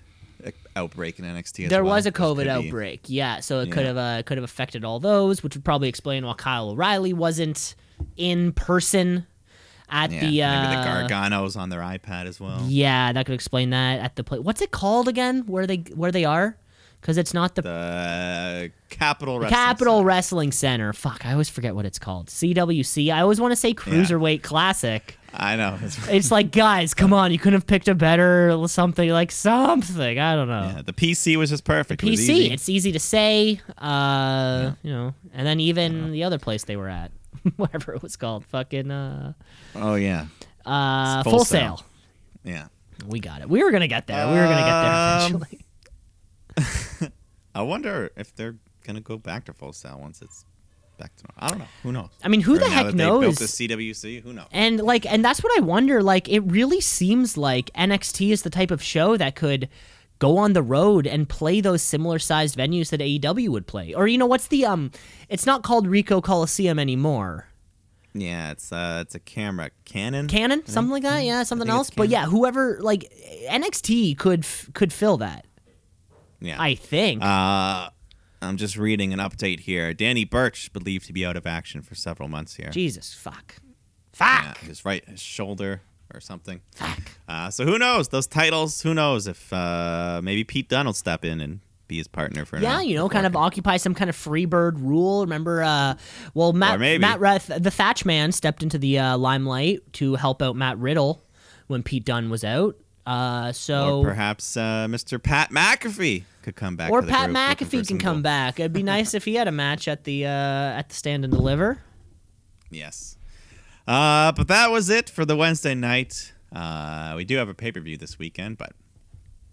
outbreak in NXT. There well, was a COVID outbreak, yeah. So it could have uh, could have affected all those, which would probably explain why Kyle O'Reilly wasn't in person at Yeah, the. Uh, maybe the Garganos on their iPad as well. Yeah, that could explain that at the play. What's it called again? Where they where they are? Because it's not the, The Capital Wrestling Capital Center. Wrestling Center. Fuck, I always forget what it's called. CWC. I always want to say Cruiserweight Classic. I know. It's, like, guys, come on, you couldn't have picked a better something like something. I don't know. yeah, the PC was just perfect. It was PC. easy. It's easy to say. Uh, you know, and then even the other place they were at, whatever it was called, fucking uh, oh yeah, uh, Full Full. Sail. yeah. We got it. We were gonna get there. We were gonna get there Um, eventually. I wonder if they're gonna go back to Full Sail once it's back to normal. I don't know. Who knows? I mean, who Or the heck they built knows? the CWC. Who knows? And like, and that's what I wonder. Like, it really seems like NXT is the type of show that could go on the road and play those similar sized venues that AEW would play. Or you know, what's the um? It's not called Rico Coliseum anymore. Yeah, it's uh, it's a camera cannon. Canon, something like that. Yeah, something else. But yeah, whoever like NXT could f- could fill that. yeah. I think. Uh, I'm just reading an update here. Danny Burch believed to be out of action for several months here. Jesus, fuck, Yeah, fuck, his right his shoulder or something. Uh, so who knows? Those titles, who knows if uh, maybe Pete Dunne will step in and be his partner for Yeah, now. you know, kind of occupy some kind of free bird rule. Remember, uh, well, Matt. Matt Rath, the Thatch Man, stepped into the uh, limelight to help out Matt Riddle when Pete Dunne was out. Uh, so, Or perhaps uh, Mr. Pat McAfee could come back. or Pat group looking for McAfee can come back. It'd be nice if he had a match at the uh, at the Stand and Deliver. Yes. Uh, but that was it for the Wednesday night. Uh, we do have a pay per view this weekend, but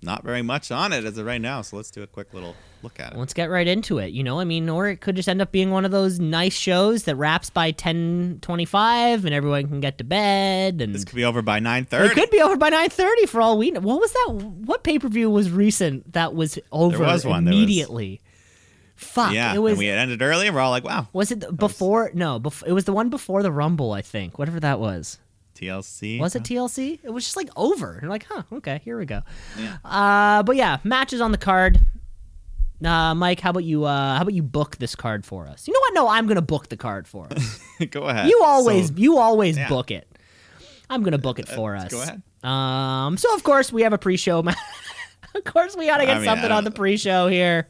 not very much on it as of right now. So let's do a quick little look at it. Let's get right into it. You know, I mean, or it could just end up being one of those nice shows that wraps by ten twenty five, and everyone can get to bed. And This could be over by nine thirty. It could be over by nine thirty for all we know. What was that? What pay per view was recent that was over was one. There was- immediately? Fuck! Yeah, it was. and we had ended early, and we're all like, "Wow, was it the- before? No, bef- it was the one before the Rumble, I think. Whatever that was. TLC." Was it TLC? It was just like over. You're like, huh? Okay, here we go. Yeah. Uh, but yeah, matches on the card. Uh, Mike, how about you? Uh, how about you book this card for us? You know what? No, I'm gonna book the card for us. Go ahead. You always, So- you always yeah. book it. I'm gonna book it for us. go ahead. Um, so of course we have a pre-show. ma- of course we gotta get I mean, something on the pre-show here.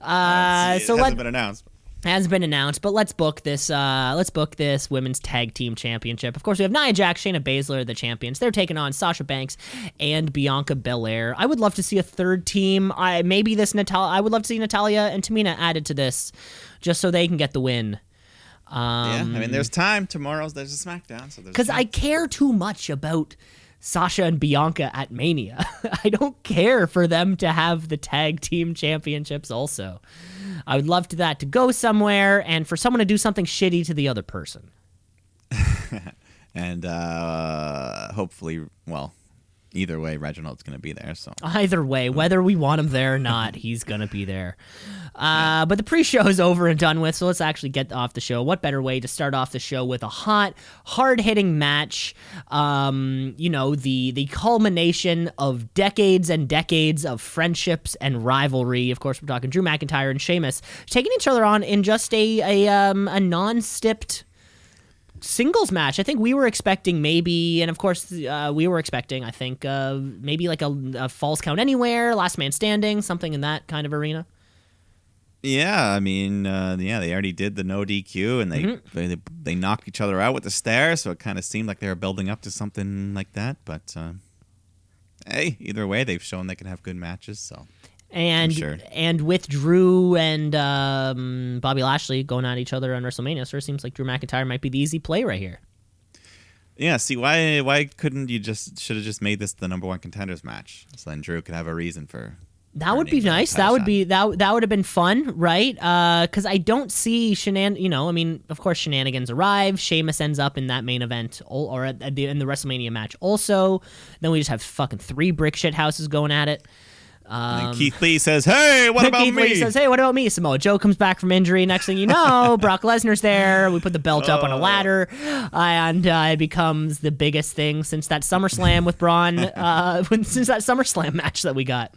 Uh, so hasn't let been announced. has been announced, but let's book this. Uh, let's book this women's tag team championship. Of course, we have Nia Jax, Shayna Baszler, the champions. They're taking on Sasha Banks and Bianca Belair. I would love to see a third team. I maybe this Natalya. I would love to see Natalya and Tamina added to this, just so they can get the win. yeah, I mean, there's time. Tomorrow's there's a SmackDown, so because. I care too much about Sasha and Bianca at Mania. I don't care for them to have the tag team championships also. I would love to that to go somewhere and for someone to do something shitty to the other person. and uh, hopefully, well, either way, Reginald's going to be there. So Either way, whether we want him there or not, he's gonna be there. Uh, but the pre-show is over and done with, so let's actually get off the show. What better way to start off the show with a hot, hard-hitting match? Um, you know, the the culmination of decades and decades of friendships and rivalry. Of course, we're talking Drew McIntyre and Sheamus taking each other on in just a a um, a non-stipped singles match. I think we were expecting maybe, and of course uh, we were expecting. I think uh, maybe like a, a falls count anywhere, last man standing, something in that kind of arena. yeah, I mean, uh, yeah, they already did the no DQ, and they Mm-hmm. they, they knocked each other out with the stare, so it kind of seemed like they were building up to something like that. But uh, hey, either way, they've shown they can have good matches. So And sure. and with Drew and um, Bobby Lashley going at each other on WrestleMania, sort of seems like Drew McIntyre might be the easy play right here. yeah, see why why couldn't you just should have just made this the number one contenders match, so then Drew could have a reason for. That would be nice. That would shot. be that. That would have been fun, right? Because I don't see shenan. You know, I mean, of course, shenanigans arrive. Sheamus ends up in that main event, or, at the, in the WrestleMania match. Also, then we just have fucking three brick shit houses going at it. And Keith Lee says, "Hey, what about Um, Keith me?" Lee says, "Hey, what about me?" Samoa Joe comes back from injury. Next thing you know, Brock Lesnar's there. We put the belt up on Oh. a ladder, and uh, it becomes the biggest thing since that SummerSlam with Braun. Uh, since that SummerSlam match that we got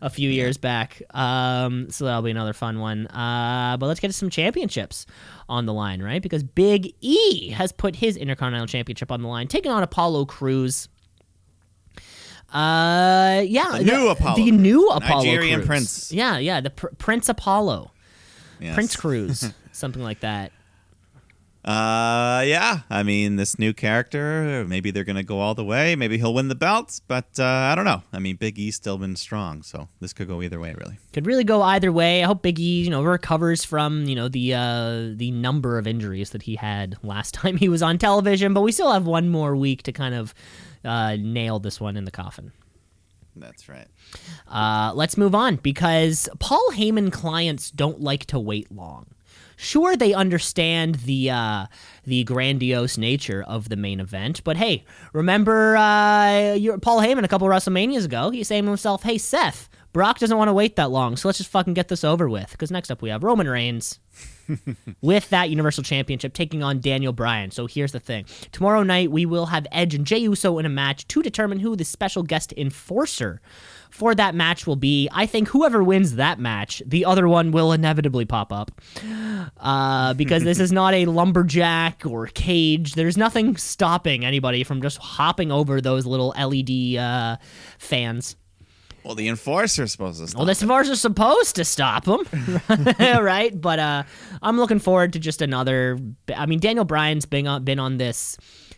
a few years back. Um, so that'll be another fun one. Uh, but let's get to some championships on the line, right? Because Big E has put his Intercontinental Championship on the line, taking on Apollo Crews. Uh, yeah, The new Apollo the new Apollo Nigerian Crews. prince. Yeah, yeah, the pr- Prince Apollo, Yes. Prince Crews, something like that. Uh, yeah. I mean, this new character, maybe they're gonna go all the way. Maybe he'll win the belts, but uh, I don't know. I mean, Big E's still been strong, so this could go either way, really. Could really go either way. I hope Big E, you know, recovers from you know the uh, the number of injuries that he had last time he was on television. But we still have one more week to kind of uh, nail this one in the coffin. That's right. Uh, let's move on because Paul Heyman clients don't like to wait long. Sure, they understand the uh, the grandiose nature of the main event, but hey, remember uh, your, Paul Heyman a couple WrestleManias ago? He's saying to himself, "Hey, Seth, Brock doesn't want to wait that long, so let's just fucking get this over with." Because next up we have Roman Reigns with that Universal Championship taking on Daniel Bryan. So here's the thing. Tomorrow night, we will have Edge and Jey Uso in a match to determine who the special guest enforcer for that match will be. I think whoever wins that match, the other one will inevitably pop up. Uh, because this is not a lumberjack or cage. There's nothing stopping anybody from just hopping over those little LED uh, fans. Well, the enforcer's supposed to stop. Well, the are supposed to stop him, right? But uh, I'm looking forward to just another. I mean, Daniel Bryan's been on, been on this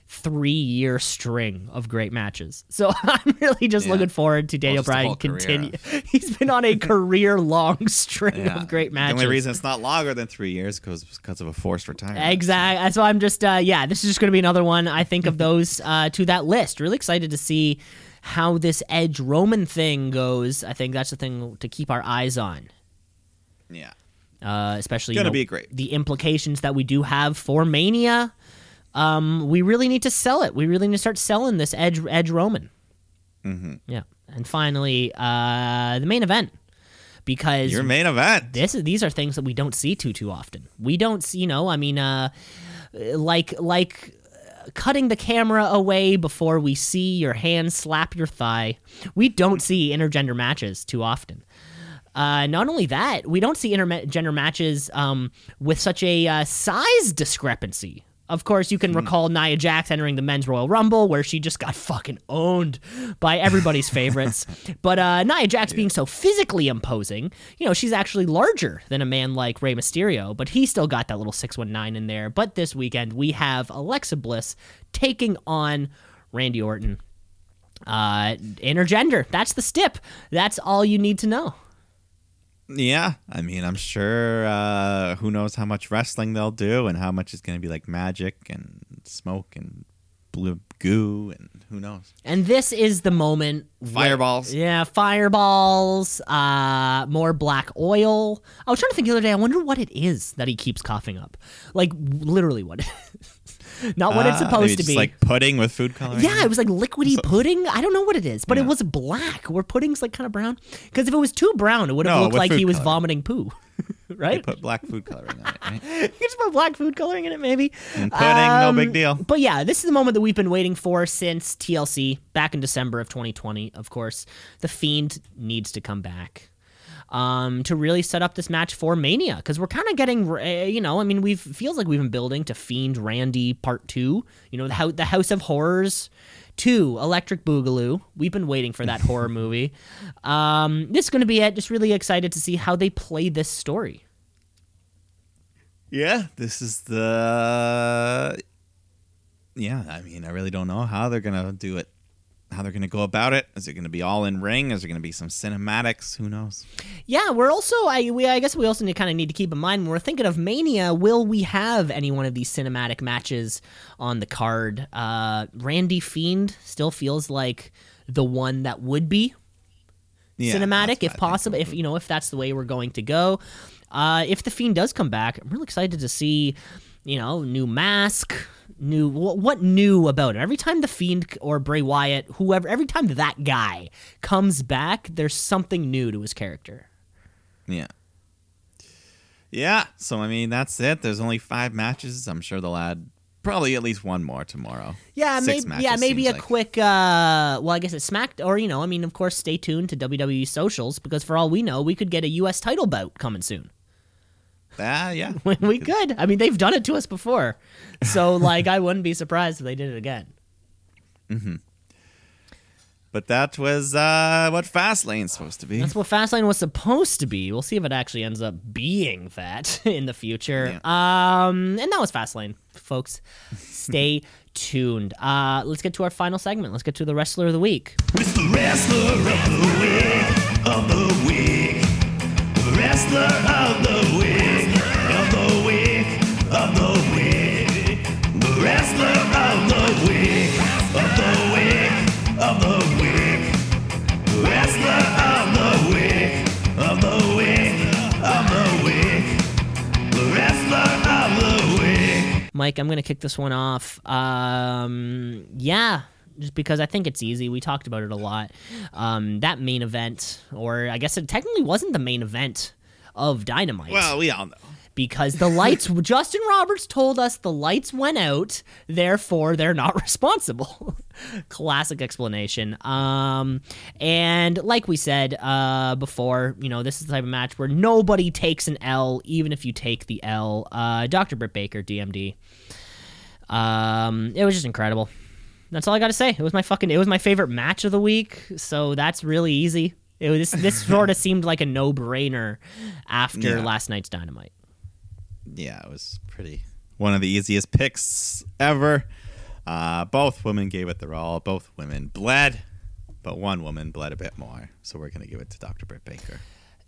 three year string of great matches, so I'm really just Yeah. looking forward to Daniel the Bryan continue. He's been on a career long string Yeah. of great matches. The only reason it's not longer than three years because because of a forced retirement. Exactly. So I'm just, uh, yeah, this is just going to be another one. I think of those uh, to that list. Really excited to see how this Edge Roman thing goes. I think that's the thing to keep our eyes on. Yeah. uh, especially Gonna know, be great. The implications that we do have for Mania, um, we really need to sell it. We really need to start selling this Edge Edge Roman. Mm-hmm. Yeah, and finally, uh, the main event because Your main event. this is these are things that we don't see too too often. We don't see, you know, I mean, uh, like like cutting the camera away before we see your hand slap your thigh. We don't see intergender matches too often. Uh, not only that, we don't see intergender matches um, with such a uh, size discrepancy. Of course, you can recall Nia Jax entering the Men's Royal Rumble, where she just got fucking owned by everybody's favorites. but uh, Nia Jax being so physically imposing, you know, she's actually larger than a man like Rey Mysterio, but he still got that little 619 in there. But this weekend, we have Alexa Bliss taking on Randy Orton. Uh, intergender. That's the stip. That's all you need to know. Yeah, I mean, I'm sure. Uh, who knows how much wrestling they'll do, and how much is going to be like magic and smoke and blue goo, and who knows? And this is the moment. where- Fireballs. yeah, fireballs. Uh, more black oil. I was trying to think the other day. I wonder what it is that he keeps coughing up. Like literally what. Not what it's Ah, supposed to be. like pudding with food coloring. yeah, it was like liquidy pudding. I don't know what it is, but it was black. Were puddings like kind of brown? Because if it was too brown, it would have No, looked like he was coloring. vomiting poo. right? They put black food coloring on it, right? you just put black food coloring in it, maybe. And pudding, no Um, big deal. But yeah, this is the moment that we've been waiting for since TLC back in December of 2020. Of course, the Fiend needs to come back um, to really set up this match for Mania because we're kind of getting, uh, you know, I mean, we've feels like we've been building to Fiend Randy Part Two. You know, the, the House of Horrors. Two, Electric Boogaloo. We've been waiting for that horror movie. Um, this is going to be it. Just really excited to see how they play this story. Yeah, this is the. Yeah, I mean, I really don't know how they're gonna do it. How they're gonna go about it? Is it gonna be all in ring? Is there gonna be some cinematics? Who knows? Yeah, we're also I we I guess we also need, kind of need to keep in mind when we're thinking of Mania, will we have any one of these cinematic matches on the card? Uh Randy Fiend still feels like the one that would be Yeah, cinematic if what I think. possible if you know if that's the way we're going to go. Uh if the Fiend does come back, I'm really excited to see you know, new mask, new what, what new about it? Every time the Fiend or Bray Wyatt, whoever, every time that guy comes back, there's something new to his character. Yeah. Yeah. So I mean, that's it. There's only five matches. I'm sure they'll add probably at least one more tomorrow. Yeah, Six maybe yeah, maybe a like. quick uh well I guess it's smacked or you know, I mean of course stay tuned to WWE socials because for all we know, we could get a US title bout coming soon. Ah, yeah. we could. I mean, they've done it to us before. So like I wouldn't be surprised if they did it again. But that was uh, what Fastlane's supposed to be. That's what Fastlane was supposed to be. We'll see if it actually ends up being that in the future. Um, and that was Fastlane, folks. Stay tuned. Uh, let's get to our final segment. Let's get to the wrestler of the week. It's the wrestler of the week, of the week. Wrestler of the week, Mike, I'm going to kick this one off. Um, yeah, just because I think it's easy. We talked about it a lot. Um, that main event, or I guess it technically wasn't the main event of Dynamite Well, we all know. Because the lights Justin Roberts told us the lights went out, therefore they're not responsible. Classic explanation. Um and like we said uh before, you know, this is the type of match where nobody takes an L even if you take the L. Uh Dr. Britt Baker DMD. Um it was just incredible. That's all I got to say. It was my fucking it was my favorite match of the week, so that's really easy. It was this, this sort of seemed like a no-brainer after Yeah. last night's Dynamite. Yeah, it was pretty one of the easiest picks ever. Uh, both women gave it their all. Both women bled, but one woman bled a bit more. So we're gonna give it to Dr. Britt Baker.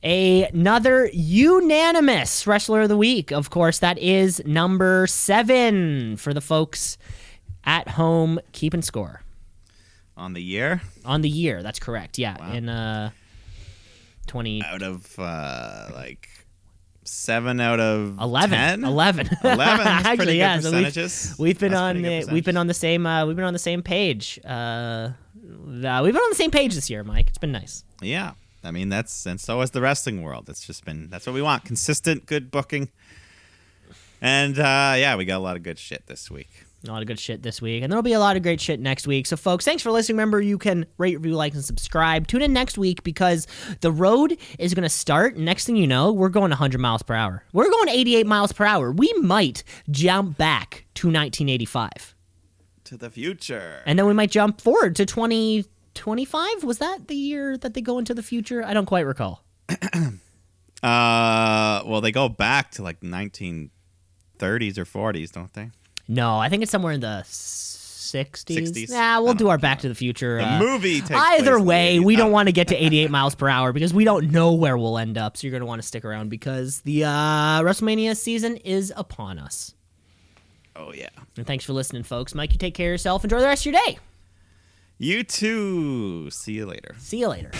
Another unanimous wrestler of the week. Of course, that is number seven for the folks at home keeping score On the year, on the year. That's correct. Yeah, Wow. in uh, twenty out of uh, like seven out of eleven. 10? 11. 11 that's Actually, yeah. so we've, percentages. we've been That's on the, we've been on the same uh, we've been on the same page. Uh, uh, we've been on the same page this year, Mike. It's been nice. Yeah, I mean that's and so has the wrestling world. It's just been that's what we want: consistent, good booking. And uh, yeah, we got a lot of good shit this week. A lot of good shit this week, and there'll be a lot of great shit next week. So, folks, thanks for listening. Remember, you can rate, review, like, and subscribe. Tune in next week because the road is going to start. Next thing you know, we're going 100 miles per hour. We're going 88 miles per hour. We might jump back to 1985, To the future. and then we might jump forward to 2025. Was that the year that they go into the future? I don't quite recall. Uh, well, they go back to like 1930s or 40s, don't they? No, I think it's somewhere in the 60s. 60s? Nah, we'll do our Back to the Future. The uh, movie takes Either way, we don't Uh, want to get to 88 miles per hour because we don't know where we'll end up. So you're going to want to stick around because the uh, WrestleMania season is upon us. Oh yeah. And thanks for listening, folks. Mike, you take care of yourself. Enjoy the rest of your day. You too. See you later. See you later.